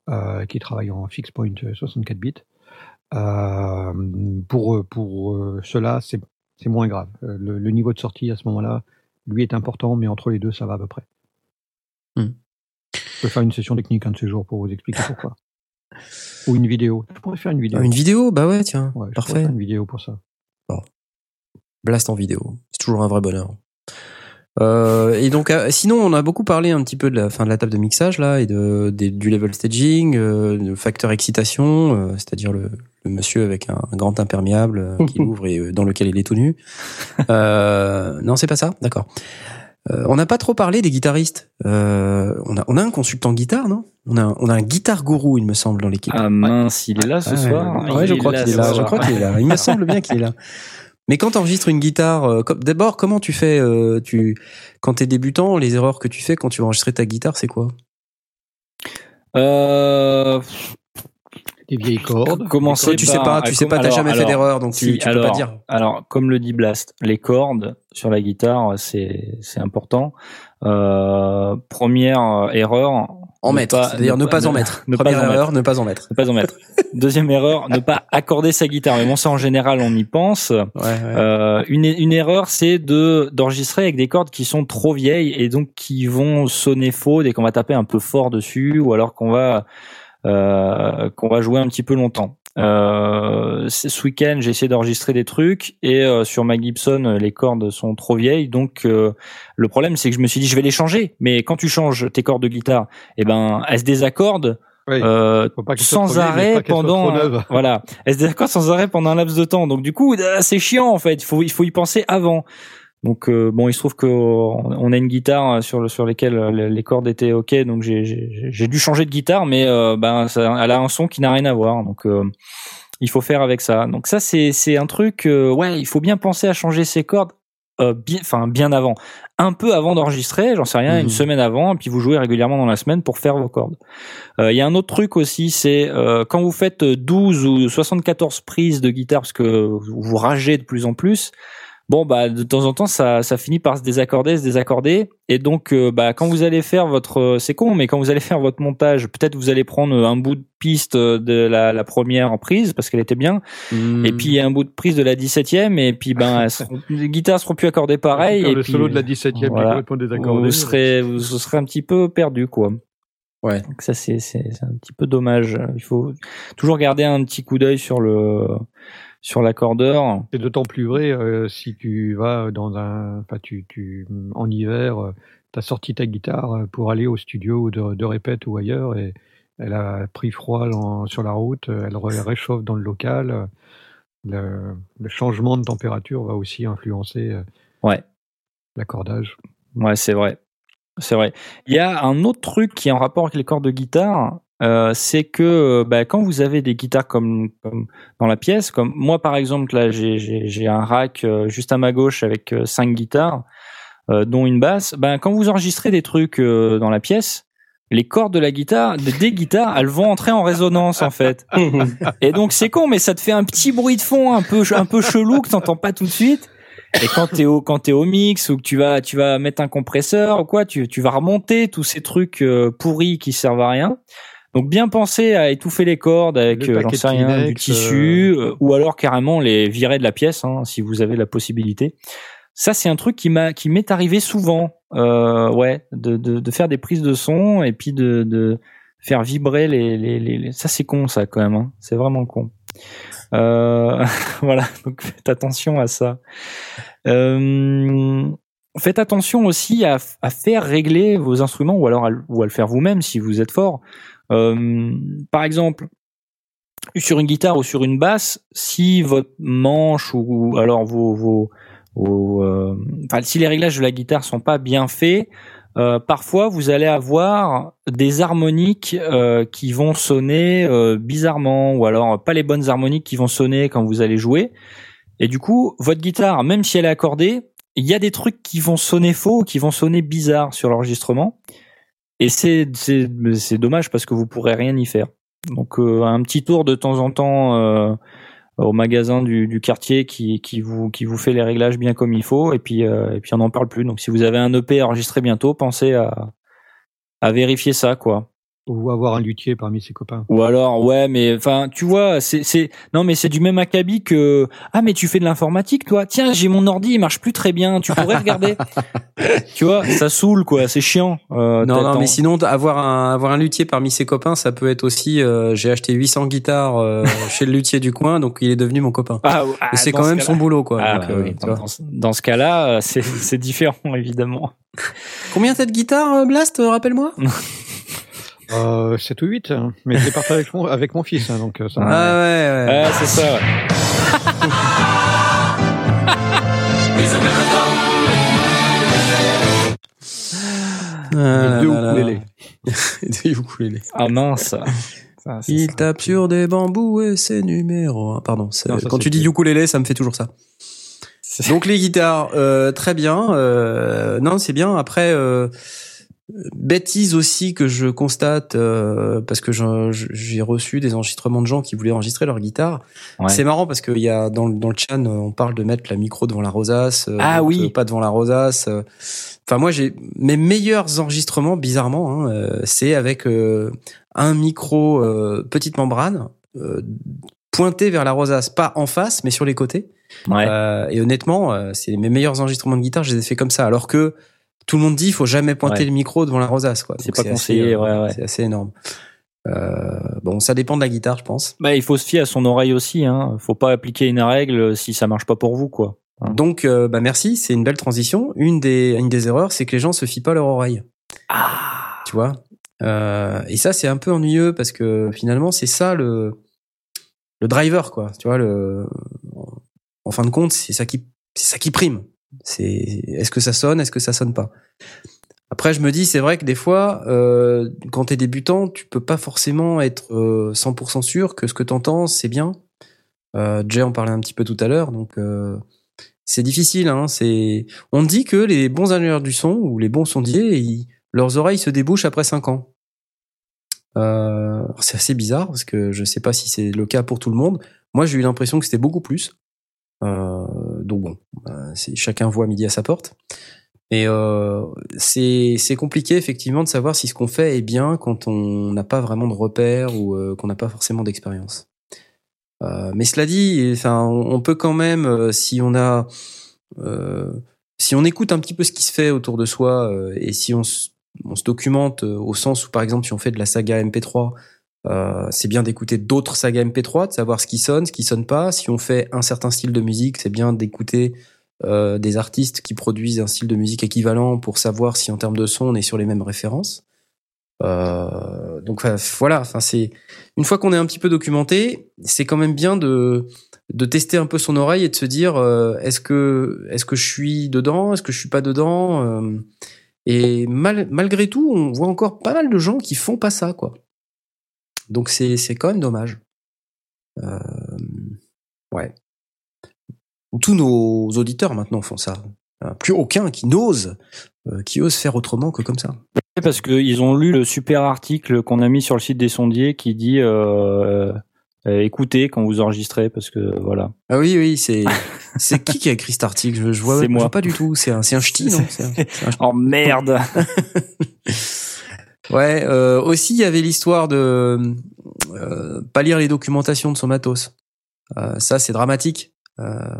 euh, qui travaillent en fixed point euh, 64 bits, euh, pour pour euh, cela, c'est moins grave. Le, le niveau de sortie à ce moment-là, lui est important, mais entre les deux, ça va à peu près. Hmm. Je peux faire une session technique un de ces jours pour vous expliquer pourquoi. Ou une vidéo. Je pourrais faire une vidéo. Une vidéo, bah ouais, tiens, Ouais, je parfait. faire une vidéo pour ça. Blast en vidéo, c'est toujours un vrai bonheur. Euh, et donc, euh, sinon, on a beaucoup parlé un petit peu de la fin de la table de mixage là et de, du level staging, euh, de facteur excitation, euh, c'est-à-dire le, le monsieur avec un, un grand imperméable euh, qui ouvre et euh, dans lequel il est tout nu. Euh, non, c'est pas ça, d'accord. Euh, on n'a pas trop parlé des guitaristes. Euh, on a, on a un consultant guitare, non? On a, un- on a un guitare gourou, il me semble, dans l'équipe. Ah mince, il est là ce Ah, soir. Ouais, je Il crois qu'il est là. Je crois qu'il est là. Il me semble bien qu'il est là. Mais quand tu enregistres une guitare, euh, comme- d'abord, comment tu fais euh, tu, Quand t'es débutant, les erreurs que tu fais quand tu vas enregistrer ta guitare, c'est quoi? Euh, Des vieilles cordes. commencer Toi, Tu sais pas, tu sais pas, t'as alors- jamais fait d'erreur, donc tu, si, tu peux alors, pas dire. Alors, comme le dit Blast, les cordes sur la guitare, c'est c'est important. Euh, première erreur. En ne mettre, c'est-à-dire ne pas en mettre. ne pas Première mettre. erreur, ne pas en mettre. Ne pas en mettre. Deuxième erreur, ne pas accorder sa guitare. Mais bon, ça en général, on y pense. Ouais, ouais. Euh, une, une erreur, c'est de d'enregistrer avec des cordes qui sont trop vieilles et donc qui vont sonner faux dès qu'on va taper un peu fort dessus ou alors qu'on va euh, qu'on va jouer un petit peu longtemps. Euh, ce week-end, j'ai essayé d'enregistrer des trucs et euh, sur ma Gibson, euh, les cordes sont trop vieilles. Donc euh, le problème, c'est que je me suis dit, je vais les changer. Mais quand tu changes tes cordes de guitare, eh ben, elles se désaccordent Oui. euh, sans arrêt pendant voilà elles se désaccordent sans arrêt pendant un laps de temps? Donc du coup euh, c'est chiant en fait il faut il faut y penser avant donc euh, bon il se trouve que on on a une guitare sur le sur lesquelles euh, les cordes étaient ok donc j'ai dû changer de guitare mais euh, ben ça, elle a un son qui n'a rien à voir. Donc euh, il faut faire avec ça. Donc ça c'est c'est un truc euh, ouais il faut bien penser à changer ses cordes euh, bien enfin bien avant. Un peu avant d'enregistrer j'en sais rien une semaine avant et puis vous jouez régulièrement dans la semaine pour faire vos cordes. Euh, Il y a un autre truc aussi, c'est euh, quand vous faites 12 ou 74 prises de guitare parce que vous ragez de plus en plus. Bon bah de temps en temps ça ça finit par se désaccorder, se désaccorder et donc euh, bah quand vous allez faire votre euh, c'est con mais quand vous allez faire votre montage, peut-être vous allez prendre un bout de piste de la, la première prise parce qu'elle était bien Hmm. et puis un bout de prise de la 17e et puis ben seront- les guitares seront plus accordées pareil et le puis solo de la 17e voilà. qui complètement désaccordé. vous serez vous serez un petit peu perdu quoi. Ouais. Donc ça c'est c'est c'est un petit peu dommage. Il faut toujours garder un petit coup d'œil sur le sur l'accordeur. C'est d'autant plus vrai euh, si tu vas dans un, enfin tu, tu en hiver, euh, t'as sorti ta guitare euh, pour aller au studio de, de répète ou ailleurs et elle a pris froid sur la route, elle ré- réchauffe dans le local. Le, le changement de température va aussi influencer Ouais. l'accordage. Ouais, c'est vrai. C'est vrai. Il y a un autre truc qui est en rapport avec les cordes de guitare, euh, c'est que euh, bah, quand vous avez des guitares comme, comme dans la pièce, comme moi par exemple là j'ai un rack euh, juste à ma gauche avec euh, cinq guitares, euh, dont une basse. Ben quand vous enregistrez des trucs euh, dans la pièce, les cordes de la guitare, de- des guitares, elles vont entrer en résonance en fait. Et donc c'est con, mais ça te fait un petit bruit de fond un peu un peu chelou que t'entends pas tout de suite. Et quand t'es au quand t'es au mix ou que tu vas tu vas mettre un compresseur ou quoi, tu tu vas remonter tous ces trucs pourris qui servent à rien. Donc bien penser à étouffer les cordes avec euh, j'en sais rien du tissu euh, ou alors carrément les virer de la pièce hein, si vous avez la possibilité. Ça c'est un truc qui m'a qui m'est arrivé souvent. Euh, ouais, de, de de faire des prises de son et puis de de faire vibrer les les, les, les- ça c'est con ça quand même hein. c'est vraiment con euh, voilà donc faites attention à ça euh, faites attention aussi à, à faire régler vos instruments ou alors à, le- ou à le faire vous-même si vous êtes fort euh, par exemple sur une guitare ou sur une basse si votre manche ou alors vos vos, vos euh, enfin si les réglages de la guitare sont pas bien faits euh, parfois vous allez avoir des harmoniques euh, qui vont sonner euh, bizarrement ou alors pas les bonnes harmoniques qui vont sonner quand vous allez jouer. Et du coup votre guitare même si elle est accordée il y a des trucs qui vont sonner faux qui vont sonner bizarre sur l'enregistrement et c'est dommage parce que vous pourrez rien y faire donc euh, un petit tour de temps en temps euh, au magasin du, du quartier qui, qui vous qui vous fait les réglages bien comme il faut et puis euh, et puis on n'en parle plus. Donc si vous avez un EP à enregistrer bientôt, pensez à à vérifier ça quoi. Ou avoir un luthier parmi ses copains. Ou alors ouais mais enfin tu vois c'est c'est non mais c'est du même acabit que ah mais tu fais de l'informatique toi tiens j'ai mon ordi il marche plus très bien tu pourrais regarder tu vois ça saoule quoi c'est chiant euh, Non, non, mais sinon, avoir un, avoir un luthier parmi ses copains, ça peut être aussi, euh, j'ai acheté 800 guitares euh, chez le luthier du coin, donc il est devenu mon copain. ah, ah, Et c'est quand ce même son boulot, quoi. Ah, Donc, bah euh, oui, dans, ce- dans ce cas-là, euh, c'est c'est différent évidemment. Combien t'as de guitares, Blast Rappelle-moi? Euh, 7 ou 8, hein. mais je l'ai partagé avec mon, avec mon fils, hein, donc euh, ça. Ah ouais, ouais. Ouais, c'est ça. ouais. Ah deux ukulélés. Deux ukulélés. Ah mince. Ça, Il ça. tape sur des bambous et c'est numéro un. Pardon, c'est- Non, ça, quand tu dis ukulélé, ça me fait toujours ça. Donc les guitares, euh, très bien. Euh, non, c'est bien. Après, euh, bêtise aussi que je constate euh, parce que j'ai reçu des enregistrements de gens qui voulaient enregistrer leur guitare. Ouais. C'est marrant parce qu'il y a dans, le- dans le chat, on parle de mettre la micro devant la rosace. euh, Ah oui. euh, pas devant la rosace. euh. Enfin moi j'ai mes meilleurs enregistrements bizarrement, hein, c'est avec euh, un micro euh, petite membrane euh, pointé vers la rosace, pas en face mais sur les côtés. Ouais. Euh, et honnêtement, c'est mes meilleurs enregistrements de guitare, je les ai fait comme ça. Alors que tout le monde dit, il faut jamais pointer Ouais. le micro devant la rosace, quoi. C'est pas conseillé, euh, ouais, ouais. C'est assez énorme. Euh, bon, ça dépend de la guitare, je pense. Bah, il faut se fier à son oreille aussi. Hein. Faut pas appliquer une règle si ça marche pas pour vous, quoi. Hein. Donc, euh, bah merci, c'est une belle transition. Une des, une des erreurs, c'est que les gens se fient pas à leur oreille. Ah. Tu vois. Euh, et ça, c'est un peu ennuyeux parce que finalement, c'est ça le, le driver, quoi. Tu vois, le, en fin de compte, c'est ça qui, c'est ça qui prime. C'est, est-ce que ça sonne, est-ce que ça sonne pas? Après, je me dis, c'est vrai que des fois, euh, quand t'es débutant, tu peux pas forcément être euh, 100% sûr que ce que t'entends, c'est bien. Euh, Jay en parlait un petit peu tout à l'heure, donc euh, c'est difficile. Hein, c'est, on dit que les bons ingénieurs du son ou les bons sondiers, leurs oreilles se débouchent après 5 ans. Euh, c'est assez bizarre parce que je sais pas si c'est le cas pour tout le monde. Moi, j'ai eu l'impression que c'était beaucoup plus. Donc bon, euh, chacun voit midi à sa porte. Et euh, c'est compliqué effectivement de savoir si ce qu'on fait est bien quand on n'a pas vraiment de repères ou euh, qu'on n'a pas forcément d'expérience. Euh, mais cela dit, enfin, on, peut quand même, si on a, si on écoute un petit peu ce qui se fait autour de soi et si on se, on se documente au sens où, par exemple, si on fait de la saga MP3, euh, c'est bien d'écouter d'autres sagas MP3, de savoir ce qui sonne, ce qui sonne pas. Si on fait un certain style de musique, c'est bien d'écouter euh, des artistes qui produisent un style de musique équivalent pour savoir si en termes de son on est sur les mêmes références. Euh, donc enfin, voilà, enfin c'est une fois qu'on est un petit peu documenté, c'est quand même bien de de tester un peu son oreille et de se dire euh, est-ce que est-ce que je suis dedans, est-ce que je suis pas dedans? euh, et mal, malgré tout, on voit encore pas mal de gens qui font pas ça quoi. Donc c'est quand même dommage. Euh, ouais. Tous nos auditeurs maintenant font ça. Euh, Plus aucun qui n'ose, euh, qui ose faire autrement que comme ça. Parce qu'ils ont lu le super article qu'on a mis sur le site des sondiers qui dit euh, euh, écoutez quand vous enregistrez parce que voilà. Ah oui, oui, c'est c'est qui qui a écrit cet article? Je, je vois, C'est je moi. vois pas du tout. C'est un c'est un ch'ti, non? Un-. Oh merde Ouais. Euh, aussi, il y avait l'histoire de euh, pas lire les documentations de son matos. Euh, ça, c'est dramatique. Euh,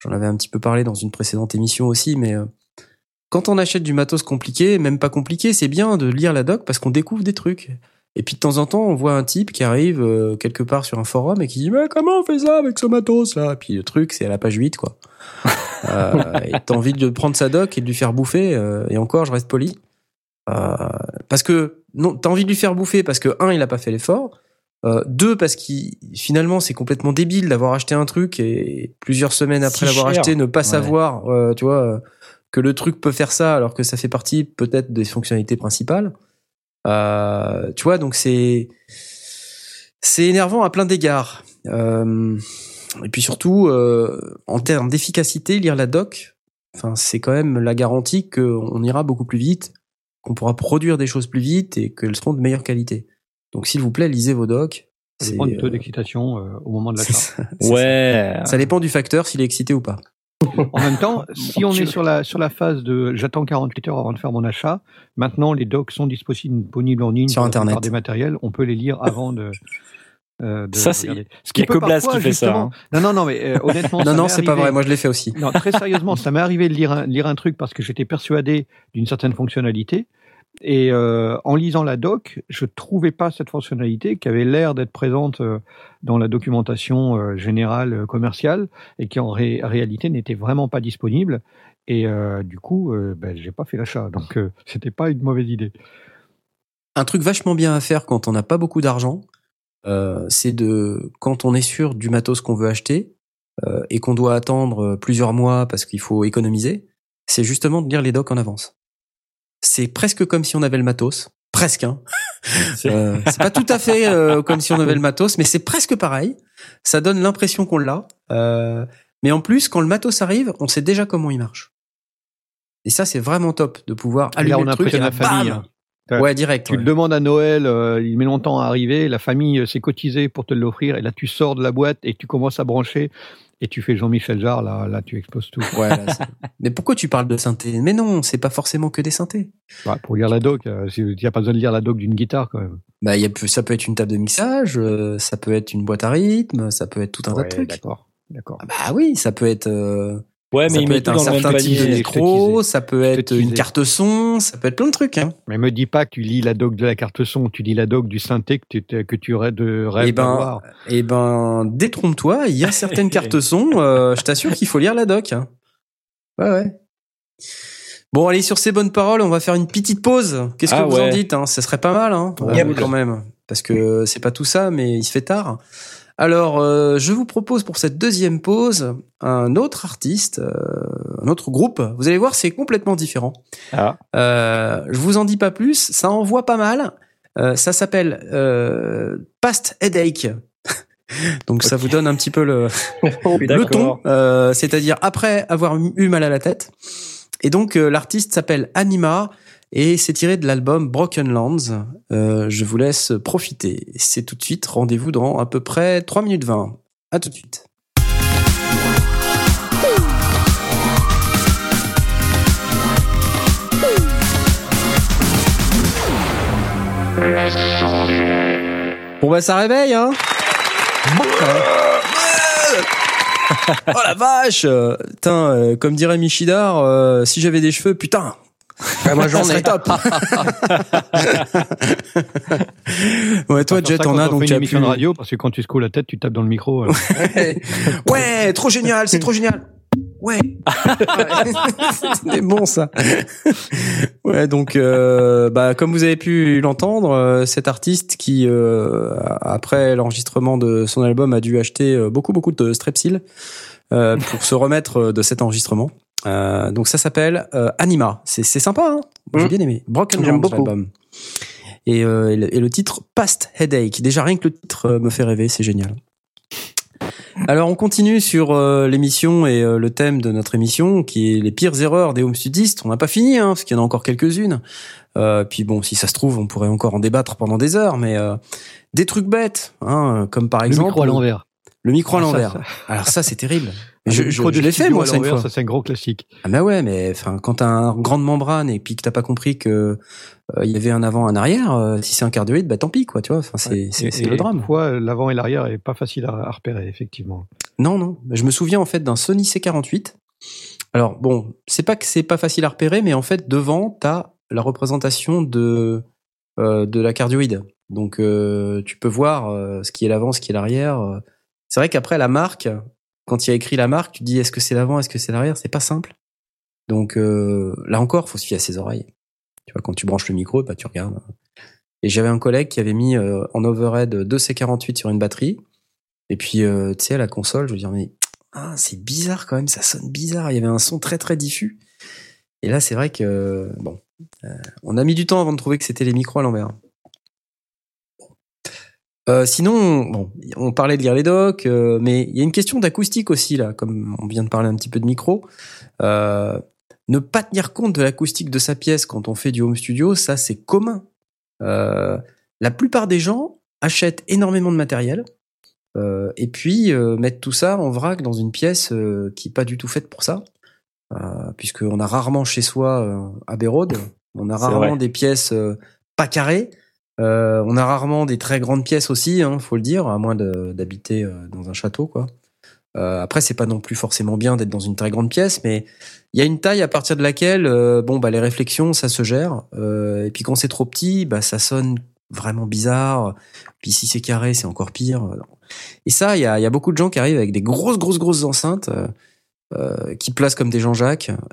J'en avais un petit peu parlé dans une précédente émission aussi, mais euh, quand on achète du matos compliqué, même pas compliqué, c'est bien de lire la doc parce qu'on découvre des trucs. Et puis de temps en temps, on voit un type qui arrive euh, quelque part sur un forum et qui dit mais comment on fait ça avec ce matos là? Et puis le truc, c'est à la page 8 quoi. euh, et t'as envie de prendre sa doc et de lui faire bouffer. euh, et encore, je reste poli. Euh, parce que non, t'as envie de lui faire bouffer parce que un, il a pas fait l'effort. Euh, deux, parce qu'il finalement c'est complètement débile d'avoir acheté un truc et plusieurs semaines après Si l'avoir acheté ne pas Ouais. savoir, euh, tu vois, euh, que le truc peut faire ça alors que ça fait partie peut-être des fonctionnalités principales. Euh, tu vois, donc c'est c'est énervant à plein d'égards. Euh, et puis surtout, euh, en termes d'efficacité, lire la doc, enfin c'est quand même la garantie qu'on ira beaucoup plus vite, qu'on pourra produire des choses plus vite et qu'elles seront de meilleure qualité. Donc s'il vous plaît, lisez vos docs. Ça C'est, dépend du taux euh, d'excitation euh, au moment de ça, c'est Ouais. ça. Ça dépend du facteur s'il est excité ou pas. En même temps, si on est sur la, sur la phase de j'attends 48 heures avant de faire mon achat, maintenant les docs sont disponibles en ligne Sur la Internet. plupart des matériels, on peut les lire avant de. Euh, de Ça, c'est-. Ce y a que Blas parfois, qui fait ça, justement- Non, non, non, mais euh, honnêtement, Non, ça non, c'est pas vrai. Moi, je l'ai fait aussi. Non, très sérieusement, ça m'est arrivé de lire un, lire un truc parce que j'étais persuadé d'une certaine fonctionnalité. Et euh, en lisant la doc, je trouvais pas cette fonctionnalité qui avait l'air d'être présente euh, dans la documentation générale commerciale et qui en ré- réalité n'était vraiment pas disponible. Et euh, du coup, euh, ben, j'ai pas fait l'achat. Donc, euh, c'était pas une mauvaise idée. Un truc vachement bien à faire quand on n'a pas beaucoup d'argent, euh, c'est de quand on est sûr du matos qu'on veut acheter euh, et qu'on doit attendre plusieurs mois parce qu'il faut économiser, c'est justement de lire les docs en avance. C'est presque comme si on avait le matos, presque. Hein. Euh, c'est pas tout à fait euh, comme si on avait le matos, mais c'est presque pareil. Ça donne l'impression qu'on l'a. Euh, mais en plus, quand le matos arrive, on sait déjà comment il marche. Et ça, c'est vraiment top de pouvoir allumer là, on le truc et la famille. bam hein. Ouais, direct. Tu ouais. le demandes à Noël, euh, il met longtemps à arriver, la famille euh, s'est cotisée pour te l'offrir, et là tu sors de la boîte et tu commences à brancher, et tu fais Jean-Michel Jarre, là, là tu exploses tout. Ouais, là, mais pourquoi tu parles de synthé? Mais non, c'est pas forcément que des synthés. Ouais, pour lire la doc, euh, il n'y a pas besoin de lire la doc d'une guitare quand même. Bah, il y a, ça peut être une table de mixage, euh, ça peut être une boîte à rythme, ça peut être tout un tas de trucs. D'accord, d'accord. Ah Bah oui, ça peut être, Ouais, ça mais il peut être un certain type de micro, ça peut être une carte son, ça peut être plein de trucs. Hein. Mais me dis pas que tu lis la doc de la carte son, tu lis la doc du synthé que tu, que tu rêves de rêves Eh ben, d'avoir. Eh ben, détrompe-toi, il y a certaines cartes son, euh, je t'assure qu'il faut lire la doc. hein. Ouais, ouais. Bon, allez, sur ces bonnes paroles, on va faire une petite pause. Qu'est-ce que Ah vous en dites hein? Ce serait pas mal, hein, Yep. quand même. Parce que c'est pas tout ça, mais il se fait tard. Alors, euh, je vous propose pour cette deuxième pause un autre artiste, euh, un autre groupe. Vous allez voir, c'est complètement différent. Ah. Euh, je vous en dis pas plus, ça envoie pas mal. Euh, ça s'appelle euh, Past Headache. Donc ça vous donne un petit peu le, le ton, euh, c'est-à-dire après avoir eu mal à la tête. Et donc l'artiste s'appelle Anima et c'est tiré de l'album Broken Lands. Euh, je vous laisse profiter. C'est tout de suite. Rendez-vous dans à peu près 3 minutes 20. À tout de suite. Bon bah ça réveille hein Oh la vache euh, Putain, euh, comme dirait Michidar, euh, si j'avais des cheveux, putain moi j'en ai. top Ouais, toi Jet, t'en as, on donc tu une as émission pu... de radio parce que quand tu secoues la tête, tu tapes dans le micro. euh. Ouais, trop génial, c'est trop génial Ouais C'était bon ça Ouais, donc, euh, bah, comme vous avez pu l'entendre, euh, cet artiste qui, euh, après l'enregistrement de son album, a dû acheter beaucoup, beaucoup de Strepsil euh, pour se remettre de cet enregistrement. Euh, donc ça s'appelle euh, Anima. C'est c'est sympa, hein J'ai Mm. bien aimé. Broken J'aime beaucoup. Et, euh, et, le, et le titre Past Headache. Déjà rien que le titre euh, me fait rêver, c'est génial. Alors on continue sur euh, l'émission et euh, le thème de notre émission qui est les pires erreurs des home studistes. On n'a pas fini hein, parce qu'il y en a encore quelques-unes. Euh, puis bon, si ça se trouve, on pourrait encore en débattre pendant des heures, mais euh, des trucs bêtes, hein, comme par Le exemple micro à l'envers. Le micro à Ah, l'envers. Alors ça, c'est terrible. Le je je, je l'ai fait moi ça une fois. Ça, c'est un gros classique. Ah bah ouais, mais enfin, quand t'as une grande membrane et puis que t'as pas compris que euh, il y avait un avant, un arrière, euh, si c'est un cardioïde, bah tant pis quoi, tu vois. Enfin, c'est le drame. Parfois, l'avant et l'arrière est pas facile à, repérer, effectivement? Non, non. Je me souviens en fait d'un Sony C48. Alors bon, c'est pas que c'est pas facile à repérer, mais en fait devant t'as la représentation de euh, de la cardioïde. Donc tu peux voir ce qui est l'avant, ce qui est l'arrière. C'est vrai qu'après la marque, quand il y a écrit la marque, tu dis est-ce que c'est l'avant, est-ce que c'est l'arrière, c'est pas simple. Donc euh, là encore, faut se fier à ses oreilles. Tu vois, quand tu branches le micro, bah tu regardes. Et j'avais un collègue qui avait mis euh, en overhead deux C48 sur une batterie. Et puis, euh, tu sais, la console, je veux dire, mais ah, c'est bizarre quand même, ça sonne bizarre. Il y avait un son très très diffus. Et là, c'est vrai que bon, euh, on a mis du temps avant de trouver que c'était les micros à l'envers. Euh, sinon, bon, on parlait de lire les docs, euh, mais il y a une question d'acoustique aussi là, comme on vient de parler un petit peu de micro. Euh, ne pas tenir compte de l'acoustique de sa pièce quand on fait du home studio, ça c'est commun. Euh, la plupart des gens achètent énormément de matériel euh, et puis euh, mettre tout ça en vrac dans une pièce qui est pas du tout faite pour ça, euh, puisqu'on a rarement chez soi euh, à Bérode, on a rarement des pièces euh, pas carrées, euh, on a rarement des très grandes pièces aussi, hein, faut le dire, à moins d'habiter euh, dans un château, quoi. Euh, après, c'est pas non plus forcément bien d'être dans une très grande pièce, mais il y a une taille à partir de laquelle, euh, bon, bah, les réflexions, ça se gère. Euh, et puis quand c'est trop petit, bah, ça sonne vraiment bizarre. Puis si c'est carré, c'est encore pire. Et ça, il y a, y a beaucoup de gens qui arrivent avec des grosses, grosses, grosses enceintes euh, qui placent comme des Jean-Jacques.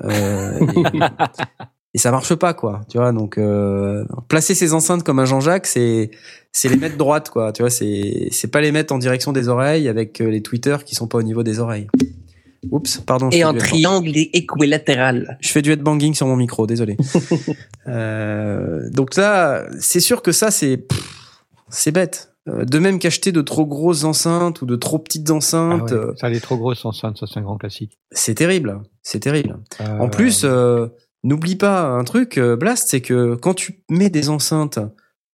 et, ça marche pas, quoi. Tu vois, donc euh, placer ces enceintes comme un Jean-Jacques, c'est c'est les mettre droite, quoi. Tu vois, c'est c'est pas les mettre en direction des oreilles avec euh, les tweeters qui sont pas au niveau des oreilles. Oups, pardon. Et en triangle équilatéral. Je fais du headbanging sur mon micro, désolé. Euh, donc là, c'est sûr que ça, c'est c'est bête. Euh, De même qu'acheter de trop grosses enceintes ou de trop petites Ah enceintes, ouais, euh, Ça, les trop grosses enceintes, ça c'est un grand classique. c'est terrible. C'est terrible. En plus, euh, n'oublie pas un truc, euh, Blast, c'est que quand tu mets des enceintes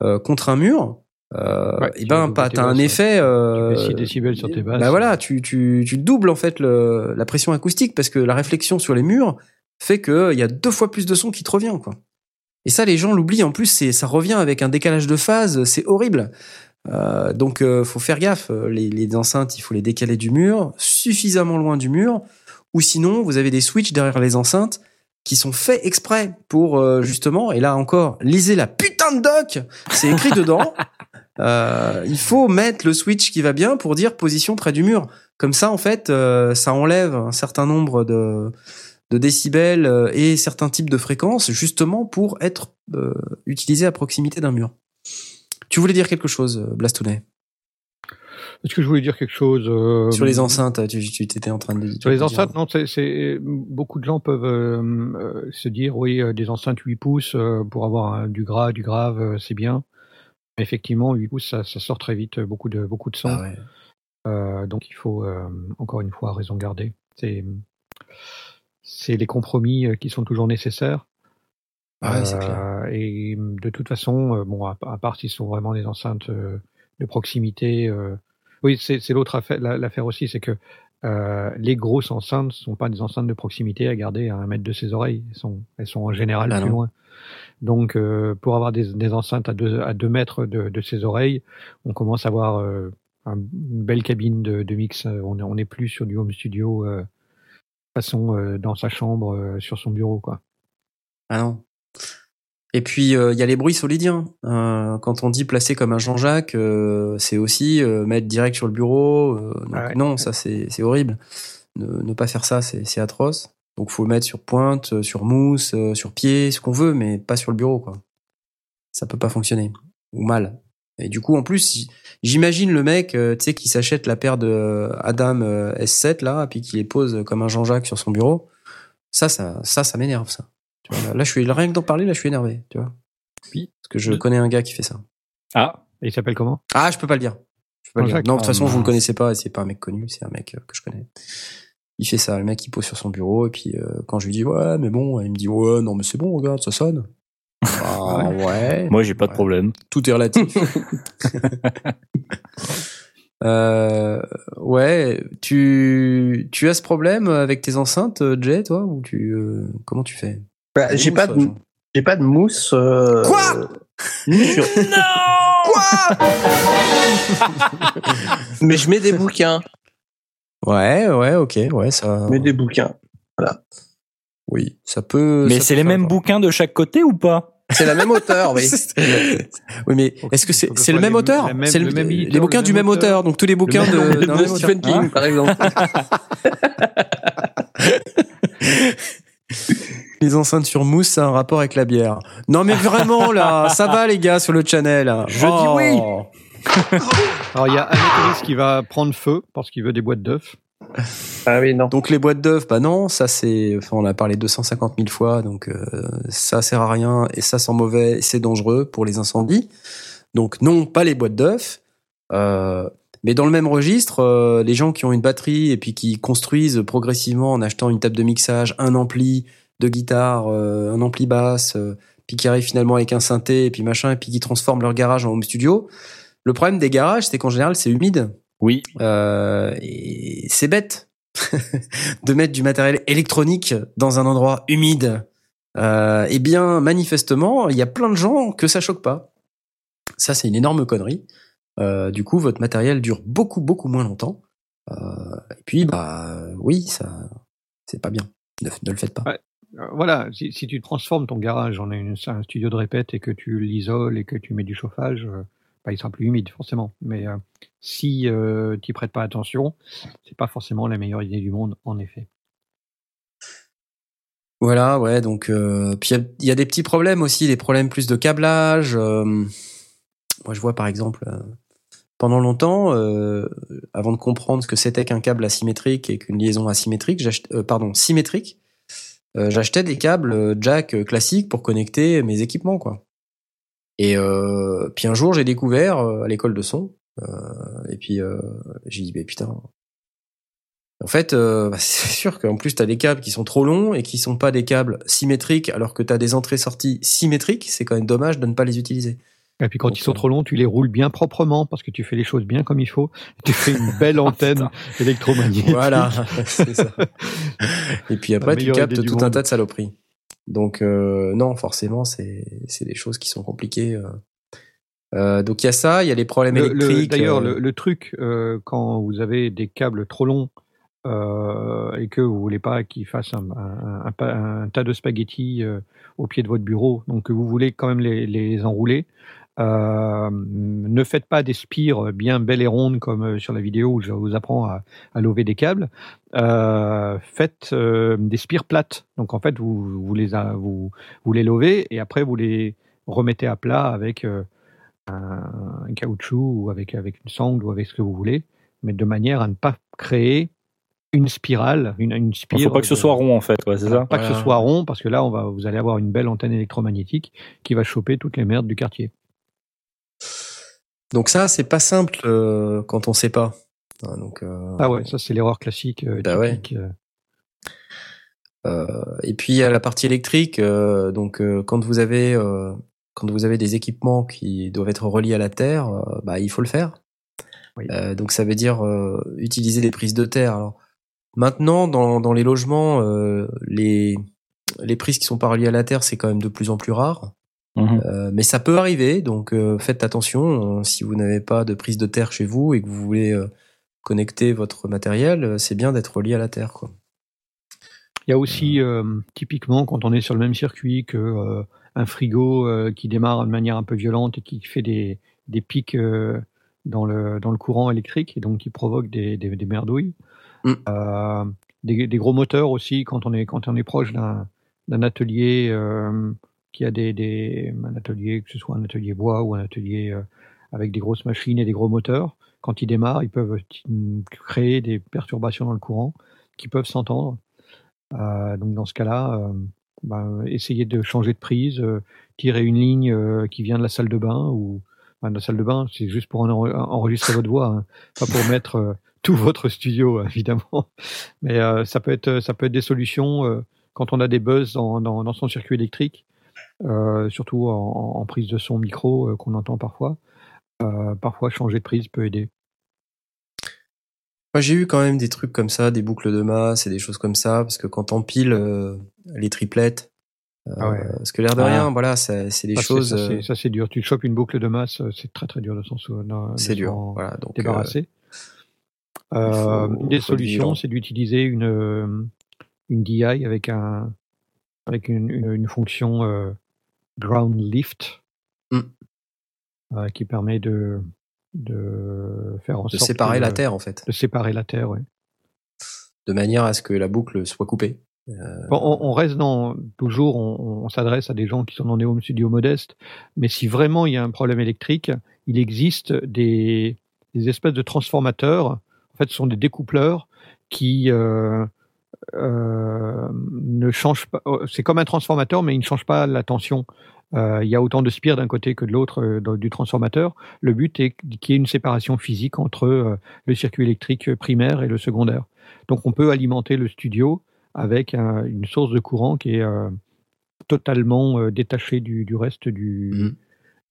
euh, contre un mur, euh, Ouais, et tu ben, pas, t'as un effet. Euh, mets 6 décibels sur tes basses. bah voilà, tu, tu, tu doubles en fait le, la pression acoustique parce que la réflexion sur les murs fait que il y a deux fois plus de son qui te revient quoi. Et ça, les gens l'oublient. En plus, c'est ça revient avec un décalage de phase, c'est horrible. Euh, donc, euh, faut faire gaffe. Les, les enceintes, il faut les décaler du mur, suffisamment loin du mur, ou sinon, vous avez des switches derrière les enceintes qui sont faits exprès pour euh, justement. Et là encore, lisez la putain de doc. C'est écrit dedans. Euh, il faut mettre le switch qui va bien pour dire position près du mur. Comme ça, en fait, euh, ça enlève un certain nombre de, de décibels euh, et certains types de fréquences, justement pour être euh, utilisé à proximité d'un mur. Tu voulais dire quelque chose, euh, Blastounet Est-ce que je voulais dire quelque chose euh, Sur les enceintes, tu, tu étais en train de Sur les enceintes, non, c'est, c'est- beaucoup de gens peuvent euh, euh, se dire oui, des enceintes 8 pouces pour avoir du gras, du grave, c'est bien. Effectivement, 8 pouces, ça, ça sort très vite, beaucoup de beaucoup de son. Ah ouais. Euh, donc il faut euh, encore une fois raison garder. C'est c'est les compromis qui sont toujours nécessaires. Ah ouais, Euh, clair. Et de toute façon, bon, à, à part s'ils sont vraiment des enceintes de proximité. Oui, c'est l'autre affaire, la- l'affaire aussi, c'est que euh, les grosses enceintes sont pas des enceintes de proximité à garder à un mètre de ses oreilles. Elles sont, elles sont en général Ah plus non. loin. Donc, euh, pour avoir des, des enceintes à deux, à deux mètres de, de ses oreilles, on commence à avoir euh, un- une belle cabine de, de mix. On on n'est plus sur du home studio façon dans sa chambre, sur son bureau, quoi. Ah non. Et puis euh, il y a les bruits solidiens. Euh, quand on dit placer comme un Jean-Jacques, euh, c'est aussi mettre direct sur le bureau. donc Ah ouais. Non, ça c'est horrible. Ne, ne pas faire ça, c'est atroce. Donc faut le mettre sur pointe, sur mousse, sur pied, ce qu'on veut, mais pas sur le bureau quoi. Ça peut pas fonctionner ou mal. Et du coup en plus, j'imagine le mec, tu sais, qui s'achète la paire de Adam euh, S7 là, puis qui les pose comme un Jean-Jacques sur son bureau. Ça, ça, ça, ça m'énerve ça. Tu vois, là, là, je suis rien que d'en parler, là, je suis énervé, tu vois. Oui. Parce que je connais un gars qui fait ça. Ah, Et il s'appelle comment? Ah, je peux pas le dire. Je peux pas le dire. Non, de toute Ah, façon, vous le connaissez pas. C'est pas un mec connu. C'est un mec euh, que je connais. Il fait ça. Le mec, il pose sur son bureau et puis euh, quand je lui dis ouais, mais bon, il me dit ouais, non, mais c'est bon, regarde, ça sonne. Ah ouais. Moi, j'ai pas de Ouais. problème. Tout est relatif. euh, ouais, tu tu as ce problème avec tes enceintes, euh, Jay, toi, ou tu euh, comment tu fais? Bah, j'ai pas de, j'ai pas de mousse. euh, Quoi? sur- Mais je mets des bouquins. Ouais, ouais, ok, ouais, ça. Je mets des bouquins. Oui, ça peut. Mais ça c'est peut les mêmes bouquins de chaque côté ou pas? C'est la même hauteur, oui. oui, mais est-ce que c'est c'est le même auteur C'est le même les bouquins le du même auteur, auteur. donc tous les bouquins de, Stephen auteur. King, par exemple. Les enceintes sur mousse, ça a un rapport avec la bière. Non mais vraiment là, ça va les gars sur le channel. Je dis oui. Alors il y a Anatolis qui va prendre feu parce qu'il veut des boîtes d'œufs. Ah oui, non. Donc les boîtes d'œufs, bah non, ça c'est, enfin on a parlé 250 000 fois, donc euh, ça sert à rien et ça sent mauvais, c'est dangereux pour les incendies. Donc non, pas les boîtes d'œufs. Euh, mais dans le même registre, euh, les gens qui ont une batterie et puis qui construisent progressivement en achetant une table de mixage, un ampli de guitare, euh, un ampli basse, euh, puis qui arrivent finalement avec un synthé et puis machin, et puis qui transforment leur garage en home studio. Le problème des garages, c'est qu'en général, c'est humide. Oui. Euh, et c'est bête de mettre du matériel électronique dans un endroit humide. Euh, eh bien, manifestement, il y a plein de gens que ça choque pas. Ça, c'est une énorme connerie. Euh, du coup, votre matériel dure beaucoup, beaucoup moins longtemps. Euh, et puis, bah, oui, ça, c'est pas bien. Ne, ne le faites pas. Ouais. Euh, Voilà, si, tu transformes ton garage en un studio de répète et que tu l'isoles et que tu mets du chauffage, euh, bah, il sera plus humide forcément. Mais euh, si euh, tu prêtes pas attention, c'est pas forcément la meilleure idée du monde en effet. Voilà, ouais, donc puis il y a- des petits problèmes aussi, des problèmes plus de câblage. moi, je vois par exemple, pendant longtemps, avant de comprendre ce que c'était qu'un câble asymétrique et qu'une liaison asymétrique, pardon, symétrique, j'achetais des câbles euh, jack euh, classiques pour connecter mes équipements, quoi. Et euh, puis un jour, j'ai découvert euh, à l'école de son, euh, et puis euh, j'ai dit, mais putain, en fait, euh, bah, c'est sûr qu'en plus, tu as des câbles qui sont trop longs et qui sont pas des câbles symétriques, alors que tu as des entrées-sorties symétriques. C'est quand même dommage de ne pas les utiliser. Et puis quand ils sont trop longs, tu les roules bien proprement parce que tu fais les choses bien comme il faut. Tu fais une belle antenne électromagnétique. Voilà, c'est ça. Et puis après, tu captes tout un tas de saloperies. Donc, euh, non, forcément, c'est c'est des choses qui sont compliquées. euh. Euh, donc, il y a ça, il y a les problèmes Le- le- électriques. D'ailleurs, le, le truc, quand vous avez des câbles trop longs et que vous voulez pas qu'ils fassent un, un- un pa- un tas de spaghettis au pied de votre bureau, donc que vous voulez quand même les, les enrouler, euh, ne faites pas des spires bien belles et rondes comme euh, sur la vidéo où je vous apprends à, à lever des câbles. Euh, faites euh, des spires plates. Donc en fait, vous, vous les a- vous, vous les levez et après vous les remettez à plat avec euh, un, un caoutchouc ou avec, avec une sangle ou avec ce que vous voulez, mais de manière à ne pas créer une spirale, une, une Il spire. faut pas que ce soit rond en fait, ouais, c'est ça. Pas que ce soit rond, parce que là, on va, vous allez avoir une belle antenne électromagnétique qui va choper toutes les merdes du quartier. Donc ça, c'est pas simple euh, quand on sait pas. Ah, donc, euh, Ah ouais, ça c'est l'erreur classique. euh, Bah ouais. et puis il y a la partie électrique. donc quand vous avez quand vous avez des équipements qui doivent être reliés à la terre, bah il faut le faire. Oui. Donc ça veut dire utiliser des prises de terre. Alors maintenant dans dans les logements, les les prises qui sont pas reliées à la terre, c'est quand même de plus en plus rare. Mhm. Euh, mais ça peut arriver, donc euh, faites attention. euh, si vous n'avez pas de prise de terre chez vous et que vous voulez euh, connecter votre matériel, euh, c'est bien d'être relié à la terre, quoi. Il y a aussi euh, typiquement quand on est sur le même circuit que euh, un frigo euh, qui démarre de manière un peu violente et qui fait des, des pics euh, dans, le, dans le courant électrique et donc qui provoque des, des, des merdouilles. Mm. Euh, des, des gros moteurs aussi quand on est, quand on est proche d'un d'un atelier euh, qui a des, des un atelier que ce soit un atelier bois ou un atelier euh, avec des grosses machines et des gros moteurs. Quand ils démarrent ils peuvent t- créer des perturbations dans le courant qui peuvent s'entendre. Euh, donc dans ce cas-là, euh, ben, essayez de changer de prise, euh, tirer une ligne euh, qui vient de la salle de bain ou dans la salle de bain, c'est juste pour en- enregistrer votre voix, hein, pas pour mettre euh, tout votre studio évidemment. Mais euh, ça peut être ça peut être des solutions euh, quand on a des buzz dans, dans, dans son circuit électrique, euh, surtout en, en prise de son micro euh, qu'on entend parfois. Euh, parfois changer de prise peut aider. Moi, j'ai eu quand même des trucs comme ça, des boucles de masse et des choses comme ça, parce que quand t'empiles euh, les triplettes, euh, Ah ouais. parce que l'air de Ah. rien, voilà, c'est des Ça, c'est- choses, ça, c'est- euh, dur. Tu chopes une boucle de masse, euh, c'est très très dur de s'en sou- de- de c'est dur. Voilà, donc euh, débarrasser. Euh, faut- des solutions, c'est d'utiliser une euh, une DI avec un avec une, une, une fonction euh, ground lift Mm. euh, qui permet de de faire en de sorte séparer la terre en fait, de séparer la terre. Ouais. de manière à ce que la boucle soit coupée. Bon, on, on reste dans toujours, on, on s'adresse à des gens qui sont dans des home studios modestes, mais si vraiment il y a un problème électrique, il existe des, des espèces de transformateurs. En fait, ce sont des découpleurs qui euh, euh, ne changent pas. euh, C'est comme un transformateur, mais il ne change pas la tension. Euh, il y a autant de spires d'un côté que de l'autre euh, du transformateur. Le but est qu'il y ait une séparation physique entre euh, le circuit électrique primaire et le secondaire. Donc, on peut alimenter le studio avec un- une source de courant qui est euh, totalement euh, détachée du, reste du, Mhm.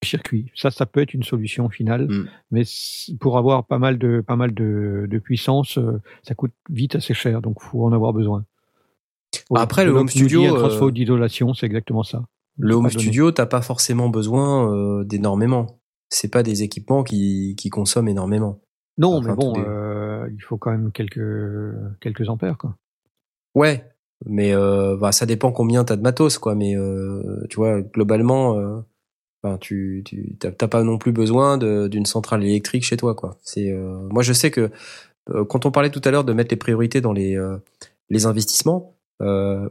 Circuit. Ça, ça peut être une solution finale, Mhm. mais pour avoir pas mal de pas mal de, de puissance, euh, ça coûte vite assez cher, donc faut en avoir besoin. Après, le home studio, un euh, d'isolation, c'est exactement ça. Le home studio, t'as pas forcément besoin euh, d'énormément. C'est pas des équipements qui, qui consomment énormément. Non, Enfin, mais bon, euh, il faut quand même quelques quelques ampères, quoi. Ouais, mais bah, ça dépend combien t'as de matos, quoi. Mais tu vois, globalement, enfin, tu, tu t'as pas non plus besoin d'une centrale électrique chez toi, quoi. C'est euh, moi, je sais que euh, quand on parlait tout à l'heure de mettre les priorités dans les euh, les investissements, euh,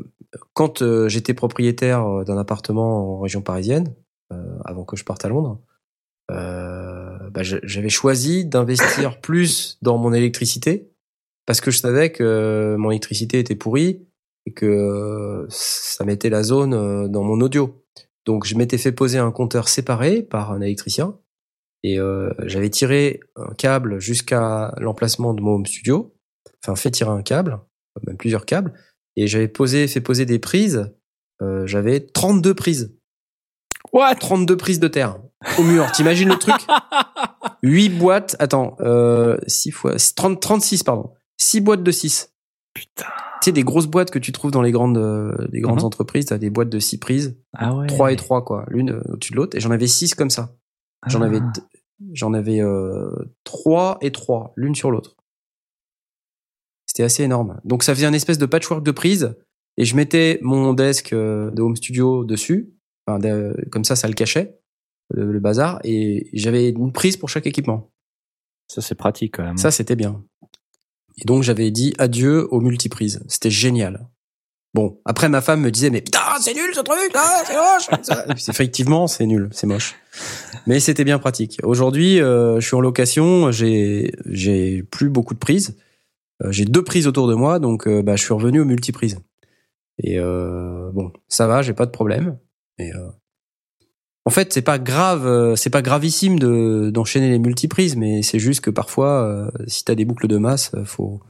quand j'étais propriétaire d'un appartement en région parisienne, euh, avant que je parte à Londres, euh, bah, j'avais choisi d'investir plus dans mon électricité parce que je savais que mon électricité était pourrie et que ça mettait la zone dans mon audio. Donc je m'étais fait poser un compteur séparé par un électricien et euh, j'avais tiré un câble jusqu'à l'emplacement de mon home studio, enfin fait tirer un câble, même plusieurs câbles, et j'avais posé, fait poser des prises. Euh, j'avais 32 prises. What? 32 prises de terre au mur. T'imagines le truc? 8 boîtes, attends, euh, 6 fois, 30, 36, pardon. 6 boîtes de 6. Putain. Tu sais, des grosses boîtes que tu trouves dans les grandes, euh, les grandes Mhm. entreprises, t'as des boîtes de 6 prises, Ah ouais. 3 et 3, quoi, l'une euh, au-dessus de l'autre, et j'en avais 6 comme ça. J'en Ah. avais, j'en avais euh, 3 et 3, l'une sur l'autre. C'était assez énorme. Donc ça faisait un espèce de patchwork de prises, et je mettais mon desk euh, de home studio dessus, enfin, de- comme ça, ça le cachait, le, le bazar, et j'avais une prise pour chaque équipement. Ça, c'est pratique quand même. Ça, c'était bien. Et donc, j'avais dit adieu aux multiprises. C'était génial. Bon, après, ma femme me disait, mais putain, c'est nul ce truc, là, c'est moche. Effectivement, c'est nul, c'est moche. Mais c'était bien pratique. Aujourd'hui, euh, je suis en location, j'ai, j'ai plus beaucoup de prises. Euh, j'ai deux prises autour de moi, donc euh, bah, je suis revenu aux multiprises. Et euh, bon, ça va, j'ai pas de problème. Et en fait, c'est pas grave, euh, c'est pas gravissime de d'enchaîner les multiprises, mais c'est juste que parfois, euh, si t'as des boucles de masse, euh, faut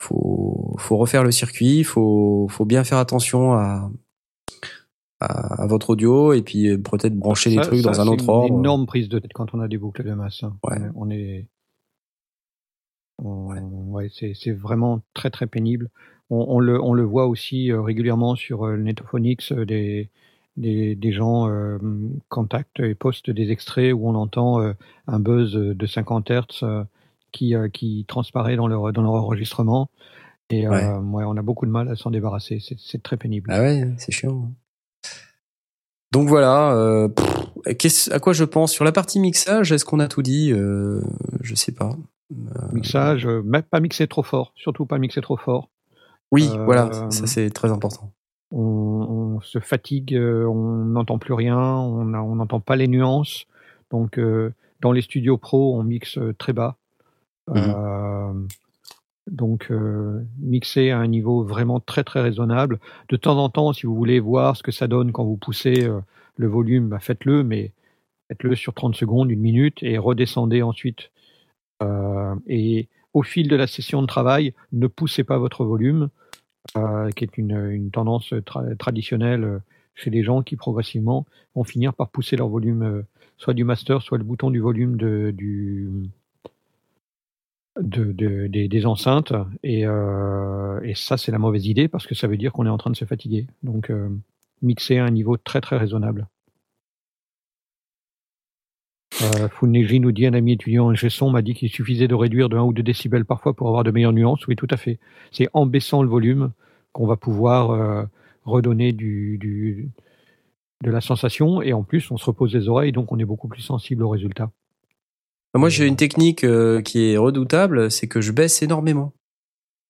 faut faut refaire le circuit, faut faut bien faire attention à à, à votre audio et puis peut-être brancher les Ça- trucs ça, dans un c'est autre une ordre. énorme prise de tête quand on a des boucles de masse. hein. Ouais. On est, on- ouais, c'est c'est vraiment très très pénible. On, on le on le voit aussi régulièrement sur euh, des des, des gens euh, contactent et postent des extraits où on entend euh, un buzz de 50 Hz euh, qui qui transparaît dans leur dans leur enregistrement. Et Ouais. ouais, on a beaucoup de mal à s'en débarrasser. C'est très pénible. Ah ouais, c'est chiant. Donc voilà, pff, à quoi je pense? Sur la partie mixage Est-ce qu'on a tout dit? Je sais pas. Mixage, pas mixer trop fort, surtout pas mixer trop fort. Oui, voilà, ça c'est très important. On, on se fatigue, euh, on n'entend plus rien, on n'entend pas les nuances. Donc, euh, dans les studios pro, on mixe euh, très bas. Euh, donc, euh, mixer à un niveau vraiment très très raisonnable. De temps en temps, si vous voulez voir ce que ça donne quand vous poussez euh, le volume, bah, faites-le, mais faites-le sur 30 secondes, une minute, et redescendez ensuite. Euh, et au fil de la session de travail, ne poussez pas votre volume, qui est une, tendance tra- traditionnelle euh, chez les gens qui progressivement vont finir par pousser leur volume, euh, soit du master, soit le bouton du volume de, des, enceintes. Et, euh, ça, c'est la mauvaise idée parce que ça veut dire qu'on est en train de se fatiguer. Donc, euh, mixer à un niveau très très raisonnable. Euh, nous dit un ami étudiant en gestion m'a dit qu'il suffisait de réduire de 1 ou 2 décibels parfois pour avoir de meilleures nuances. Oui, tout à fait. C'est en baissant le volume qu'on va pouvoir euh, redonner du, du, de la sensation et en plus on se repose les oreilles donc on est beaucoup plus sensible au résultat. Moi, j'ai une technique euh, qui est redoutable, c'est que je baisse énormément.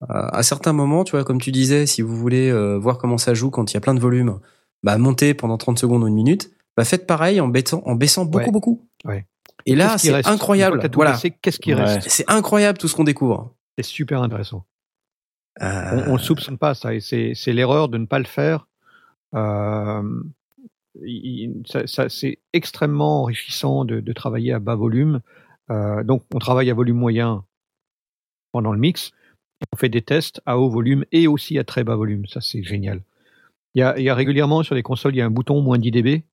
À à certains moments, tu vois, comme tu disais, si vous voulez euh, voir comment ça joue quand il y a plein de volume, bah montez pendant 30 secondes ou une minute, bah faites pareil en baissant, en baissant beaucoup, Ouais. beaucoup. Ouais. Et là, c'est incroyable. Voilà, Qu'est-ce qui Ouais. reste c'est incroyable tout ce qu'on découvre. C'est super intéressant. Euh, On, on le soupçonne pas ça et c'est l'erreur de ne pas le faire. Euh, il- ça, ça- c'est extrêmement enrichissant de, de travailler à bas volume. Euh, donc on travaille à volume moyen pendant le mix. On fait des tests à haut volume et aussi à très bas volume. Ça c'est génial. Il y, a, il y a régulièrement sur les consoles il y a un bouton moins 10 dB,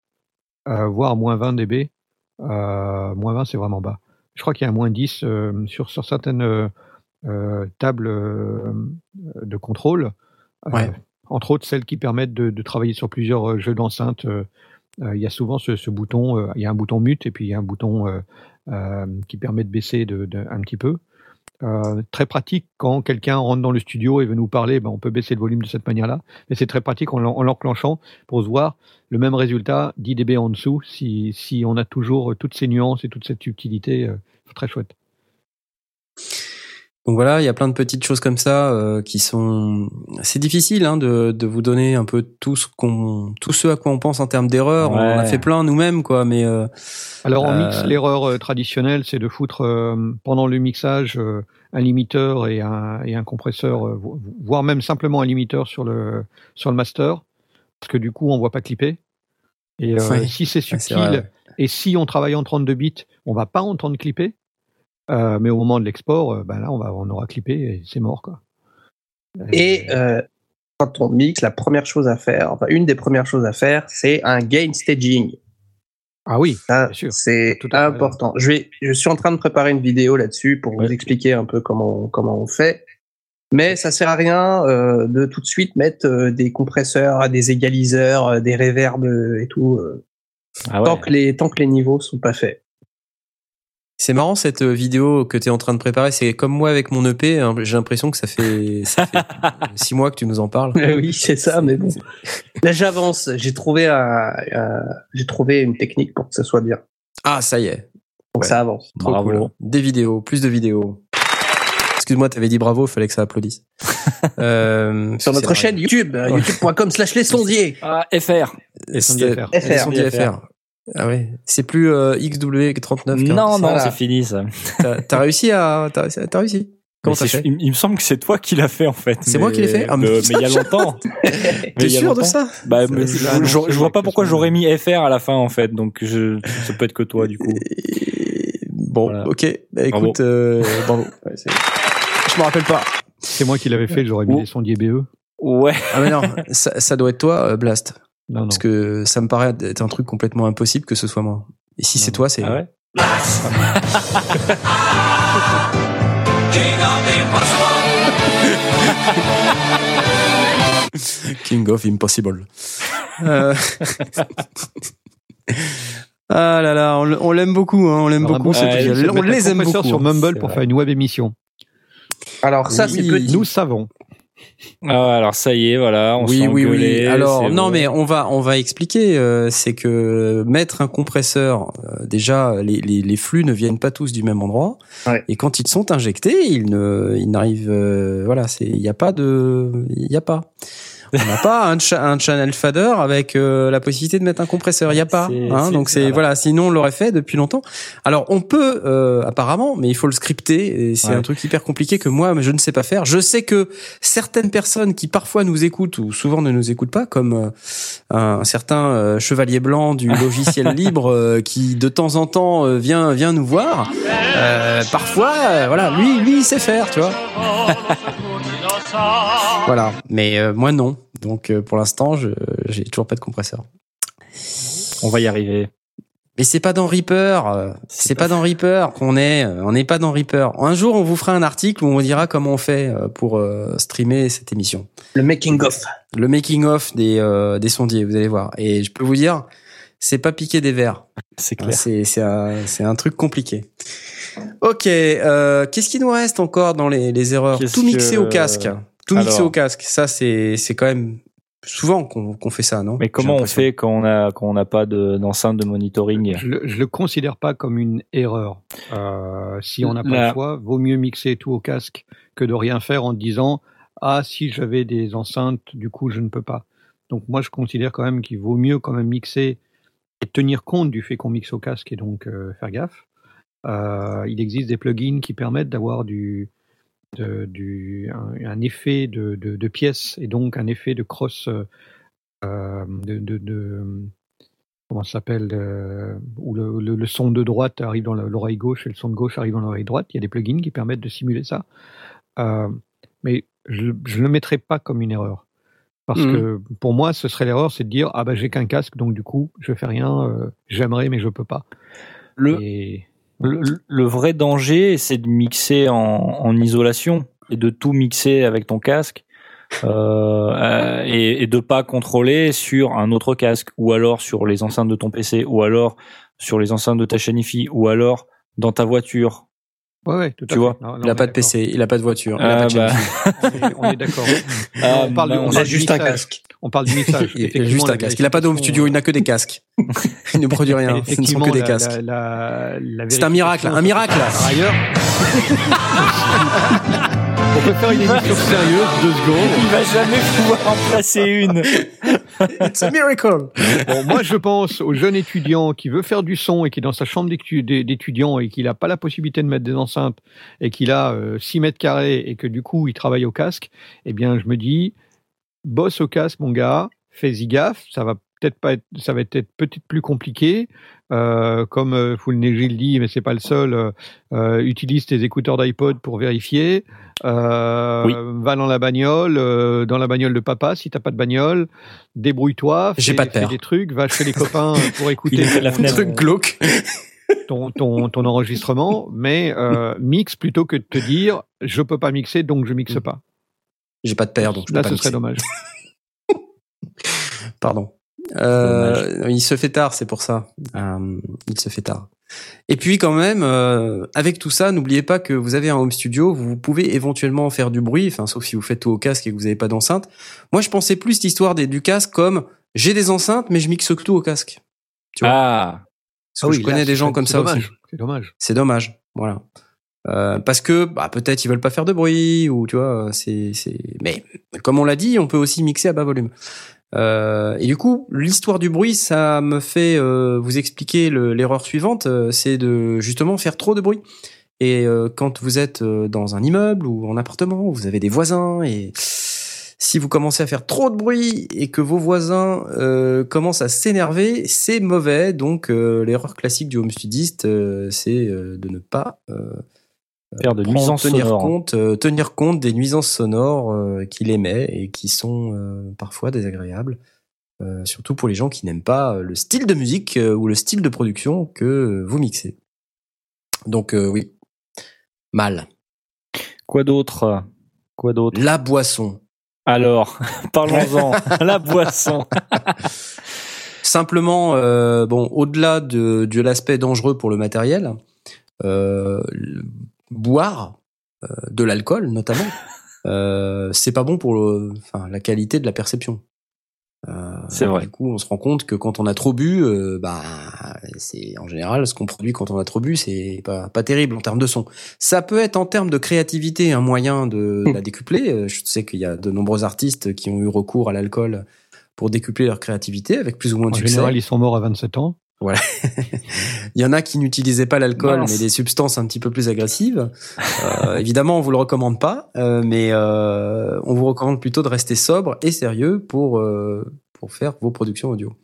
euh, voire moins 20 dB. Euh, moins 20 c'est vraiment bas. Je crois qu'il y a un moins 10 euh, sur, sur certaines euh, tables de contrôle. Ouais. entre autres celles qui permettent de, de travailler sur plusieurs jeux d'enceinte. il y a souvent ce, ce bouton, il y a un bouton mute et puis il y a un bouton qui permet de baisser de, de- un petit peu. Euh, très pratique quand quelqu'un rentre dans le studio et veut nous parler, ben on peut baisser le volume de cette manière-là. Mais c'est très pratique en, l'en- en l'enclenchant pour se voir le même résultat 10 dB en dessous si, on a toujours toutes ces nuances et toute cette subtilité. euh, très chouette. Donc voilà, il y a plein de petites choses comme ça euh, qui sont. C'est difficile hein, de, de vous donner un peu tout ce qu'on, tout ce à quoi on pense en termes d'erreurs. On en a Ouais. fait plein nous-mêmes, quoi. Mais euh, Alors en Euh, mix, l'erreur euh, traditionnelle, c'est de foutre euh, pendant le mixage euh, un limiteur et un, et un compresseur, euh, vo- voire même simplement un limiteur sur le sur le master, parce que du coup on voit pas clipper. Et euh, Ouais. si c'est subtil ouais. et si on travaille en 32 bits, on va pas entendre clipper. Euh, mais au moment de l'export, euh, ben là on va on aura clippé et c'est mort quoi. Et euh, quand on mixe, la première chose à faire, enfin une des premières choses à faire, c'est un gain staging. ah oui, c'est important. Je vais, je suis en train de préparer une vidéo là-dessus pour Ouais. vous expliquer un peu comment comment on fait. Mais ça sert à rien euh, de tout de suite mettre des compresseurs, des égaliseurs, des reverbs et tout Ah ouais. tant que les tant que les niveaux sont pas faits. C'est marrant cette euh, vidéo que tu es en train de préparer. C'est comme moi avec mon EP. hein, J'ai l'impression que ça fait, ça fait six mois que tu nous en parles. oui, c'est ça, mais bon. Là, j'avance. J'ai trouvé un, un- j'ai trouvé une technique pour que ça soit bien. Ah, ça y est. Donc Ouais. ça avance. Trop Bravo. cool. Des vidéos, plus de vidéos. Excuse-moi, t'avais dit bravo, il fallait que ça applaudisse. Euh, Sur notre chaîne YouTube, euh, youtube.com slash les sondiers. Ah, FR. Les sondiers FR. Ah ouais. C'est plus euh, XW39. Non, non, c'est fini ça. T'as t'as réussi à, t'as réussi- t'as réussi. Comment c'est- fait il, il me semble que c'est toi qui l'as fait en fait. C'est moi qui l'ai fait Ah, mais mais, putain, mais il y a longtemps. T'es sûr de ça Bah, Ça, mais je, je- vois pas pourquoi j'aurais mis FR à la fin en fait, donc je, ça peut être que toi du coup. Bon, Voilà. ok. Bah, Bravo. écoute, euh, bravo. Ouais, c'est- je me rappelle pas. C'est moi qui l'avais fait, j'aurais mis Oh. les sondiers BE. Ouais. Ah mais non, ça, ça doit être toi, euh, Blast. Non, non. Parce que ça me paraît être un truc complètement impossible que ce soit moi. Et si c'est toi, c'est Ah ouais. King of Impossible. Euh, ah là là, on, on l'aime beaucoup, hein, on l'aime beaucoup. bon- truc. c'est de on les aime beaucoup. sur hein. Mumble pour vrai. faire une web émission. Alors ça, c'est petit. Nous savons. Ah, alors ça y est, voilà. On oui, oui, oui. Alors, non, bon. mais on va, on va expliquer. euh, c'est que mettre un compresseur, euh, déjà, les, les, les flux ne viennent pas tous du même endroit. Ouais. Et quand ils sont injectés, ils ne, ils n'arrivent, euh, voilà, c'est, il n'y a pas de, il y a pas. On n'a pas un, cha- un channel fader avec euh, la possibilité de mettre un compresseur. Il y a pas. Hein, donc c'est voilà. voilà. Sinon on l'aurait fait depuis longtemps. Alors on peut euh, apparemment, mais il faut le scripter. Et c'est Ouais. un truc hyper compliqué que moi je ne sais pas faire. Je sais que certaines personnes qui parfois nous écoutent ou souvent ne nous écoutent pas, comme un, un certain euh, chevalier blanc du logiciel libre euh, qui de temps en temps euh, vient vient nous voir. Euh, parfois, euh, voilà, lui lui il sait faire, tu vois. voilà, mais euh, moi non. Donc euh, pour l'instant, je j'ai toujours pas de compresseur. On va y arriver. Mais c'est pas dans Reaper, euh, c'est pas dans Reaper qu'on est, euh, on n'est pas dans Reaper. Un jour, on vous fera un article où on dira comment on fait euh, pour euh, streamer cette émission. Le making of. Le making of des euh, des sondiers, vous allez voir. Et je peux vous dire, c'est pas piquer des verres. C'est clair. C'est c'est un c'est un truc compliqué. Ok, euh, qu'est-ce qui nous reste encore dans les, les erreurs Qu'est-ce Tout mixer que- au casque. Tout mixer Alors. au casque. Ça c'est c'est quand même souvent qu'on qu'on fait ça, non Mais comment on fait quand on a quand on n'a pas de- d'enceinte de monitoring Je, le- je le considère pas comme une erreur. Euh, si on n'a pas La- le choix, vaut mieux mixer tout au casque que de rien faire en disant ah si j'avais des enceintes, du coup je ne peux pas. Donc moi je considère quand même qu'il vaut mieux quand même mixer et tenir compte du fait qu'on mixe au casque et donc euh, faire gaffe. Euh, il existe des plugins qui permettent d'avoir du, de- du un, un effet de, de, de pièces et donc un effet de cross euh, euh, de, comment ça s'appelle euh, où le, le, le son de droite arrive dans l'oreille gauche et le son de gauche arrive dans l'oreille droite. Il y a des plugins qui permettent de simuler ça. Euh, mais je ne le mettrai pas comme une erreur. Parce Mhm. que pour moi, ce serait l'erreur, c'est de dire ah bah j'ai qu'un casque, donc du coup je fais rien. J'aimerais, mais je peux pas. Le, Et le, le vrai danger, c'est de mixer en, en isolation et de tout mixer avec ton casque euh, euh, et, et de pas contrôler sur un autre casque ou alors sur les enceintes de ton PC ou alors sur les enceintes de ta chaîne IFI ou alors dans ta voiture. ouais, ouais, tout Tu à fait. vois, Non, non, Il a on pas de PC, il a pas de voiture, il a Ah, pas de bah. On est- On est d'accord. Ah, on parle, de- on a juste un casque. On parle du mixage. Il a Effectivement, juste un casque. Il a pas de home studio, il n'a que des casques. il ne produit rien. Ce ne sont que des la- casques. la- la- la C'est un miracle, un miracle. Par ailleurs, on peut faire une émission sérieuse, deux secondes. Il va jamais pouvoir en placer une. It's a miracle. Bon, moi, je pense au jeune étudiant qui veut faire du son et qui est dans sa chambre d'étu- d'é- d'étudiant et qu'il n'a pas la possibilité de mettre des enceintes et qu'il a euh, 6 mètres carrés et que du coup, il travaille au casque. Eh bien, je me dis, bosse au casque, mon gars, fais-y gaffe. Ça va peut-être pas être, ça va être peut-être plus compliqué. Euh, comme euh, Full Negil dit, mais c'est pas le seul. euh, euh, utilise tes écouteurs d'iPod pour vérifier. Euh, Oui. Va dans la bagnole, euh, dans la bagnole de papa si t'as pas de bagnole. Débrouille-toi. J'ai fais- pas de fais des trucs. Va chez les copains pour écouter Il est de la ton- fenêtre. Truc glauque. ton, ton, ton enregistrement, mais euh, mixe plutôt que de te dire je peux pas mixer donc je mixe pas. J'ai pas de père, donc je peux Là, pas ce mixer. serait dommage. Pardon. Euh, il se fait tard, c'est pour ça. Euh, il se fait tard. Et puis quand même, euh, avec tout ça, n'oubliez pas que vous avez un home studio, vous pouvez éventuellement faire du bruit, enfin sauf si vous faites tout au casque et que vous n'avez pas d'enceinte. Moi, je pensais plus l'histoire des du casque comme j'ai des enceintes, mais je mixe tout au casque. Tu vois Ah, Parce que je connais des gens comme ça aussi. C'est dommage. C'est dommage, voilà. Euh, parce que bah, peut-être ils veulent pas faire de bruit ou tu vois, c'est c'est. Mais comme on l'a dit, on peut aussi mixer à bas volume. Euh, et du coup, l'histoire du bruit, ça me fait euh, vous expliquer le- l'erreur suivante, euh, c'est de justement faire trop de bruit. Et euh, quand vous êtes euh, dans un immeuble ou en appartement, vous avez des voisins et si vous commencez à faire trop de bruit et que vos voisins euh, commencent à s'énerver, c'est mauvais. Donc euh, l'erreur classique du home studiste, euh, c'est euh, de ne pas euh, faire de prendre- nuisances tenir sonores. compte, euh, tenir compte des nuisances sonores euh, qu'il émet et qui sont euh, parfois désagréables. surtout pour les gens qui n'aiment pas le style de musique ou le style de production que vous mixez. Donc oui, mal. Quoi d'autre? Quoi d'autre? La boisson. Alors, parlons-en. La boisson. Simplement, bon, au-delà de, de l'aspect dangereux pour le matériel, euh, boire euh, de l'alcool, notamment, euh, c'est pas bon pour le, enfin, la qualité de la perception. Euh, C'est vrai. Du coup, on se rend compte que quand on a trop bu, euh, bah, c'est en général ce qu'on produit quand on a trop bu, c'est pas pas terrible en termes de son. Ça peut être en termes de créativité un moyen de la décupler. Euh, Je sais qu'il y a de nombreux artistes qui ont eu recours à l'alcool pour décupler leur créativité avec plus ou moins de En succès. général, ils sont morts à 27 ans. Il y en a qui n'utilisaient pas l'alcool, mais des substances un petit peu plus agressives. Euh, évidemment, on vous le recommande pas, euh, mais euh, on vous recommande plutôt de rester sobre et sérieux pour, euh, pour faire vos productions audio.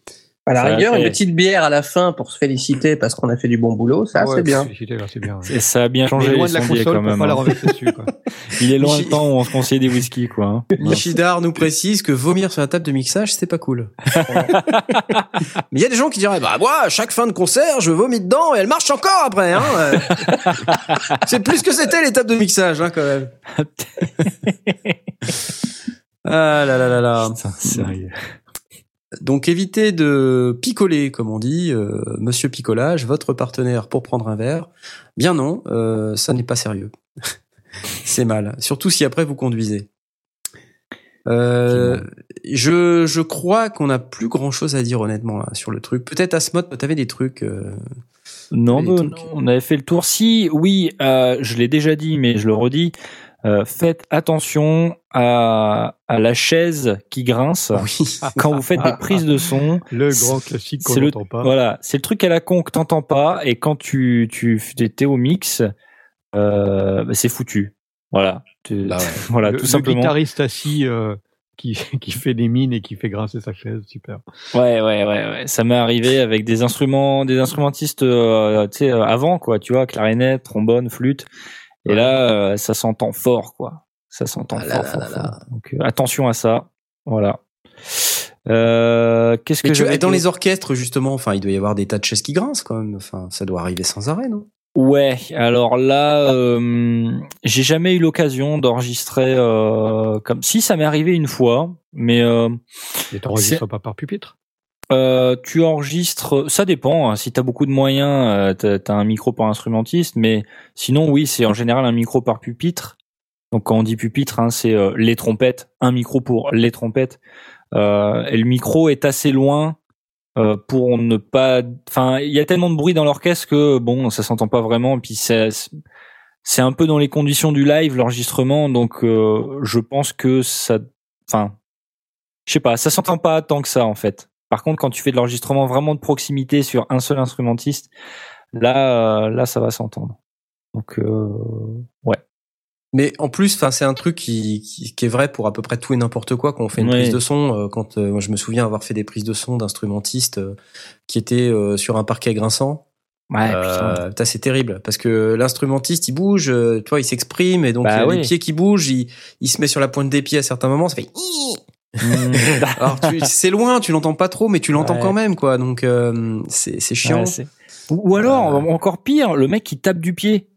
À la Ça rigueur, fait- une petite bière à la fin pour se féliciter parce qu'on a fait du bon boulot, ça Ouais, c'est bien. bien. ouais. Et ça a bien changé loin les de la sondiers console quand pour même. pas la remettre dessus. Quoi. Il est loin le temps où on se conseillait des whisky, quoi. hein. Michidar nous précise que vomir sur la table de mixage, c'est pas cool. Mais il y a des gens qui diraient, bah moi, à chaque fin de concert, je vomis dedans et elle marche encore après. Hein Euh, c'est plus que c'était les tables de mixage, hein, quand même. Ah là là là là. Putain, sérieux. Donc évitez de picoler, comme on dit, euh, Monsieur Picolage, votre partenaire pour prendre un verre. Bien non, euh, ça n'est pas sérieux. c'est mal, surtout si après vous conduisez. Euh, je, je crois qu'on n'a plus grand chose à dire honnêtement là, sur le truc. Peut-être Asmod, tu avais des trucs. euh, Non, bah, trucs. on avait fait le tour. Si, oui, euh, je l'ai déjà dit, mais je le redis. Euh, faites attention à, à la chaise qui grince Oui. quand vous faites des prises de son. Le grand classique qu'on C'est le- n'entend pas. Voilà, c'est le truc à la con que t'entends pas et quand tu tu t'es au mix, euh, bah, c'est foutu. Voilà, Tu- Bah ouais. voilà, le, tout le simplement. guitariste assis euh, qui, qui fait des mines et qui fait grincer sa chaise, super. Ouais, ouais, ouais, ouais. Ça m'est arrivé avec des instruments, des instrumentistes, euh, tu sais, euh, avant quoi, tu vois, clarinette, trombone, flûte. Et là, euh, ça s'entend fort, quoi. Ça s'entend Ah là fort, là fort, là fort. là. Donc euh, attention à ça. Voilà. Euh, Qu'est-ce que tu, j'avais dans les orchestres justement, enfin, il doit y avoir des tas de chaises qui grincent quand même. Enfin, ça doit arriver sans arrêt, non? Ouais, alors là, euh, j'ai jamais eu l'occasion d'enregistrer euh, comme si ça m'est arrivé une fois, mais euh, Et t'enregistres pas par pupitre? Euh, tu enregistres, ça dépend. hein, si t'as beaucoup de moyens, euh, t'as t'as un micro par instrumentiste, mais sinon oui, c'est en général un micro par pupitre. Donc quand on dit pupitre, hein, c'est euh, les trompettes, un micro pour les trompettes. Euh, et le micro est assez loin euh, pour ne pas. Enfin, il y a tellement de bruit dans l'orchestre que bon, ça s'entend pas vraiment. Et puis c'est c'est un peu dans les conditions du live l'enregistrement, donc je pense que ça. Enfin, je sais pas, ça s'entend pas tant que ça en fait. Par contre, quand tu fais de l'enregistrement vraiment de proximité sur un seul instrumentiste, là, euh, là, ça va s'entendre. Donc, euh, ouais. Mais en plus, enfin, c'est un truc qui, qui, qui est vrai pour à peu près tout et n'importe quoi quand on fait une prise de son. euh, quand euh, moi, je me souviens avoir fait des prises de son d'instrumentistes euh, qui étaient euh, sur un parquet grinçant. Ouais, putain. c'est terrible parce que l'instrumentiste il bouge, tu vois, il s'exprime et donc Bah il y a oui. les pieds qui bougent, il, il se met sur la pointe des pieds à certains moments, ça fait. Mm. Alors c'est loin, tu l'entends pas trop, mais tu l'entends Ouais. quand même quoi. Donc euh, c'est c'est chiant. Ouais, c'est- ou, ou alors, Euh. encore pire, le mec qui tape du pied.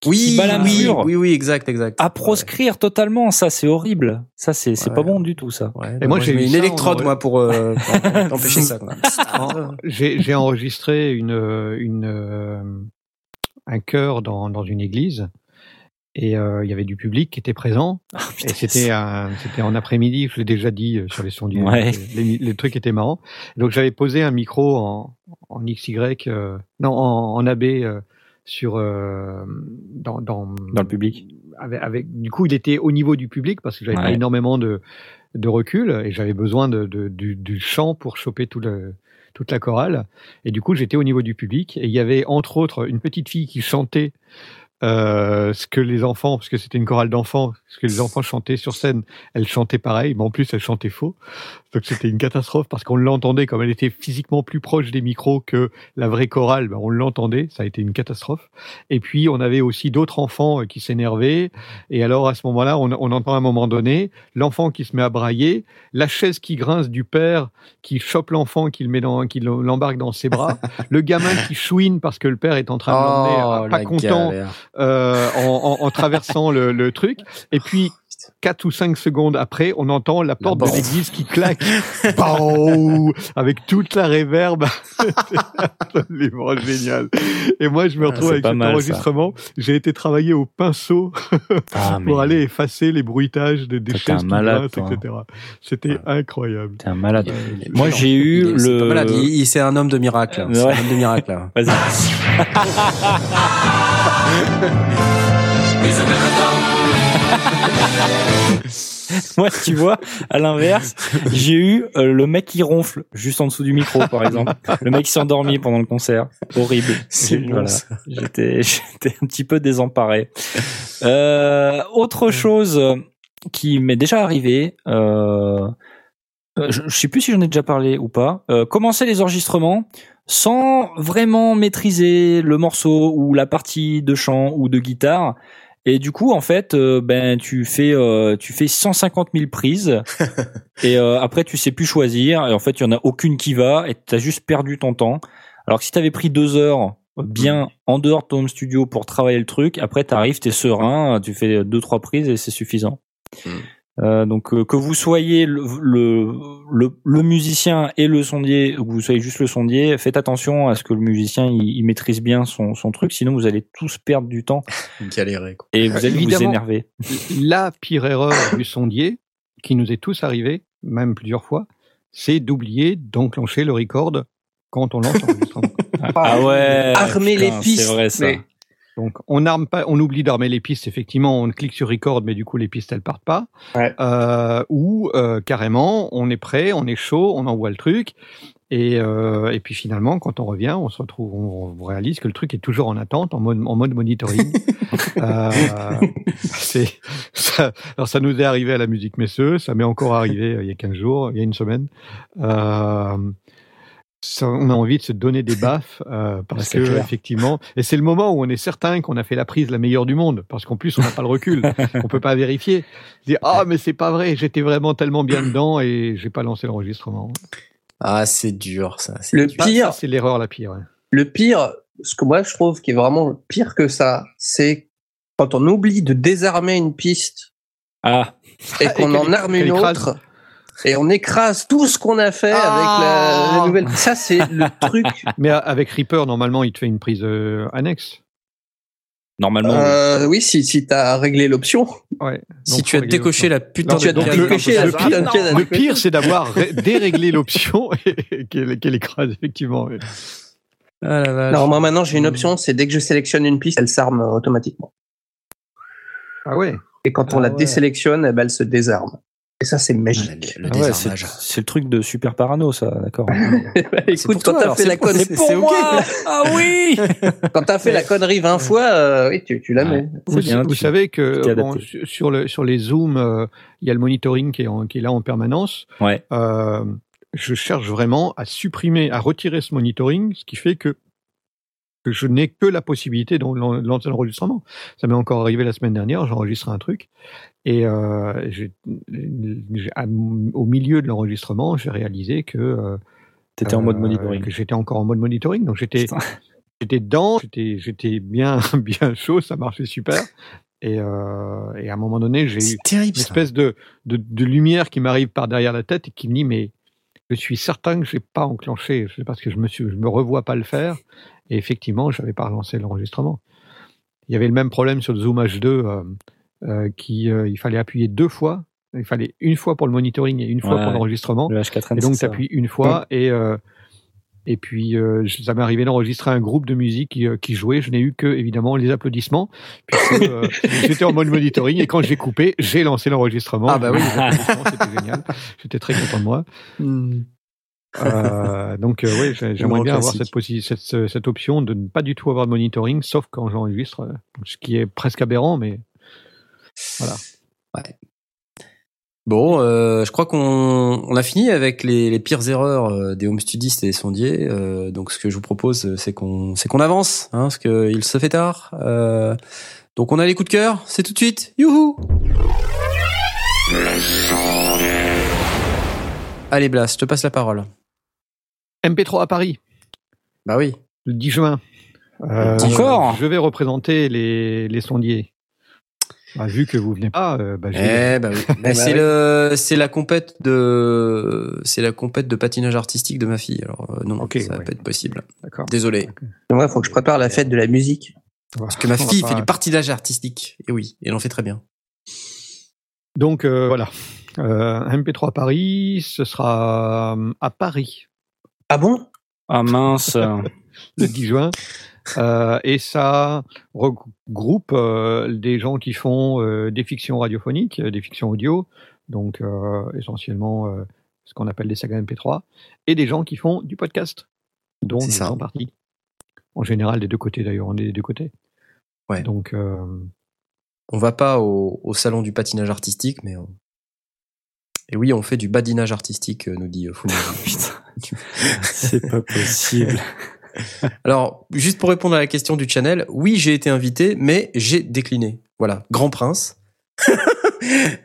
Qui, oui, qui bat la oui, oui, oui, exact, exact. À proscrire totalement, ça c'est horrible. Ça c'est c'est Ouais. pas bon du tout ça. Ouais, Et moi, j'ai une électrode moi pour, euh, pour empêcher ça. J'ai j'ai enregistré une, euh, une, euh, un chœur dans, dans une église et euh, il y avait du public qui était présent Oh, et c'était un- c'était en après-midi. Je l'ai déjà dit euh, sur les sondiers. Ouais. Les, les trucs étaient marrants. Donc j'avais posé un micro en, en XY, euh, non en, en AB euh, sur euh, dans, dans Dans le public. avec, avec- du coup, il était au niveau du public parce que j'avais pas énormément de, de recul et j'avais besoin de, de- du, du chant pour choper tout le, toute la chorale. Et du coup, j'étais au niveau du public et il y avait entre autres une petite fille qui chantait euh, ce que les enfants, parce que c'était une chorale d'enfants, ce que les enfants chantaient sur scène, elle chantait pareil, mais en plus elle chantait faux. Donc c'était une catastrophe parce qu'on l'entendait comme elle était physiquement plus proche des micros que la vraie chorale, ben, on l'entendait, ça a été une catastrophe. Et puis on avait aussi d'autres enfants euh, qui s'énervaient. Et alors à ce moment-là, on, on entend à un moment donné l'enfant qui se met à brailler, la chaise qui grince du père qui chope l'enfant, qui le met dans, qui l'embarque dans ses bras, le gamin qui chouine parce que le père est en train de l'emmener, Oh, euh, pas content euh, en, en- en traversant le, le truc. Et puis, quatre ou cinq secondes après, on entend la porte de l'église qui claque, avec toute la réverbe. Absolument génial. Et moi, je me Ah, retrouve avec cet mal, enregistrement. J'ai été travailler au pinceau Ah, pour aller effacer les bruitages des, toi. etc. C'était incroyable. T'es un malade. Il Moi, j'ai eu il est- c'est le- un homme de miracle. C'est Ouais. un homme de miracle. Vas-y. Moi, tu vois, à l'inverse, j'ai eu euh, le mec qui ronfle juste en dessous du micro, par exemple. Le mec qui s'est endormi pendant le concert. Horrible. J'étais, j'étais un petit peu désemparé. Euh, autre chose qui m'est déjà arrivé, euh, euh, je, je sais plus si j'en ai déjà parlé ou pas, euh, commencer les enregistrements sans vraiment maîtriser le morceau ou la partie de chant ou de guitare. Et du coup, en fait, euh, ben tu fais euh, tu fais 150 000 prises et euh, après tu sais plus choisir et en fait il y en a aucune qui va et tu as juste perdu ton temps. Alors que si tu avais pris deux heures bien en dehors de ton home studio pour travailler le truc, après tu arrives, t'es serein, tu fais deux trois prises et c'est suffisant. Mm. Euh, donc euh, que vous soyez le, le, le, le musicien et le sondier, ou que vous soyez juste le sondier, faites attention à ce que le musicien il, il maîtrise bien son, son truc, sinon vous allez tous perdre du temps Galérer, quoi. et vous allez vous Évidemment. énerver. La pire erreur du sondier, qui nous est tous arrivé, même plusieurs fois, c'est d'oublier d'enclencher le record quand on lance l'enregistrement. Ah ouais. Armer les pistes. C'est vrai ça. mais- Donc on arme pas, on oublie d'armer les pistes. Effectivement, on clique sur record, mais du coup les pistes elles partent pas. Ouais. Euh, ou euh, carrément, on est prêt, on est chaud, on envoie le truc. Et, euh, et puis finalement, quand on revient, on se retrouve, on, on réalise que le truc est toujours en attente, en mode, en mode monitoring. euh, c'est, ça, alors ça nous est arrivé à la musique Messeux, ça m'est encore arrivé euh, il y a 15 jours, il y a une semaine. Ça, on a envie de se donner des baffes euh, parce que clair. effectivement, et c'est le moment où on est certain qu'on a fait la prise la meilleure du monde, parce qu'en plus on n'a pas le recul, on peut pas vérifier. Dire ah mais c'est pas vrai, j'étais vraiment tellement bien dedans et j'ai pas lancé l'enregistrement. Ah, c'est dur, ça. c'est Le dur. Pire, c'est l'erreur la pire. ouais. le pire, ce que moi je trouve qui est vraiment pire que ça, c'est quand on oublie de désarmer une piste Ah, et Ah, qu'on en arme une autre. Et on écrase tout ce qu'on a fait avec la, la Ah. nouvelle. Ça, c'est le truc. Mais euh, avec Reaper, normalement, il te fait une prise euh, annexe. normalement. Euh, oui, si, si t'as réglé l'option. Ouais. Si Donc, tu as décoché l'option. la putain Non, tu as décoché la putain de case. Le pire, c'est d'avoir ré- déréglé l'option et qu'elle écrase effectivement. Ah la vache. Non, moi maintenant j'ai une option, c'est dès que je sélectionne une piste, elle s'arme euh, automatiquement. Ah ouais. Et quand on Ah la ouais. désélectionne, eh ben, elle se désarme. Et ça, c'est Ah, magique. le, le Ah ouais, c'est désarmage. c'est le truc de super parano, ça, d'accord. Écoute, pour quand toi, t'as alors, fait la pour- connerie, c'est- c'est ok. Ah oui quand t'as fait la connerie 20 fois, euh, oui, tu, tu la mets. Vous, C'est bien, vous tu- savez que bon, sur, le, sur les zooms, euh, il y a le monitoring qui est, en- qui est là en permanence. Ouais. Euh, je cherche vraiment à supprimer, à retirer ce monitoring, ce qui fait que, que je n'ai que la possibilité de lan- lancer l'enregistrement. Ça m'est encore arrivé la semaine dernière, j'ai enregistré un truc et euh, au milieu de l'enregistrement, j'ai réalisé que euh, T'étais en mode euh, monitoring. que j'étais encore en mode monitoring, donc j'étais j'étais dedans, j'étais j'étais bien bien chaud, ça marchait super. Et, euh, et à un moment donné, j'ai eu terrible, une espèce de, de, de lumière qui m'arrive par derrière la tête et qui me dit mais je suis certain que j'ai pas enclenché, parce que je me suis, je me revois pas le faire. Et effectivement, j'avais pas relancé l'enregistrement. Il y avait le même problème sur le Zoom H2 euh, euh, qui euh, il fallait appuyer deux fois. Il fallait une fois pour le monitoring et une fois Ouais. pour l'enregistrement. Le H4N, Et donc, tu appuies une fois et, euh, et puis je- ça m'est arrivé d'enregistrer un groupe de musique qui, qui jouait. Je n'ai eu que, évidemment, les applaudissements, puisque j'étais en mode monitoring et quand j'ai coupé, j'ai lancé l'enregistrement. Ah bah oui. C'était génial. J'étais très content de moi. Hmm. Euh, donc, euh, oui, j'ai- j'aimerais bien avoir classique. cette, option de ne pas du tout avoir de monitoring, sauf quand j'enregistre, euh, ce qui est presque aberrant, mais voilà. Bon, euh, je crois qu'on on a fini avec les, les pires erreurs euh, des home studistes et des sondiers. Euh, donc, ce que je vous propose, euh, c'est qu'on c'est qu'on avance, hein, parce que il se fait tard. Euh, donc, on a les coups de cœur. C'est tout de suite. Youhou Allez, Blas, je te passe la parole. MP3 à Paris. Bah oui. le 10 juin. Euh, Encore Je vais représenter les, les sondiers. Bah, vu que vous venez pas, euh, bah, Eh bah oui. Bah, c'est le c'est la compète de c'est la compète de patinage artistique de ma fille. Alors euh, non, Ok, ça va ouais. pas être possible. D'accord. Désolé. Moi, il faut que je prépare la fête de la musique. Parce que ma va fille pas- fait du patinage artistique. Et oui, et elle en fait très bien. Donc euh, voilà. Euh, MP3 Paris, ce sera euh, à Paris Ah bon? Ah mince. le 10 juin. Euh, et ça regroupe euh, des gens qui font euh, des fictions radiophoniques, des fictions audio, donc euh, essentiellement euh, ce qu'on appelle des sagas MP3, et des gens qui font du podcast, dont nous faisons partie. En général, des deux côtés d'ailleurs, on est des deux côtés. Ouais. Donc, euh, On va pas au, au salon du patinage artistique, mais on... Et oui, on fait du badinage artistique, nous dit. Putain, c'est pas possible. Alors, juste pour répondre à la question du channel, oui, j'ai été invité, mais j'ai décliné. Voilà, Grand Prince.